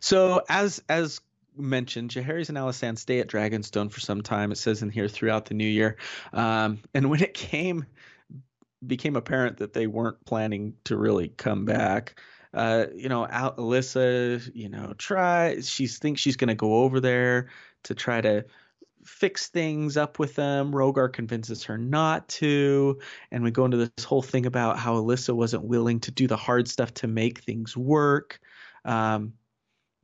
So as as mentioned, Jaehaerys and Alysanne stay at Dragonstone for some time. It says in here throughout the new year. Um, and when it came became apparent that they weren't planning to really come back. Uh, you know, Al- Alyssa, you know, try she thinks she's going to go over there to try to fix things up with them. Rogar convinces her not to, and we go into this whole thing about how Alyssa wasn't willing to do the hard stuff to make things work. Um,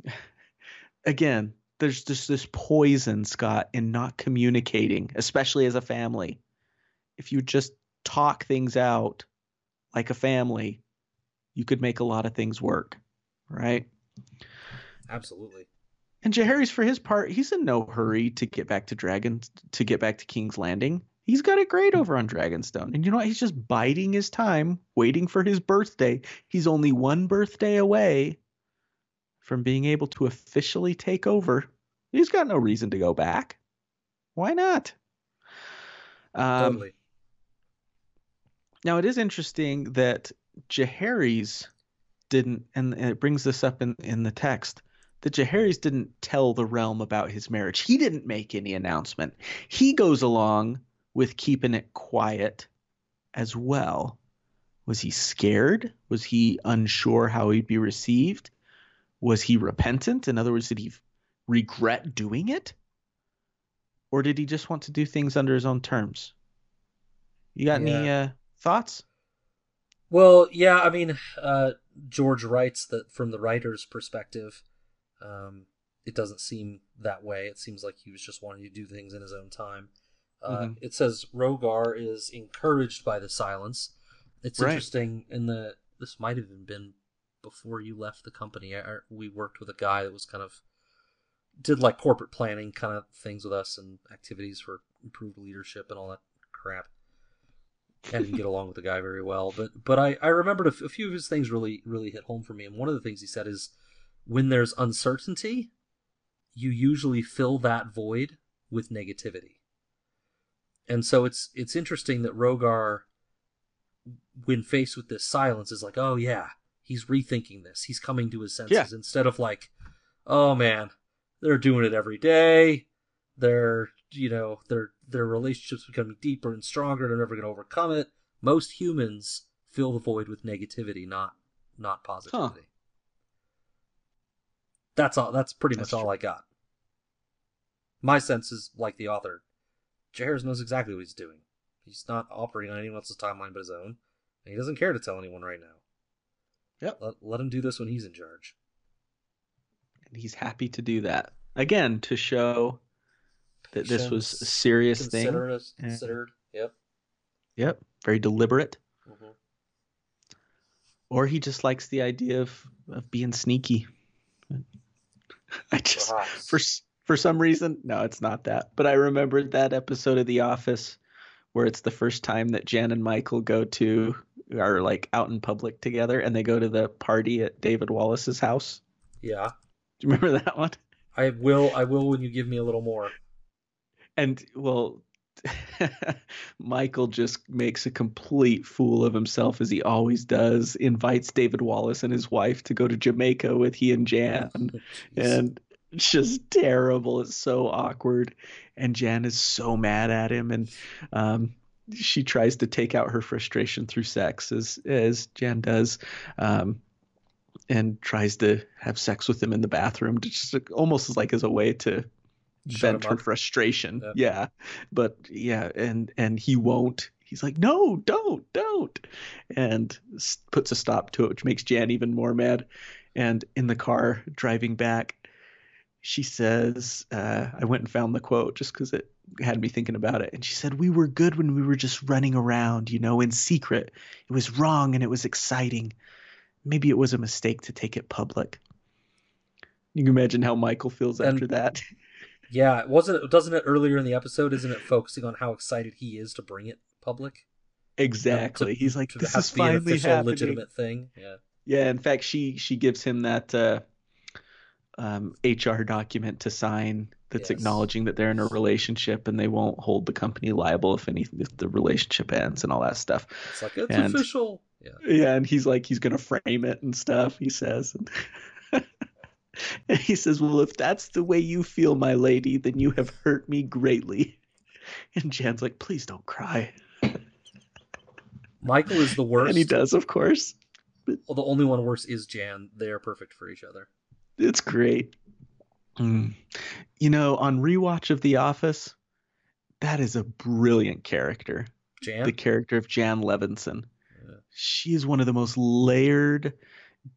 again, there's just this poison, Scott, in not communicating, especially as a family. If you just talk things out like a family, you could make a lot of things work, right? Absolutely. And Jaehaerys, for his part, he's in no hurry to get back to Dragon to get back to King's Landing. He's got it great over on Dragonstone. And you know what? He's just biding his time, waiting for his birthday. He's only one birthday away from being able to officially take over. He's got no reason to go back. Why not? Um, Totally. Now it is interesting that Jaehaerys didn't, and, and it brings this up in, in the text, that Jaehaerys didn't tell the realm about his marriage. He didn't make any announcement. He goes along with keeping it quiet as well. Was he scared? Was he unsure how he'd be received? Was he repentant? In other words, did he regret doing it? Or did he just want to do things under his own terms? You got any uh, thoughts? Well, yeah, I mean, uh, George writes that from the writer's perspective, um, it doesn't seem that way. It seems like he was just wanting to do things in his own time. Uh, Mhm. It says Rogar is encouraged by the silence. It's Right. interesting in the this might have even been before you left the company. I- we worked with a guy that was kind of did like corporate planning kind of things with us and activities for improved leadership and all that crap. I didn't get along with the guy very well, but but I I remembered a, f- a few of his things really really hit home for me. And one of the things he said is, when there's uncertainty, you usually fill that void with negativity. And so it's it's interesting that Rogar, when faced with this silence, is like, oh yeah, he's rethinking this. He's coming to his senses Yeah. instead of like, oh man, they're doing it every day. They're you know their their relationships becoming deeper and stronger. They're never going to overcome it. Most humans fill the void with negativity, not not positivity. That's all. That's pretty That's much all. I got. My sense is like the author. Jaehaerys knows exactly what he's doing. He's not operating on anyone else's timeline but his own, and he doesn't care to tell anyone right now. Yep. Let, let him do this when he's in charge. And he's happy to do that. Again, to show that this was a serious thing. Considered, Yep. Yep. Very deliberate. Mhm. Or he just likes the idea of, of being sneaky. I just Perhaps. for for some reason, no, it's not that. But I remembered that episode of The Office where it's the first time that Jan and Michael go to are like out in public together and they go to the party at David Wallace's house. Yeah. Do you remember that one? I will. I will when you give me a little more. And well, Michael just makes a complete fool of himself as he always does. Invites David Wallace and his wife to go to Jamaica with he and Jan, Jeez. and it's just terrible. It's so awkward, and Jan is so mad at him, and um, she tries to take out her frustration through sex, as as Jan does. Um, and tries to have sex with him in the bathroom, just almost as like as a way to Shut vent her frustration. Yeah. Yeah. But yeah, and and he won't. He's like, no, don't, don't, and s- puts a stop to it, which makes Jan even more mad. And in the car driving back, she says, uh, I went and found the quote just because it had me thinking about it. And she said, We were good when we were just running around, you know, in secret. It was wrong and it was exciting. Maybe it was a mistake to take it public. You can imagine how Michael feels And- after that. Yeah, it wasn't. Doesn't it earlier in the episode? Isn't it focusing on how excited he is to bring it public? Exactly. To- He's like, this is to be an finally official, happening. legitimate thing. Yeah. Yeah. In fact, she she gives him that uh, um, HR document to sign that's Yes. acknowledging that they're in a relationship and they won't hold the company liable if any if the relationship ends and all that stuff. It's like it's And- official. Yeah. Yeah, and he's like he's gonna frame it and stuff. He says. And he says, "Well, if that's the way you feel, my lady, then you have hurt me greatly." And Jan's like, "Please don't cry." Michael is the worst. And he does, of course. Well, the only one worse is Jan. They are perfect for each other. It's great. Mm. You know, on rewatch of The Office, that is a brilliant character. Jan. The character of Jan Levinson. Yeah. She is one of the most layered,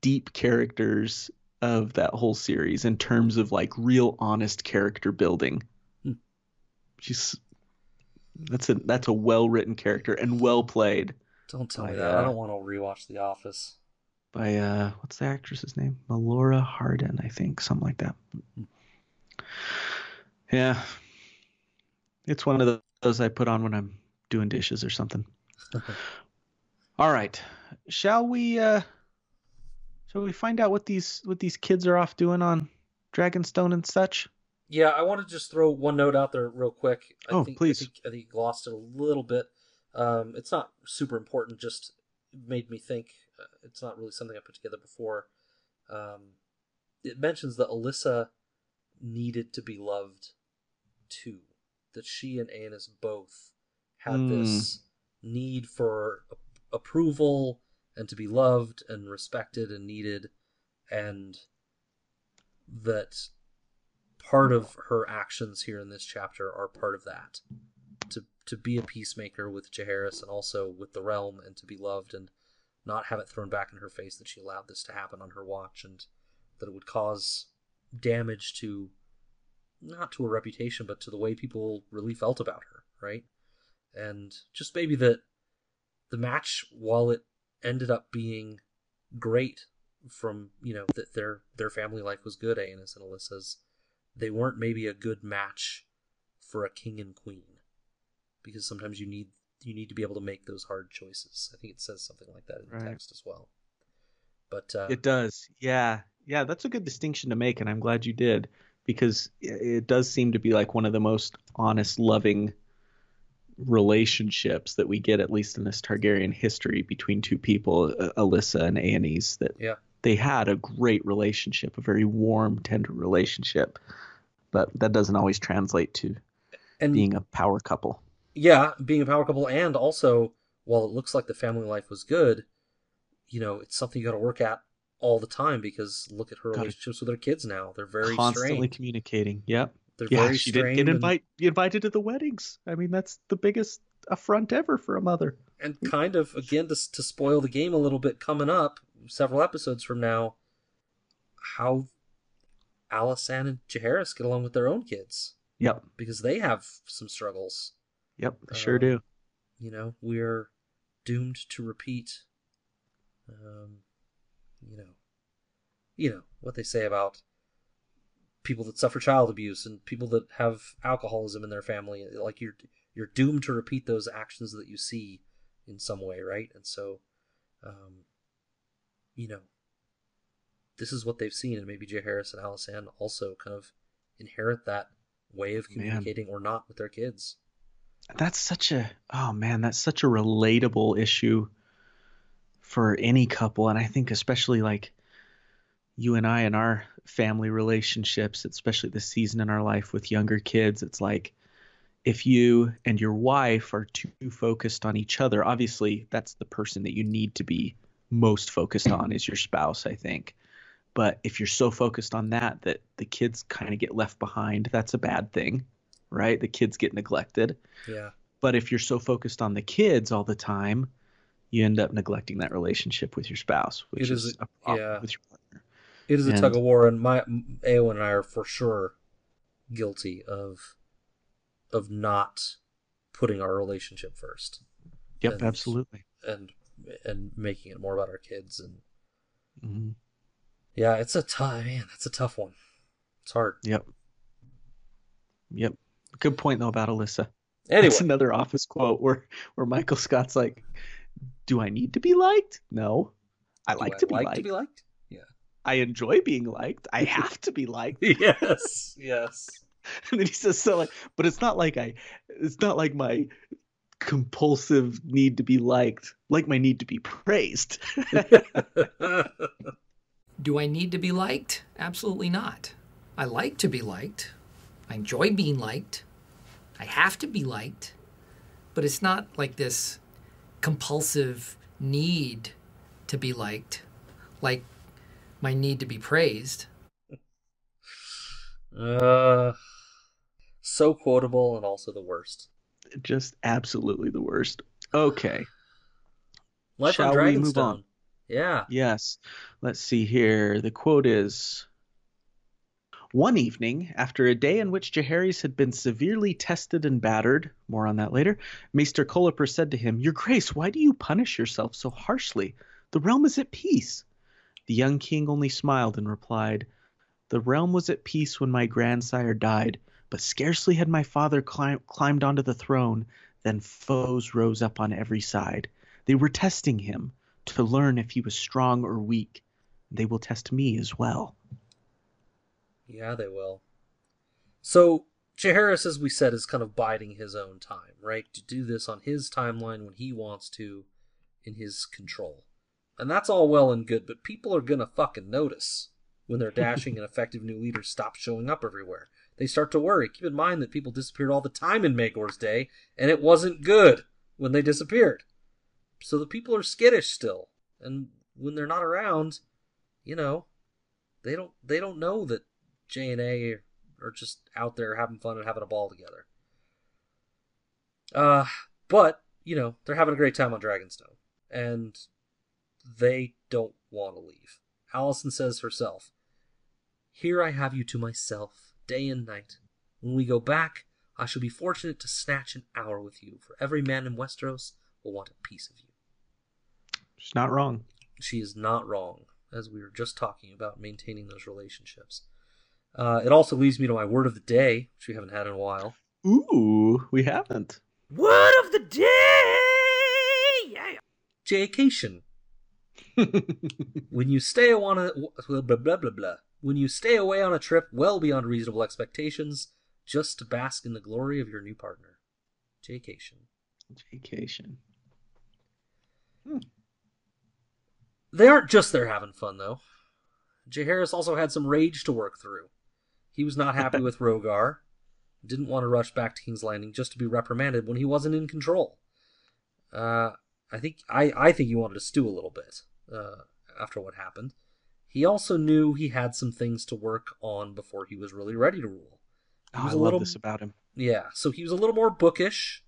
deep characters of that whole series in terms of like real honest character building. Hmm. She's that's a that's a well written character and well played. Don't tell me Oh, that. yeah. I don't want to rewatch The Office. by uh, what's the actress's name? Melora Hardin, I think, something like that. Yeah, it's one of those I put on when I'm doing dishes or something. All right, shall we? Uh, shall we find out what these what these kids are off doing on Dragonstone and such? Yeah, I want to just throw one note out there real quick. I Oh, think, please. I think, I think you glossed it a little bit. Um, it's not super important. Just made me think. Uh, it's not really something I put together before. Um, it mentions that Alyssa needed to be loved too. That she and Aenys both had Hmm. this need for a- approval and to be loved and respected and needed, and that part of her actions here in this chapter are part of that. To to be a peacemaker with Jaehaerys and also with the realm and to be loved and not have it thrown back in her face that she allowed this to happen on her watch and that it would cause damage to not to her reputation but to the way people really felt about her, right? And just maybe that the match while it ended up being great from, you know, that their their family life was good, Aenys and Alyssa's they weren't maybe a good match for a king and queen because sometimes you need you need to be able to make those hard choices. I think it says something like that in the Right. text as well. But uh, It does. Yeah. Yeah, that's a good distinction to make and I'm glad you did because it does seem to be like one of the most honest loving relationships that we get at least in this Targaryen history between two people, uh, Alyssa and Aenys that yeah, they had a great relationship, a very warm, tender relationship. But that doesn't always translate to and being a power couple. yeah, being a power couple, and also while it looks like the family life was good, you know, it's something you got to work at all the time because look at her Gotta- relationships with her kids now; they're very Constantly strained. communicating. Yep. They're Yeah, very she didn't get invite, be invited to the weddings. I mean, that's the biggest affront ever for a mother. and kind of again to to spoil the game a little bit coming up several episodes from now how Alysanne and Jaehaerys get along with their own kids Yep. because they have some struggles Yep. they Sure do. you know we're doomed to repeat um you know you know what they say about people that suffer child abuse and people that have alcoholism in their family like you're you're doomed to repeat those actions that you see in some way right and so um you know this is what they've seen and maybe Jaehaerys and Alysanne also kind of inherit that way of Man. communicating or not with their kids That's such a oh man, that's such a relatable issue for any couple, and I think especially like you and I in our family relationships, especially this season in our life with younger kids, it's like if you and your wife are too focused on each other, obviously that's the person that you need to be most focused on is your spouse, I think. But if you're so focused on that that the kids kind of get left behind, that's a bad thing, right? The kids get neglected. yeah But if you're so focused on the kids all the time, you end up neglecting that relationship with your spouse, which It is is a- problem yeah. with your. It is a And- tug of war, and my Ao and I are for sure guilty of of not putting our relationship first, Yep, And- absolutely. and and making it more about our kids. And mm-hmm. yeah, it's a tough man. That's a tough one. It's hard. Yep. Yep. Good point though about Alyssa. Anyway, That's another office quote where where Michael Scott's like, "Do I need to be liked? No. I like I to be like liked. to be liked. I enjoy being liked. I have to be liked." yes, yes. and then he says so like, but it's not like I, it's not like my compulsive need to be liked, like my need to be praised. Do I need to be liked? Absolutely not. I like to be liked. I enjoy being liked. I have to be liked. But it's not like this compulsive need to be liked, like my need to be praised. uh, so quotable and also the worst. Just absolutely the worst. Okay. Life Shall on we move on? Yeah. Yes. Let's see here. The quote is One evening, after a day in which Jaehaerys had been severely tested and battered, more on that later, Maester Coliper said to him, Your Grace, why do you punish yourself so harshly? The realm is at peace. The young king only smiled and replied, The realm was at peace when my grandsire died, but scarcely had my father clim- climbed onto the throne than foes rose up on every side. They were testing him to learn if he was strong or weak. They will test me as well. Yeah, they will. So Jaehaerys, as we said, is kind of biding his own time, right? To do this on his timeline when he wants to, in his control. And that's all well and good, but people are gonna fucking notice when their dashing and effective new leaders stop showing up everywhere. They start to worry. Keep in mind that people disappeared all the time in Maegor's day, and it wasn't good when they disappeared. So the people are skittish still. And when they're not around, you know, they don't they don't know that J and A are just out there having fun and having a ball together. Uh, but you know they're having a great time on Dragonstone, and they don't want to leave. Alysanne says herself, "Here I have you to myself, day and night. When we go back, I shall be fortunate to snatch an hour with you, for every man in Westeros will want a piece of you." She's not wrong. She is not wrong, as we were just talking about maintaining those relationships. Uh, it also leads me to my word of the day, which we haven't had in a while. Ooh, we haven't. Word of the day! Yeah. Jaycation. when you stay on a blah, blah blah blah blah. When you stay away on a trip well beyond reasonable expectations, just to bask in the glory of your new partner. vacation Vacation. They aren't just there having fun though. Jaehaerys also had some rage to work through. He was not happy with Rogar, didn't want to rush back to King's Landing just to be reprimanded when he wasn't in control. Uh, I think I, I think he wanted to stew a little bit uh, after what happened. He also knew he had some things to work on before he was really ready to rule. He Oh, was I a love little- this about him. Yeah, so he was a little more bookish,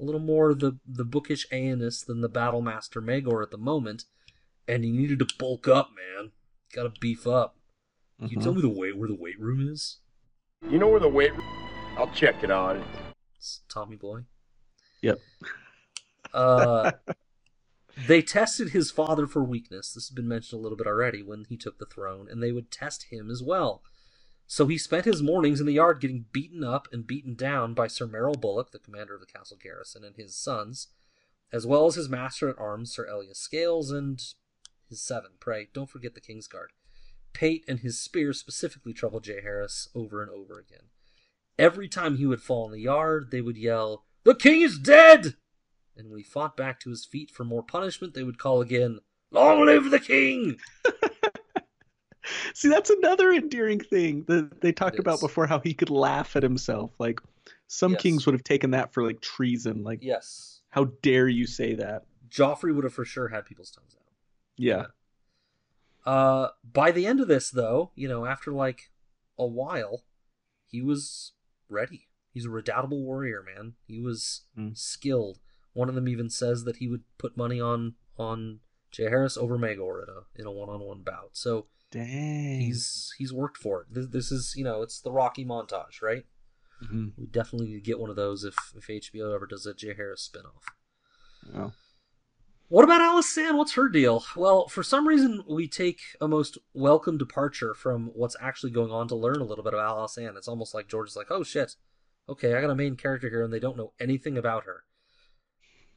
a little more the the bookish Aenys than the battle master Maegor at the moment, and he needed to bulk up, man. Got to beef up. Can you Mhm. tell me the way where the weight room is? You know where the weight? room? I'll check it out. It's Tommy Boy. Yep. Uh, they tested his father for weakness. This has been mentioned a little bit already when he took the throne, and they would test him as well. So he spent his mornings in the yard getting beaten up and beaten down by Sir Merrell Bullock, the commander of the castle garrison, and his sons, as well as his master at arms, Sir Elias Scales, and his seven. Pray, don't forget the Kingsguard. Pate and his spear specifically troubled Jaehaerys over and over again. Every time he would fall in the yard, they would yell, The king is dead! And when he fought back to his feet for more punishment, they would call again, Long live the king! See, that's another endearing thing that they talked about before how he could laugh at himself. Like some Yes. kings would have taken that for like treason. Like, Yes. how dare you say that? Joffrey would have for sure had people's tongues out. Yeah. Uh, by the end of this, though, you know, after like a while, he was ready. He's a redoubtable warrior, man. He was Mm. skilled. One of them even says that he would put money on on Jaehaerys over Maegor in a in a one on one bout. So Dang. he's he's worked for it. This, this is you know it's the Rocky montage, right? Mhm. We definitely need to get one of those if if HBO ever does a Jaehaerys spinoff. Oh. What about Alysanne? What's her deal? Well, for some reason, we take a most welcome departure from what's actually going on to learn a little bit about Alysanne. It's almost like George is like, oh shit, okay, I got a main character here, and they don't know anything about her.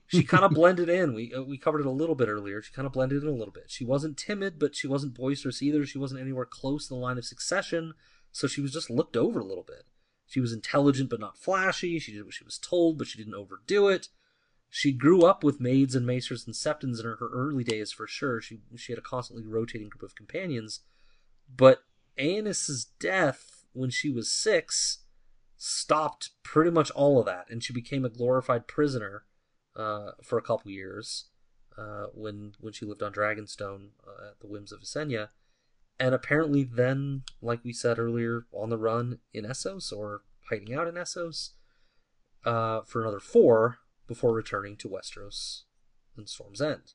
She kind of blended in. We uh, we covered it a little bit earlier. She kind of blended in a little bit. She wasn't timid, but she wasn't boisterous either. She wasn't anywhere close to the line of succession, so she was just looked over a little bit. She was intelligent but not flashy. She did what she was told, but she didn't overdo it. She grew up with maids and maesters and septons in her, her early days for sure. She she had a constantly rotating group of companions, but Aenys's death when she was six stopped pretty much all of that, and she became a glorified prisoner uh, for a couple years uh, when when she lived on Dragonstone uh, at the whims of Visenya, and apparently then, like we said earlier, on the run in Essos or hiding out in Essos uh, for another four before returning to Westeros and Storm's End.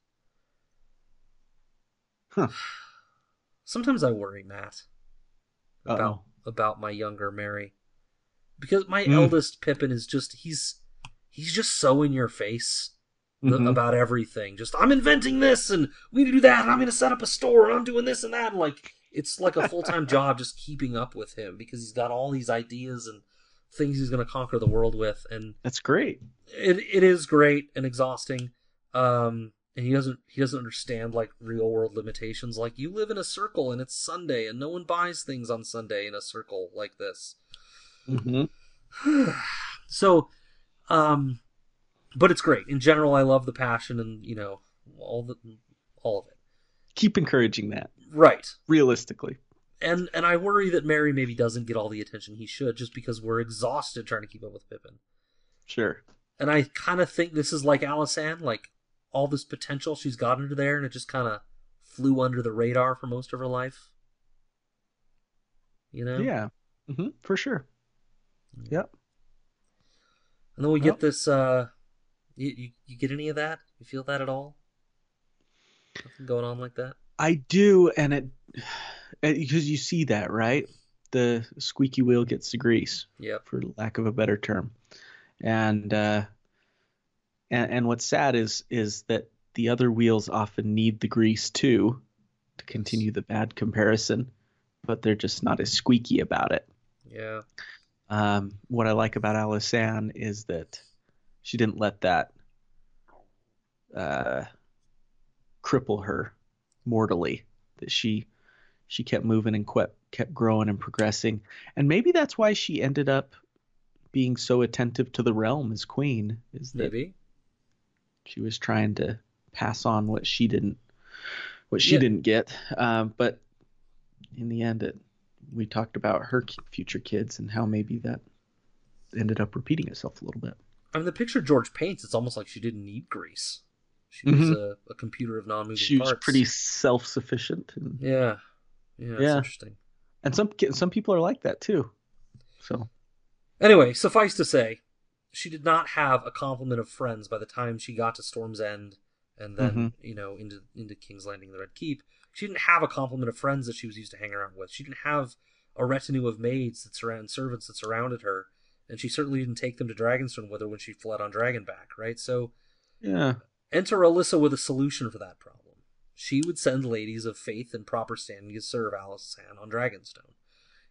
Huh. Sometimes I worry, Matt, about Uh-oh. about my younger Mary, because my Mm. eldest Pippin is just he's he's just so in your face Mhm. about everything. Just I'm inventing this and we need to do that and I'm going to set up a store and I'm doing this and that. And like it's like a full time job just keeping up with him because he's got all these ideas and things he's going to conquer the world with. And That's great. it it is great and exhausting. Um, and he doesn't he doesn't understand like real world limitations. Like you live in a circle and it's Sunday and no one buys things on Sunday in a circle like this. hmm so, um, but it's great in general. I love the passion and you know all the all of it. Keep encouraging that. Right. Realistically. And and I worry that Mary maybe doesn't get all the attention he should just because we're exhausted trying to keep up with Pippin. Sure. And I kind of think this is like Alysanne, like all this potential she's got under there, and it just kind of flew under the radar for most of her life. You know? Yeah. hmm For sure. Yep. And then we get this. uh you, you you get any of that? You feel that at all? Nothing going on like that? I do, and it because you see that right. The squeaky wheel gets the grease. Yep. for lack of a better term. And uh, and and what's sad is is that the other wheels often need the grease too to continue the bad comparison, but they're just not as squeaky about it. Yeah. Um, what I like about Alysanne is that she didn't let that uh, cripple her mortally. That she she kept moving and kept kept growing and progressing, and maybe that's why she ended up being so attentive to the realm as queen. Is that Maybe. she was trying to pass on what she didn't what she Yeah. didn't get. Um, but in the end, it we talked about her future kids and how maybe that ended up repeating itself a little bit. I mean, the picture George paints, it's almost like she didn't need grease. She was Mhm. a, a computer of non-moving She was pretty self-sufficient, and, Yeah. Yeah. That's Yeah. interesting. and some some people are like that too. So Anyway, suffice to say, she did not have a complement of friends by the time she got to Storm's End and then, Mhm. you know, into into King's Landing and the Red Keep. She didn't have a complement of friends that she was used to hang around with. She didn't have a retinue of maids that surround servants that surrounded her, and she certainly didn't take them to Dragonstone with her when she fled on Dragonback, right? So yeah, enter Alyssa with a solution for that problem. She would send ladies of faith and proper standing to serve Alysanne on Dragonstone.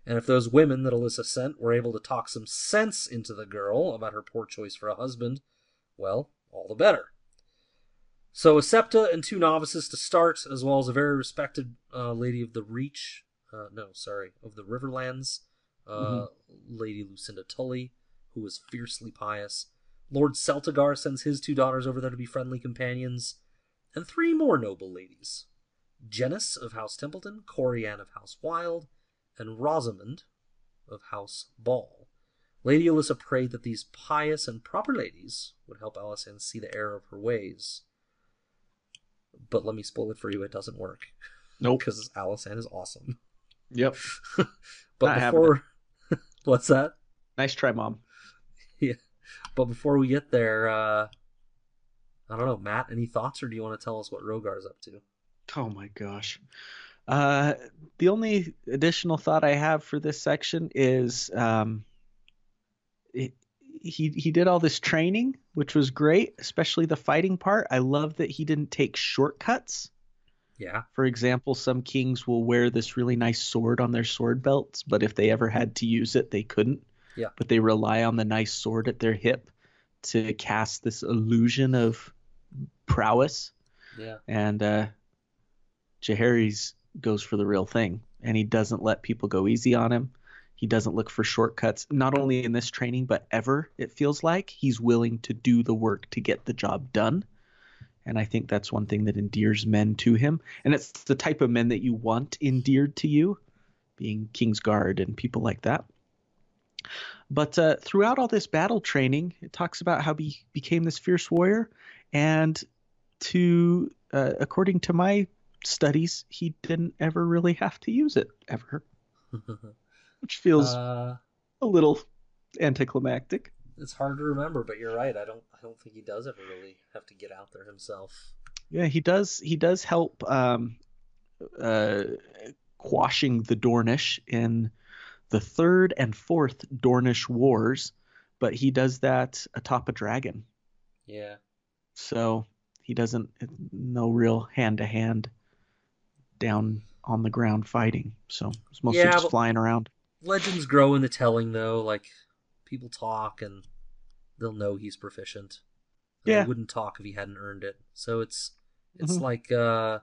And if those women that Alyssa sent were able to talk some sense into the girl about her poor choice for a husband, well, all the better. So a septa and two novices to start, as well as a very respected uh, lady of the Reach, uh, no, sorry, of the Riverlands, uh, Lady Lucinda Tully, who was fiercely pious. Lord Celtigar sends his two daughters over there to be friendly companions, and three more noble ladies Janice of House Templeton, Corianne of House Wylde, and Rosamond of House Ball. Lady Alyssa prayed that these pious and proper ladies would help Alysanne see the error of her ways. But let me spoil it for you, it doesn't work. nope, Because Alysanne is awesome. yep. But Not before. What's that? Nice try, mom. Yeah. But before we get there, uh, I don't know, Matt, any thoughts, or do you want to tell us what Rogar's up to? Oh my gosh. Uh, the only additional thought I have for this section is um, it, he he did all this training, which was great, especially the fighting part. I love that he didn't take shortcuts. Yeah. For example, some kings will wear this really nice sword on their sword belts, but if they ever had to use it, they couldn't. Yeah. But they rely on the nice sword at their hip to cast this illusion of prowess Yeah. and uh Jaehaerys goes for the real thing and he doesn't let people go easy on him. He doesn't look for shortcuts not only in this training but ever it feels like he's willing to do the work to get the job done. And I think that's one thing that endears men to him and it's the type of men that you want endeared to you being Kingsguard and people like that. But uh, throughout all this battle training, it talks about how he became this fierce warrior, and to uh, according to my studies, he didn't ever really have to use it ever, which feels uh, a little anticlimactic. it's hard to remember, but you're right. I don't. I don't think he does ever really have to get out there himself. Yeah, he does. He does help um, uh, quashing the Dornish in the third and fourth Dornish wars, but he does that atop a dragon. Yeah. so he doesn't no real hand to hand down on the ground fighting. So it's mostly Yeah, just but- flying around. Legends grow in the telling, though. Like people talk, and they'll know he's proficient. And Yeah. They wouldn't talk if he hadn't earned it. So it's it's Mhm. like uh,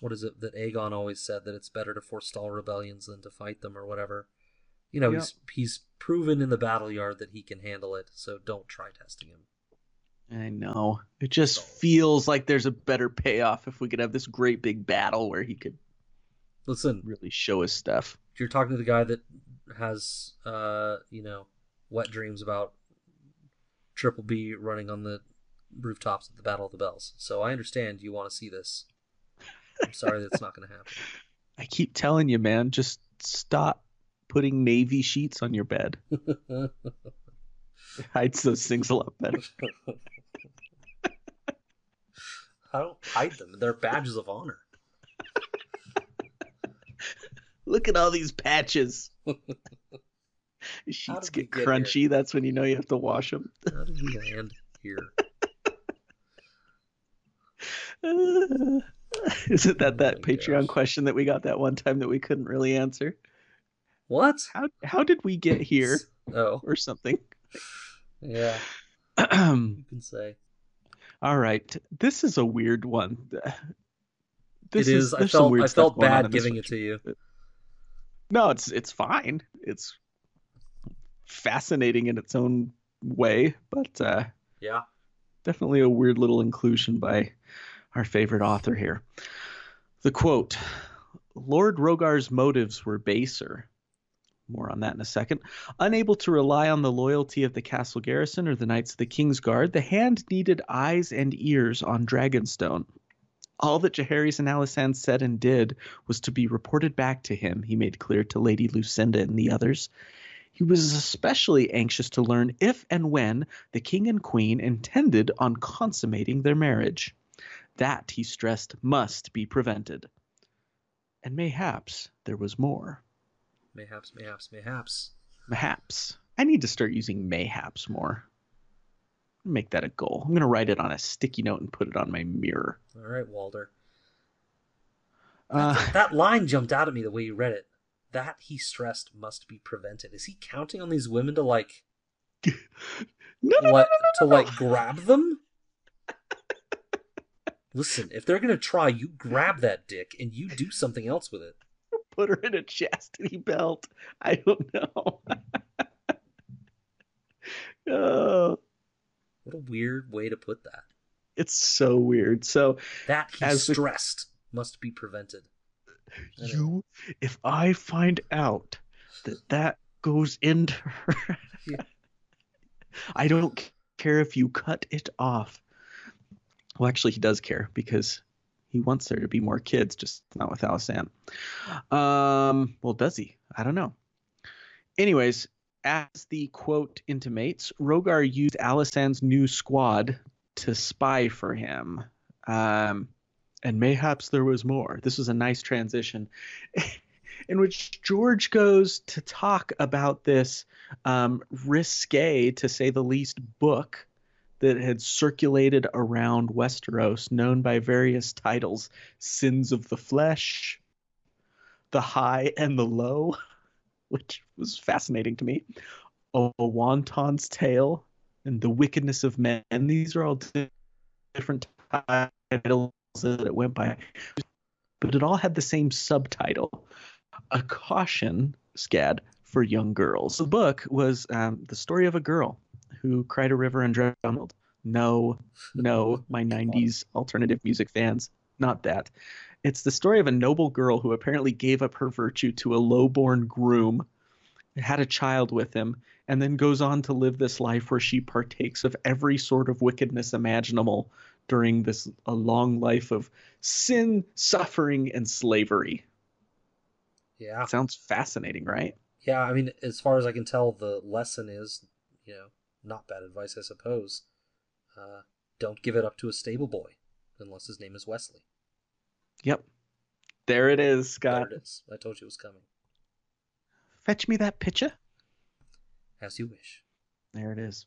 what is it that Aegon always said that it's better to forestall rebellions than to fight them or whatever. You know, Yeah. he's he's proven in the battle yard that he can handle it. So don't try testing him. I know. It just feels like there's a better payoff if we could have this great big battle where he could Listen, really show his stuff. you're talking to the guy that has uh you know wet dreams about triple b running on the rooftops at the battle of the bells. So i understand you want to see this. I'm sorry that's not going to happen. I keep telling you, man, just stop putting navy sheets on your bed. It hides those things a lot better. i don't hide them. They're badges of honor Look at all these patches. Sheets get get crunchy. That's when you know you have to wash them. how did we land here Isn't that that Oh Patreon gosh. question that we got that one time that we couldn't really answer? what How how did we get here oh or something? yeah you can say All right, this is a weird one. This it is, i felt i felt bad giving it to you No, it's it's fine. It's fascinating in its own way, but uh, yeah definitely a weird little inclusion by our favorite author here. The quote Lord Rogar's motives were baser. More on that in a second. Unable to rely on the loyalty of the castle garrison or the knights of the King's Guard, the hand needed eyes and ears on Dragonstone. All that Jaehaerys and Alysanne said and did was to be reported back to him, he made clear to Lady Lucinda and the others. He was especially anxious to learn if and when the king and queen intended on consummating their marriage. That, he stressed, must be prevented. And mayhaps there was more. mayhaps mayhaps mayhaps Mayhaps. I need to start using mayhaps more. Make that a goal. I'm going to write it on a sticky note and put it on my mirror. all right walter Uh, that line jumped out at me the way you read it. That he stressed must be prevented. Is he counting on these women to like, no, no, no, like no, to like grab them? Listen, if they're gonna try, you grab that dick and you do something else with it. Put her in a chastity belt. I don't know. oh, What a weird way to put that. it's so weird. So That he As the- stressed must be prevented. You if i find out that that goes into her Yeah. i don't care if you cut it off well actually he does care because he wants there to be more kids just not with Alysanne. um well does he i don't know anyways as the quote intimates rogar used alysanne's new squad to spy for him um and mayhaps there was more. This was a nice transition in which George goes to talk about this um, risque, to say the least, book that had circulated around Westeros, known by various titles Sins of the Flesh, The High and the Low, which was fascinating to me, A Wanton's Tale, and The Wickedness of Men. These are all different titles that it went by, but it all had the same subtitle A Caution, Scad, for Young Girls. The book was um, the story of a girl who cried a river and drowned. No, no, my 90s alternative music fans, not that. It's the story of a noble girl who apparently gave up her virtue to a low-born groom, had a child with him, and then goes on to live this life where she partakes of every sort of wickedness imaginable during this a long life of sin, suffering, and slavery. Yeah. Sounds fascinating, right? Yeah, I mean, as far as I can tell, the lesson is, you know, not bad advice, I suppose. Uh, don't give it up to a stable boy, unless his name is Westley. Yep. There it is, Scott. There it is. I told you it was coming. Fetch me that picture. As you wish. There it is.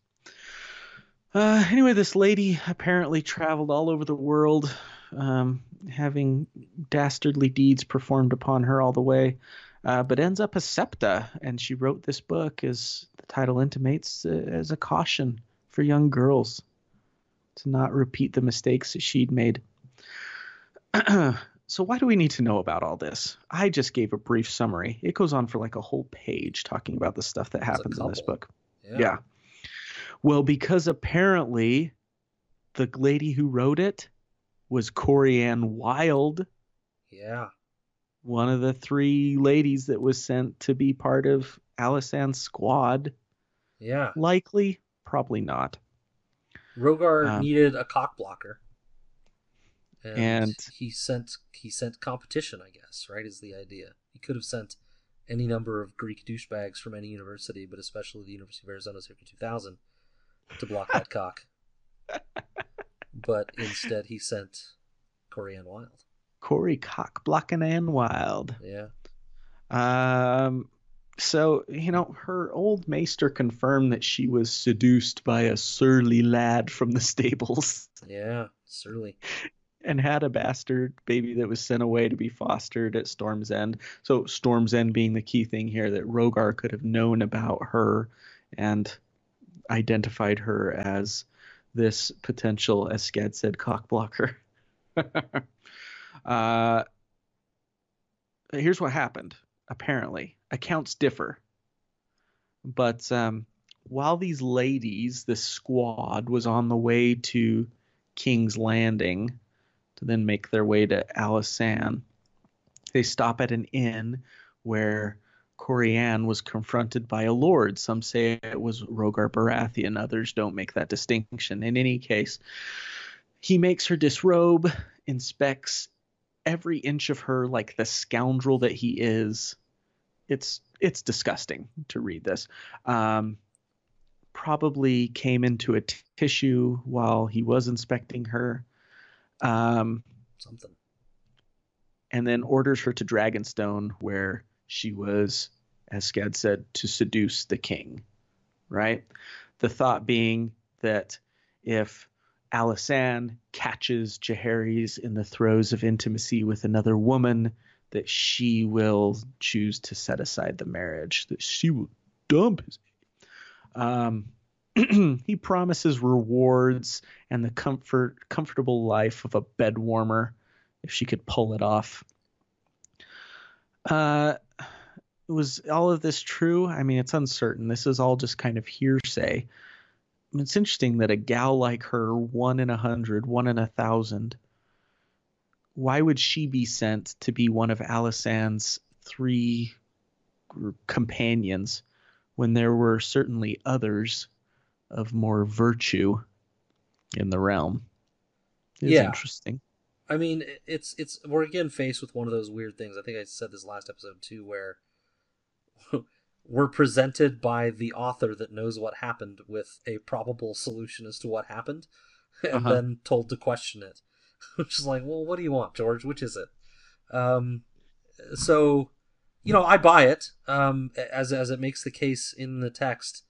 Uh, anyway, this lady apparently traveled all over the world, um, having dastardly deeds performed upon her all the way, uh, but ends up a septa, and she wrote this book, as the title intimates, uh, as a caution for young girls to not repeat the mistakes that she'd made. so, why do we need to know about all this? I just gave a brief summary. It goes on for like a whole page talking about the stuff that happens in this book. Yeah. Well, because apparently the lady who wrote it was Corianne Wylde, Yeah. one of the three ladies that was sent to be part of Alysanne's squad. Yeah. Likely, probably not. Rogar Um, needed a cock blocker. And, And- he sent he sent competition, I guess, right? Is the idea. He could have sent any number of Greek douchebags from any university, but especially the University of Arizona Circuit 2000 to block that cock. But instead he sent Corey Corianne Wylde. Corey Cock blocking and Wild. Yeah. Um, so you know, her old maester confirmed that she was seduced by a surly lad from the stables. Yeah. Surly. And had a bastard baby that was sent away to be fostered at Storm's End. So Storm's End being the key thing here that Rogar could have known about her and identified her as this potential, as Skad said, cockblocker. uh, here's what happened. Apparently, accounts differ, but um, while these ladies, this squad, was on the way to King's Landing to then make their way to Alysanne. They stop at an inn where Corianne was confronted by a lord. Some say it was Rogar Baratheon, others don't make that distinction. In any case, he makes her disrobe, inspects every inch of her like the scoundrel that he is. It's it's disgusting to read this. Um, probably came into a t- tissue while he was inspecting her. Um, Something. and then orders her to Dragonstone, where she was, as Skad said, to seduce the king. Right? The thought being that if Alysanne catches Jaehaerys in the throes of intimacy with another woman, that she will choose to set aside the marriage, that she will dump his. Um, he promises rewards and the comfort, comfortable life of a bed warmer if she could pull it off. Uh, was all of this true? I mean, it's uncertain. This is all just kind of hearsay. It's interesting that a gal like her, one in a hundred, one in a thousand, why would she be sent to be one of Alysanne's three companions when there were certainly others of more virtue in the realm? It's Yeah. interesting. I mean, it's it's we're again faced with one of those weird things. I think I said this last episode too, where we're presented by the author that knows what happened with a probable solution as to what happened, and Uh-huh. then told to question it. Which is like, well, what do you want, George? Which is it? Um, so, you know, I buy it. Um, as as it makes the case in the text,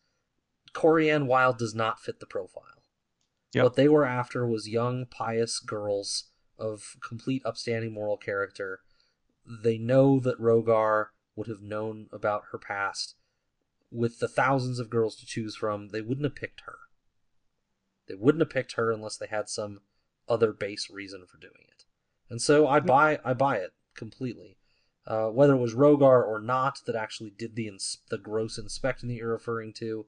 Corianne Wylde does not fit the profile. Yep. What they were after was young, pious girls of complete upstanding moral character. They know that Rogar would have known about her past. With the thousands of girls to choose from, they wouldn't have picked her. They wouldn't have picked her unless they had some other base reason for doing it. And so I buy I buy it completely. Uh, whether it was Rogar or not that actually did the ins- the gross inspecting that you're referring to,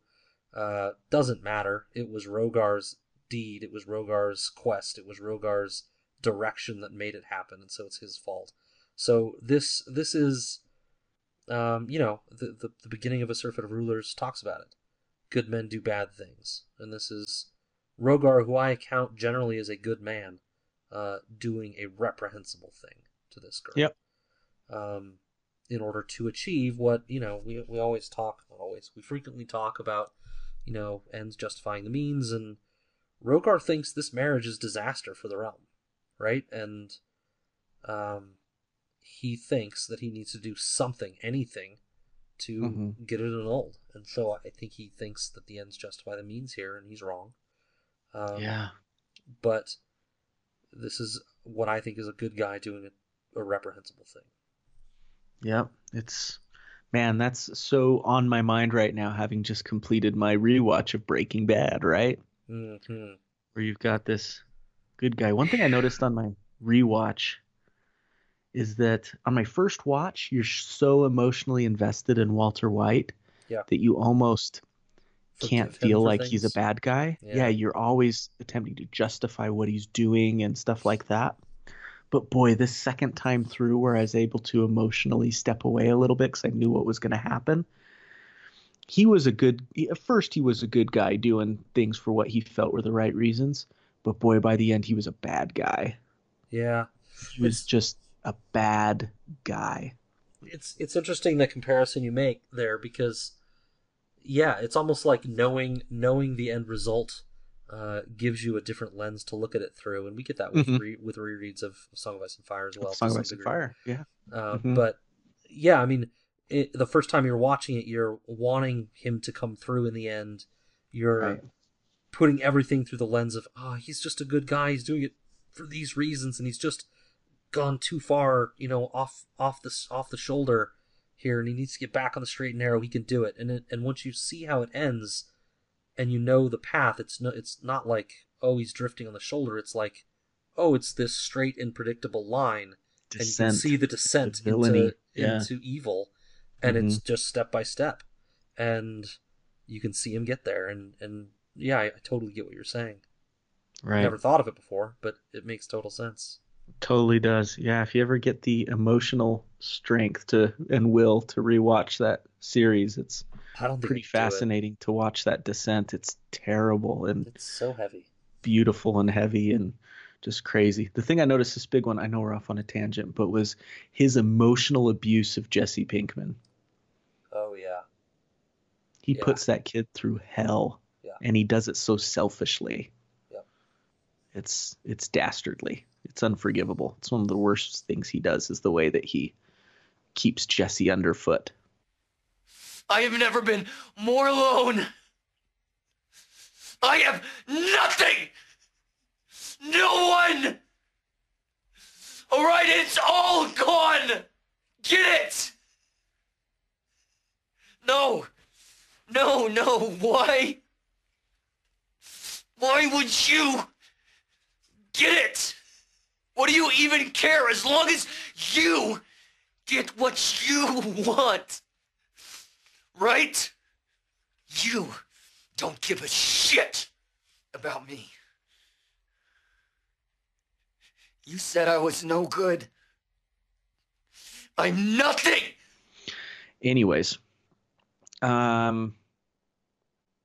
uh, doesn't matter. It was Rogar's deed. It was Rogar's quest. It was Rogar's direction that made it happen, and so it's his fault. So this this is, um, you know, the, the the beginning of a Surfeit of Rulers talks about it. Good men do bad things, and this is Rogar, who I account generally as a good man, uh, doing a reprehensible thing to this girl. Yep. Um, in order to achieve what you know, we we always talk, not always, we frequently talk about, you know, ends justifying the means, and Rogar thinks this marriage is disaster for the realm, right? And um, he thinks that he needs to do something, anything, to Mhm. get it annulled. And so I think he thinks that the ends justify the means here, and he's wrong. Um, yeah. But this is what I think is a good guy doing a, a reprehensible thing. Yep. It's man, that's so on my mind right now, having just completed my rewatch of Breaking Bad, right? hmm Where you've got this good guy. One thing I noticed on my rewatch is that on my first watch, you're so emotionally invested in Walter White Yeah. that you almost can't feel like he's a bad guy. Yeah. Yeah. you're always attempting to justify what he's doing and stuff like that. But boy, this second time through, where I was able to emotionally step away a little bit because I knew what was going to happen, he was a good. At first, he was a good guy doing things for what he felt were the right reasons. But boy, by the end, he was a bad guy. Yeah, He was just a bad guy. it's it's interesting the comparison you make there because yeah it's almost like knowing knowing the end result uh, gives you a different lens to look at it through and we get that with Mhm. re- with rereads of Song of Ice and Fire as well Song of Ice and. Fire. Yeah. Uh, Mhm. but yeah i mean it, the first time you're watching it you're wanting him to come through in the end you're Right. putting everything through the lens of oh he's just a good guy he's doing it for these reasons and he's just gone too far you know off off the off the shoulder here and he needs to get back on the straight and narrow he can do it and it, and once you see how it ends and you know the path it's no it's not like oh he's drifting on the shoulder it's like oh it's this straight and predictable line and you can see the descent the into, yeah. into evil and Mm-hmm. it's just step by step and you can see him get there and and yeah i, I totally get what you're saying right. never thought of it before but it makes total sense Totally does. Yeah, if you ever get the emotional strength to and will to rewatch that series, it's i don't pretty I could do it. fascinating to watch that descent. It's terrible and it's so heavy beautiful and heavy and just crazy. The thing I noticed this big one, I know we're off on a tangent, but was his emotional abuse of Jesse Pinkman. oh yeah He Yeah. puts that kid through hell. Yeah. And he does it so selfishly. Yep. It's it's dastardly. It's unforgivable. It's one of the worst things he does is the way that he keeps Jesse underfoot. I have never been more alone. I have nothing. No one. All right, it's all gone. Get it? No. No, no. Why? Why would you get it? What do you even care as long as you get what you want? Right? You don't give a shit about me. You said I was no good. I'm nothing! Anyways, um,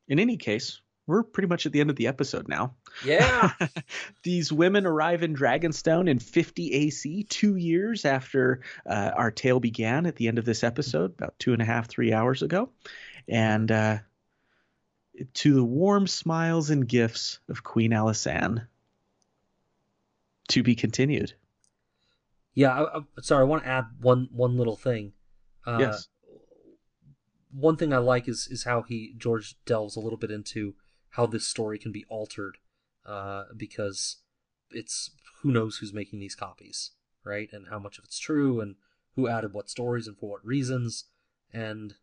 in any case, we're pretty much at the end of the episode now. Yeah These women arrive in Dragonstone in 50 AC, two years after uh, our tale began at the end of this episode, about two and a half, three hours ago. And uh, to the warm smiles and gifts of Queen Alysanne. To be continued. yeah I, I, sorry i want to add one one little thing uh, yes. one thing I like is is how he George delves a little bit into how this story can be altered, uh, because it's who knows who's making these copies, right, and how much of it's true, and who added what stories and for what reasons, and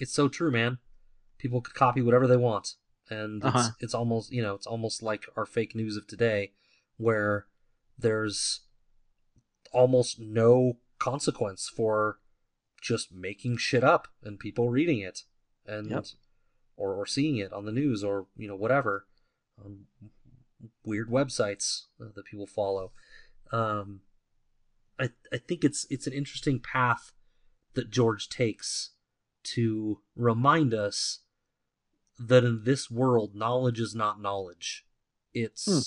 it's so true, man. People could copy whatever they want, and it's, Uh-huh. it's almost you know it's almost like our fake news of today, where there's almost no consequence for just making shit up and people reading it and Yep. or, or seeing it on the news or you know whatever on weird websites uh, that people follow um i i think it's it's an interesting path that george takes to remind us that in this world knowledge is not knowledge it's Hmm.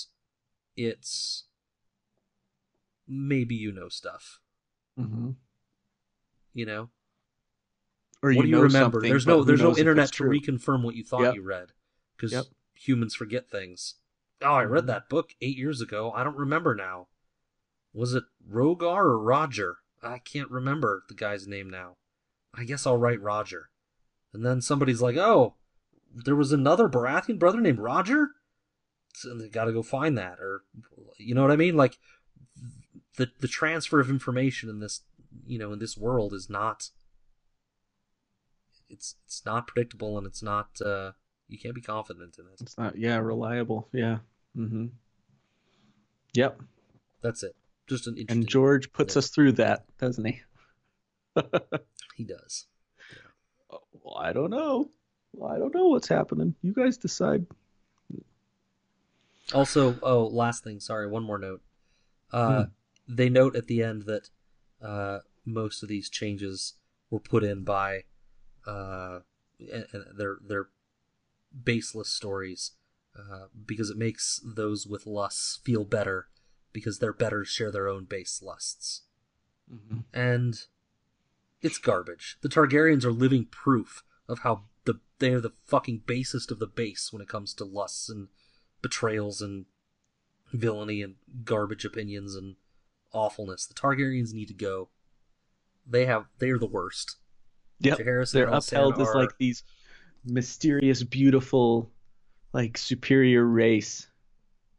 it's maybe you know stuff Mm-hmm. you know Or what do you know remember? There's no there's no internet to reconfirm what you thought Yep. you read because Yep. Humans forget things. Oh, I read that book eight years ago. I don't remember now. Was it Rogar or Roger? I can't remember the guy's name now. I guess I'll write Roger. And then somebody's like, "Oh, there was another Baratheon brother named Roger." So they got to go find that, or you know what I mean? Like the the transfer of information in this you know in this world is not it's it's not predictable and it's not uh you can't be confident in it. It's not, yeah, reliable. Yeah. Mm-hmm. Yep. That's it. Just an interesting. And George puts Yeah. us through that, doesn't he? he does. Oh, Well, I don't know. Well, I don't know what's happening. You guys decide. Also, oh, last thing. Sorry, one more note. Uh, They note at the end that uh, most of these changes were put in by uh, and they're they're baseless stories uh, because it makes those with lusts feel better because their betters share their own base lusts, and it's garbage. The Targaryens are living proof of how the they are the fucking basest of the base when it comes to lusts and betrayals and villainy and garbage opinions and awfulness. The Targaryens need to go. They have they are the worst. Jaehaerys They're upheld as like these mysterious, beautiful, like superior race,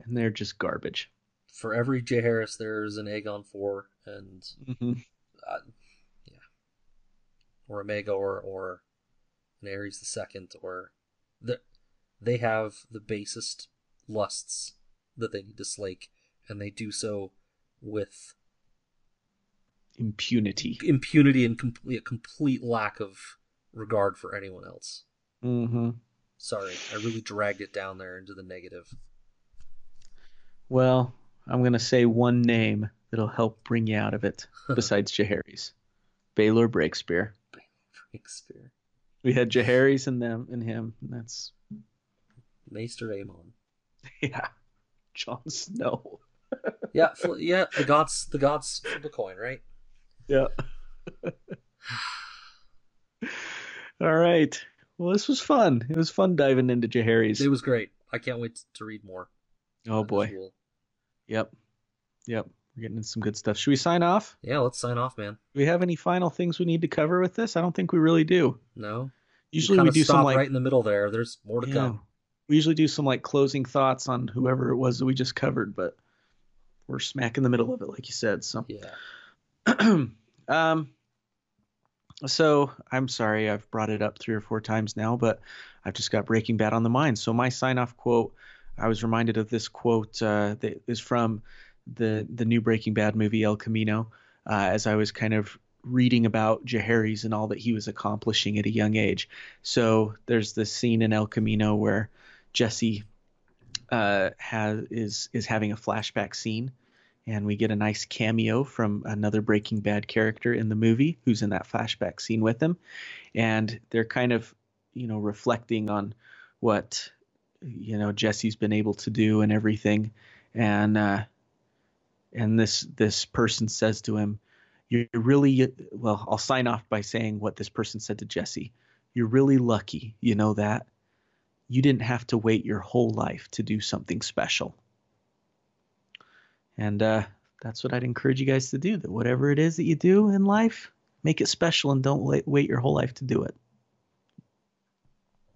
and they're just garbage. For every Jaehaerys, there's an Aegon four and Mm-hmm. uh, yeah, or a Maegor or or an Aerys the second or the they have the basest lusts that they need to slake, and they do so with Impunity. impunity and complete a complete lack of regard for anyone else. Mm-hmm. Sorry, I really dragged it down there into the negative. Well, I'm gonna say one name that'll help bring you out of it, besides Jaehaerys. Baelor Breakspear. Shakespeare, We had Jaehaerys and them and him. And that's Maester Aemon. yeah, Jon Snow. Yeah, fl- yeah. The gods, the gods flip a coin, right? Yeah. All right. Well, this was fun. It was fun diving into Jaehaerys. It was great. I can't wait to read more. oh boy. usual. Yep. Yep. We're getting into some good stuff. Should we sign off? Yeah, let's sign off, man. Do we have any final things we need to cover with this? I don't think we really do. No, Usually we do some like right in the middle there. There's more to Yeah. come. we usually do some like closing thoughts on whoever it was that we just covered, but we're smack in the middle of it, like you said. So Yeah. um so I'm sorry I've brought it up three or four times now, but I've just got Breaking Bad on the mind. So my sign off quote, I was reminded of this quote uh, that is from the the new Breaking Bad movie El Camino, uh, as I was kind of reading about Jaehaerys and all that he was accomplishing at a young age. So there's this scene in El Camino where Jesse uh, has is is having a flashback scene and we get a nice cameo from another Breaking Bad character in the movie who's in that flashback scene with him, and they're kind of, you know, reflecting on what, you know, Jesse's been able to do and everything, and uh, and this this person says to him, "You're really well." I'll sign off by saying what this person said to Jesse. You're really lucky, you know that. You didn't have to wait your whole life to do something special. And uh, that's what I'd encourage you guys to do. That whatever it is that you do in life, make it special and don't wait, your whole life to do it.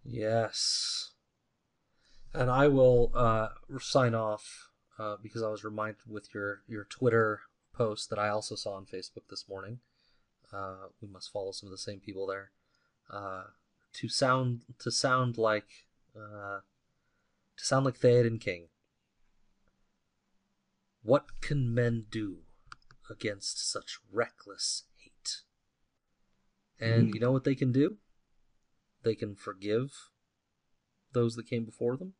Yes. And I will uh, sign off uh, because I was reminded with your, your Twitter post that I also saw on Facebook this morning. Uh, we must follow some of the same people there. Uh, to sound to sound like uh, to sound like Theoden King. What can men do against such reckless hate? And hmm. you know what they can do? They can forgive those that came before them,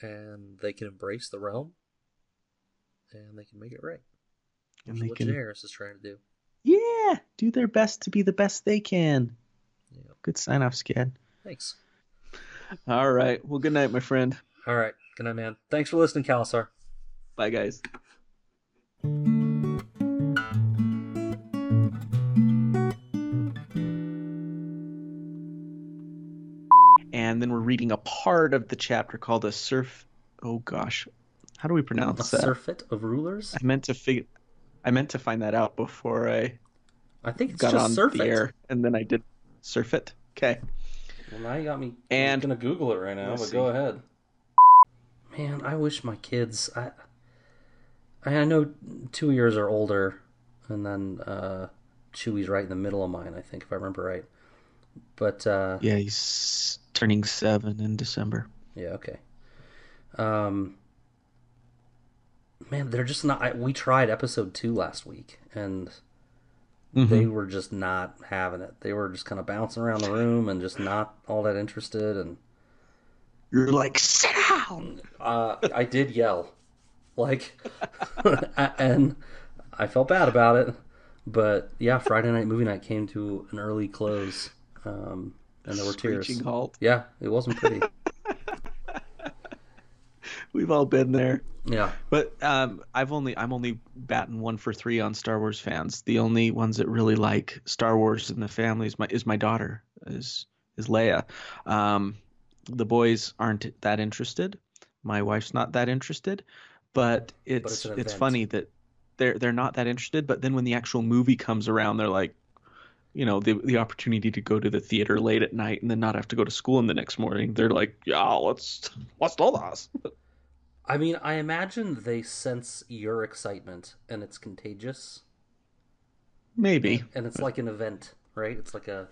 and they can embrace the realm, and they can make it right. And Which they what can, Daenerys is trying to do. yeah, do their best to be the best they can. Yeah. Good sign off, Skad. Thanks. All right. Well, good night, my friend. All right. Good night, man. Thanks for listening, Khalasar. Bye, guys. And then we're reading a part of the chapter called a surf. Oh gosh, how do we A pronounce that? surfeit of rulers? I meant to figure. I meant to find that out before I I think it's got just on surfeit. the air, and then I did surf it. Okay. Well, now you got me. And- I'm gonna Google it right now, but see. go ahead. man, I wish my kids. I I know two years are older, and then uh, Chewy's right in the middle of mine. I think if I remember right. But uh, Yeah, he's turning seven in December. yeah, okay. Um, man, they're just not. I, we tried episode two last week, and they were just not having it. They were just kind of bouncing around the room and just not all that interested. And You're like, sit down. uh, I did yell, like, and I felt bad about it. But yeah, Friday night movie night came to an early close, um, and there were tears. Halt. Yeah, it wasn't pretty. We've all been there. yeah, But um, I've only I'm only batting one for three on Star Wars fans. The only ones that really like Star Wars in the family is my is my daughter is is Leia. Um, the boys aren't that interested. My wife's not that interested. But it's it's it's funny that they're they're not that interested. But then when the actual movie comes around, they're like, you know, the the opportunity to go to the theater late at night and then not have to go to school in the next morning. They're like, yeah, let's let's do this. I mean, I imagine they sense your excitement, and it's contagious, Maybe. and it's like an event, right? It's like a,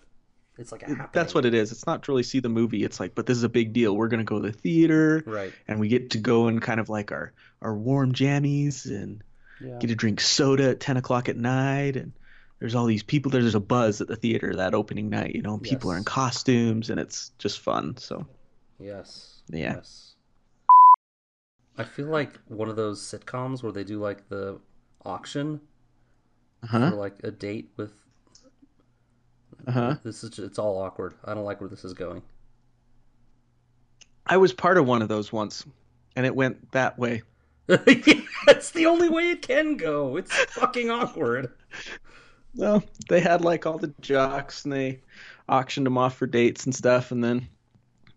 it's like a happening. That's what it is. It's not to really see the movie. It's like, but this is a big deal. We're gonna go to the theater, Right. and we get to go in kind of like our our warm jammies and Yeah. get to drink soda at ten o'clock at night. And there's all these people. There's a buzz at the theater that opening night. You know, people are in costumes, and it's just fun. So Yes. Yeah. Yes. I feel like one of those sitcoms where they do like the auction huh for like a date with. Uh huh. This is it's all awkward. I don't like where this is going. I was part of one of those once, and it went that way. That's the only way it can go. It's fucking awkward. No, they had like all the jocks and they auctioned them off for dates and stuff. And then,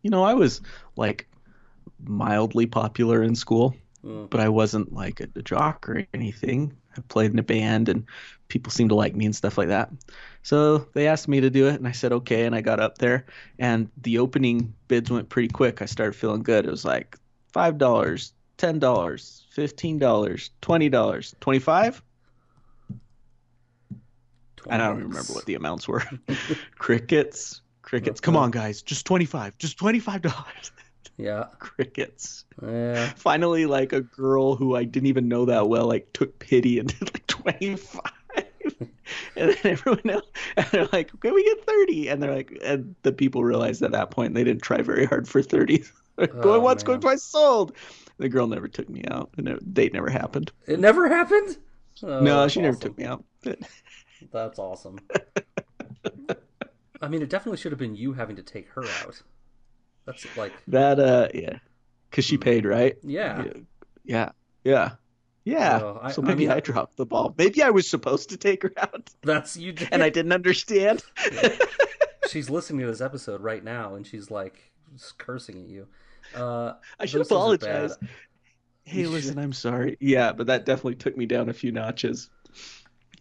you know, I was like mildly popular in school, Mm. but I wasn't like a, a jock or anything. I played in a band and people seemed to like me and stuff like that. So they asked me to do it and I said okay. And I got up there and the opening bids went pretty quick. I started feeling good. It was like $5, $10, $15, $20, 25 and I don't even remember what the amounts were. crickets, crickets. Come on, guys, just twenty five, just twenty five dollars. Yeah. crickets. Yeah. Finally, like a girl who I didn't even know that well, like took pity and did like twenty five. and then everyone else, and they're like, can we get 30. And they're like, and the people realized at that point they didn't try very hard for thirty. going Oh, once, going twice, sold. The girl never took me out, the date never happened. It never happened. Oh, no, she never took me out. That's awesome. I mean, it definitely should have been you having to take her out. That's like, That uh yeah. Cuz she paid, right? yeah. Yeah. Yeah. Yeah. So, I- so I maybe mean, I, dropped the ball. Maybe I was supposed to take her out That's you. Did. and I didn't understand. she's listening to this episode right now, and she's like cursing at you. Uh, I should those things are apologize. Hey, listen, I'm sorry. Yeah, but that definitely took me down a few notches.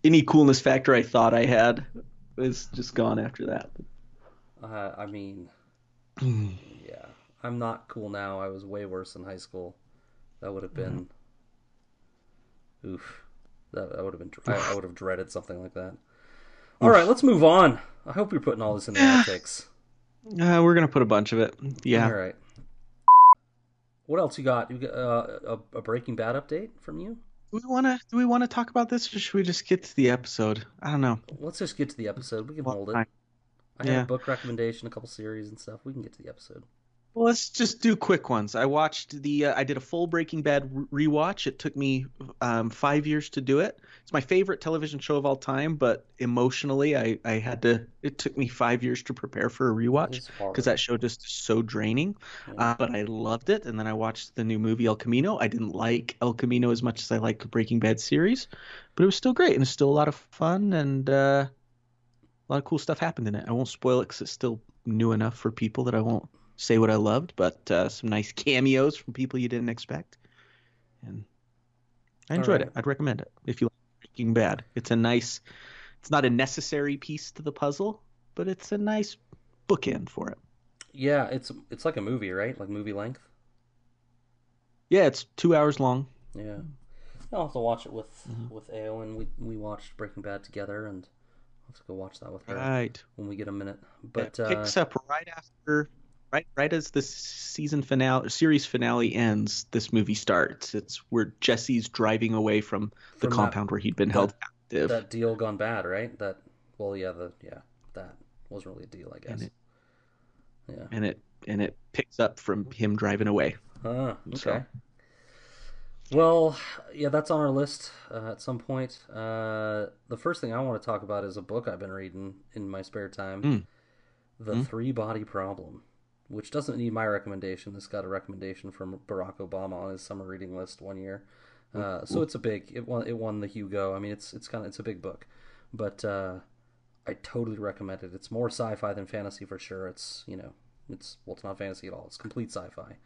Any coolness factor I thought I had is just gone after that. Uh, I mean, yeah, I'm not cool now. I was way worse in high school. That would have been, oof. That, that would have been. I, I would have dreaded something like that. All right, let's move on. I hope you're putting all this in the outtakes. Uh, we're gonna put a bunch of it. Yeah. All right. What else you got? You got uh, a, a Breaking Bad update from you? Do we wanna do we wanna talk about this or should we just get to the episode? I don't know. Let's just get to the episode. We can Well, hold it. fine. I have Yeah. a book recommendation, a couple series and stuff. We can get to the episode. Well, let's just do quick ones. I watched the. Uh, I did a full Breaking Bad rewatch. It took me um, five years to do it. It's my favorite television show of all time, but emotionally, I, I had to. It took me five years to prepare for a rewatch because that show just is so draining. Uh, but I loved it, and then I watched the new movie El Camino. I didn't like El Camino as much as I liked the Breaking Bad series, but it was still great and it's still a lot of fun and uh, a lot of cool stuff happened in it. I won't spoil it because it's still new enough for people that I won't say what I loved, but uh, some nice cameos from people you didn't expect, and I enjoyed right. it. I'd recommend it if you like Breaking Bad. It's a nice. It's not a necessary piece to the puzzle, but it's a nice bookend for it. Yeah, it's it's like a movie, right? Like movie length. Yeah, it's two hours long. Yeah, I'll have to watch it with Mm-hmm. with Aowen. We we watched Breaking Bad together, and To go watch that with her Right. when we get a minute. But it uh, picks up right after, right right as the season finale, series finale ends. This movie starts. It's where Jesse's driving away from the From that- compound where he'd been held captive. that deal gone bad, right? That well, yeah, the yeah, that wasn't really a deal, I guess. And it- yeah. and it and it picks up from him driving away. Ah, okay. So- Well, yeah, that's on our list uh, at some point. Uh, the first thing I want to talk about is a book I've been reading in my spare time, Mm. The Three Body Problem, which doesn't need my recommendation. This got a recommendation from Barack Obama on his summer reading list one year. Uh, so it's a big. It won. It won the Hugo. I mean, it's it's kind of it's a big book, but uh, I totally recommend it. It's more sci-fi than fantasy for sure. It's you know, it's well, it's not fantasy at all. It's complete sci-fi,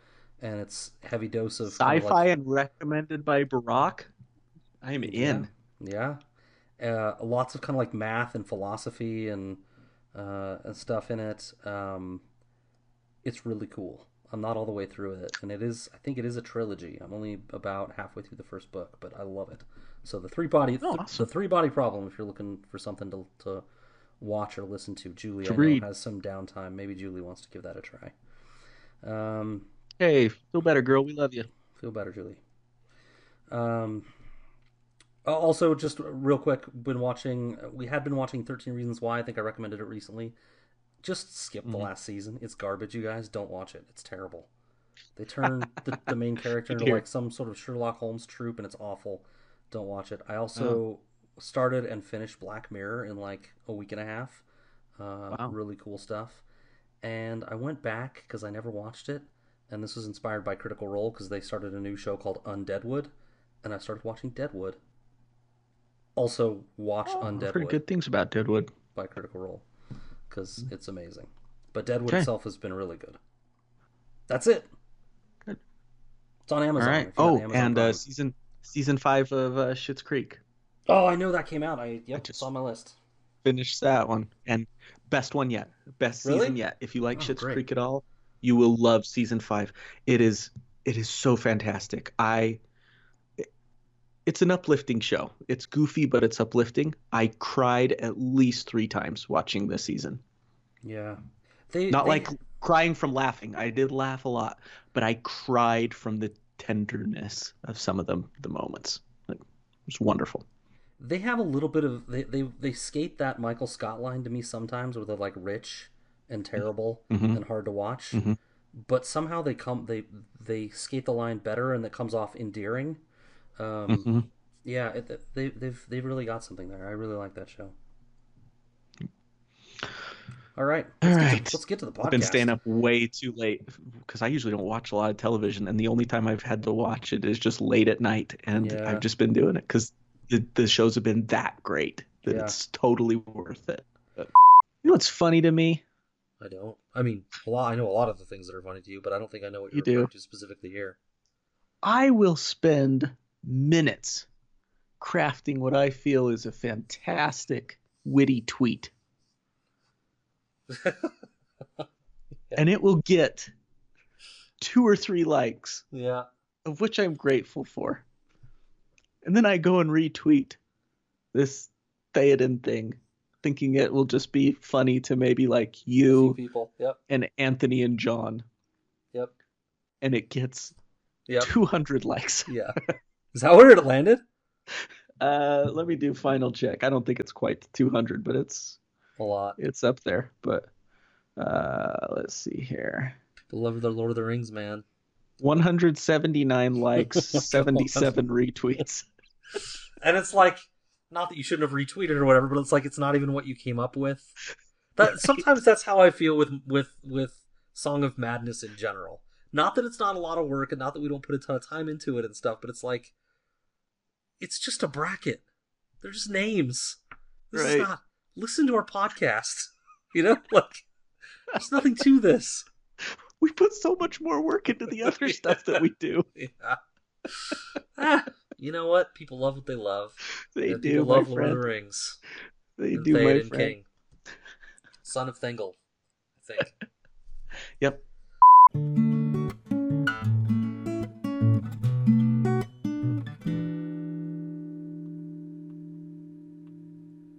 and it's heavy dose of kind of Sci-fi like- and recommended by Barack. I'm in. yeah, uh, lots of kind of like math and philosophy and uh, and stuff in it. Um, it's really cool. I'm not all the way through it, and it is. I think it is a trilogy. I'm only about halfway through the first book, but I love it. So the three body, Oh, awesome. the three body problem. If you're looking for something to to watch or listen to, Julie To I know, has some downtime. Maybe Julie wants to give that a try. Um, Hey, feel better, girl. We love you. Feel better, Julie. Um. Also, just real quick, been watching. We had been watching Thirteen Reasons Why. I think I recommended it recently. Just skip the last season. It's garbage, you guys. Don't watch it. It's terrible. They turn the, the main character into like some sort of Sherlock Holmes troop, and it's awful. Don't watch it. I also started and finished Black Mirror in like a week and a half. Uh, Wow. Really cool stuff. And I went back because I never watched it, and this was inspired by Critical Role because they started a new show called Undeadwood, and I started watching Deadwood. Also, watch I've heard good things about Deadwood. by Critical Role because it's amazing. But Deadwood Okay. itself has been really good. That's it. Good. It's on Amazon. right. you have Oh, Amazon and uh, season season five of uh, Schitt's Creek. oh, I know that came out. I yep, just- it's on my list. Finished that one, and best one yet, best Really? season yet. If you like Oh, Schitt's great. Creek at all, you will love season five. It is it is so fantastic. I it's an uplifting show. It's goofy, but it's uplifting. I cried at least three times watching this season. Yeah, they Not they- like crying from laughing. I did laugh a lot, but I cried from the tenderness of some of them the moments. Like, it was wonderful. they have a little bit of they, they they skate that Michael Scott line to me sometimes where they're like rich and terrible Mhm. and hard to watch, Mhm. but somehow they come they they skate the line better and it comes off endearing. Um, Mhm. Yeah, it, they they've they've really got something there. I really like that show. All right, All let's, right. Get, to, let's get to the podcast. I've been staying up way too late because I usually don't watch a lot of television, and the only time I've had to watch it is just late at night, and Yeah. I've just been doing it because the, the shows have been that great that Yeah. it's totally worth it. But, you know what's funny to me? I don't. I mean, a lot. I know a lot of the things that are funny to you, but I don't think I know what You you're do. to specifically here. I will spend minutes crafting what I feel is a fantastic, witty tweet. And it will get two or three likes, Yeah. of which I'm grateful for. And then I go and retweet this Theoden thing, thinking it will just be funny to maybe like you people. Yep. and Anthony and John. Yep. And it gets Yep. 200 likes. Yeah. Is that where it landed? Uh, let me do final check. I don't think it's quite 200, but it's A lot. it's up there. But uh, let's see here. People love the Lord of the Rings, man. 179 likes, Oh my God. 77 retweets. And it's like, not that you shouldn't have retweeted or whatever, but it's like it's not even what you came up with. That sometimes that's how I feel with with with Song of Madness in general. Not that it's not a lot of work, and not that we don't put a ton of time into it and stuff, but it's like, it's just a bracket. They're just names. This is Right. not. Listen to our podcast. You know, like there's nothing to this. We put so much more work into the other stuff that we do. Yeah. ah, you know what? People love what they love. They and do, people love Lord of the Rings. They and do, my friend. King. Son of Thingol, I think. Yep.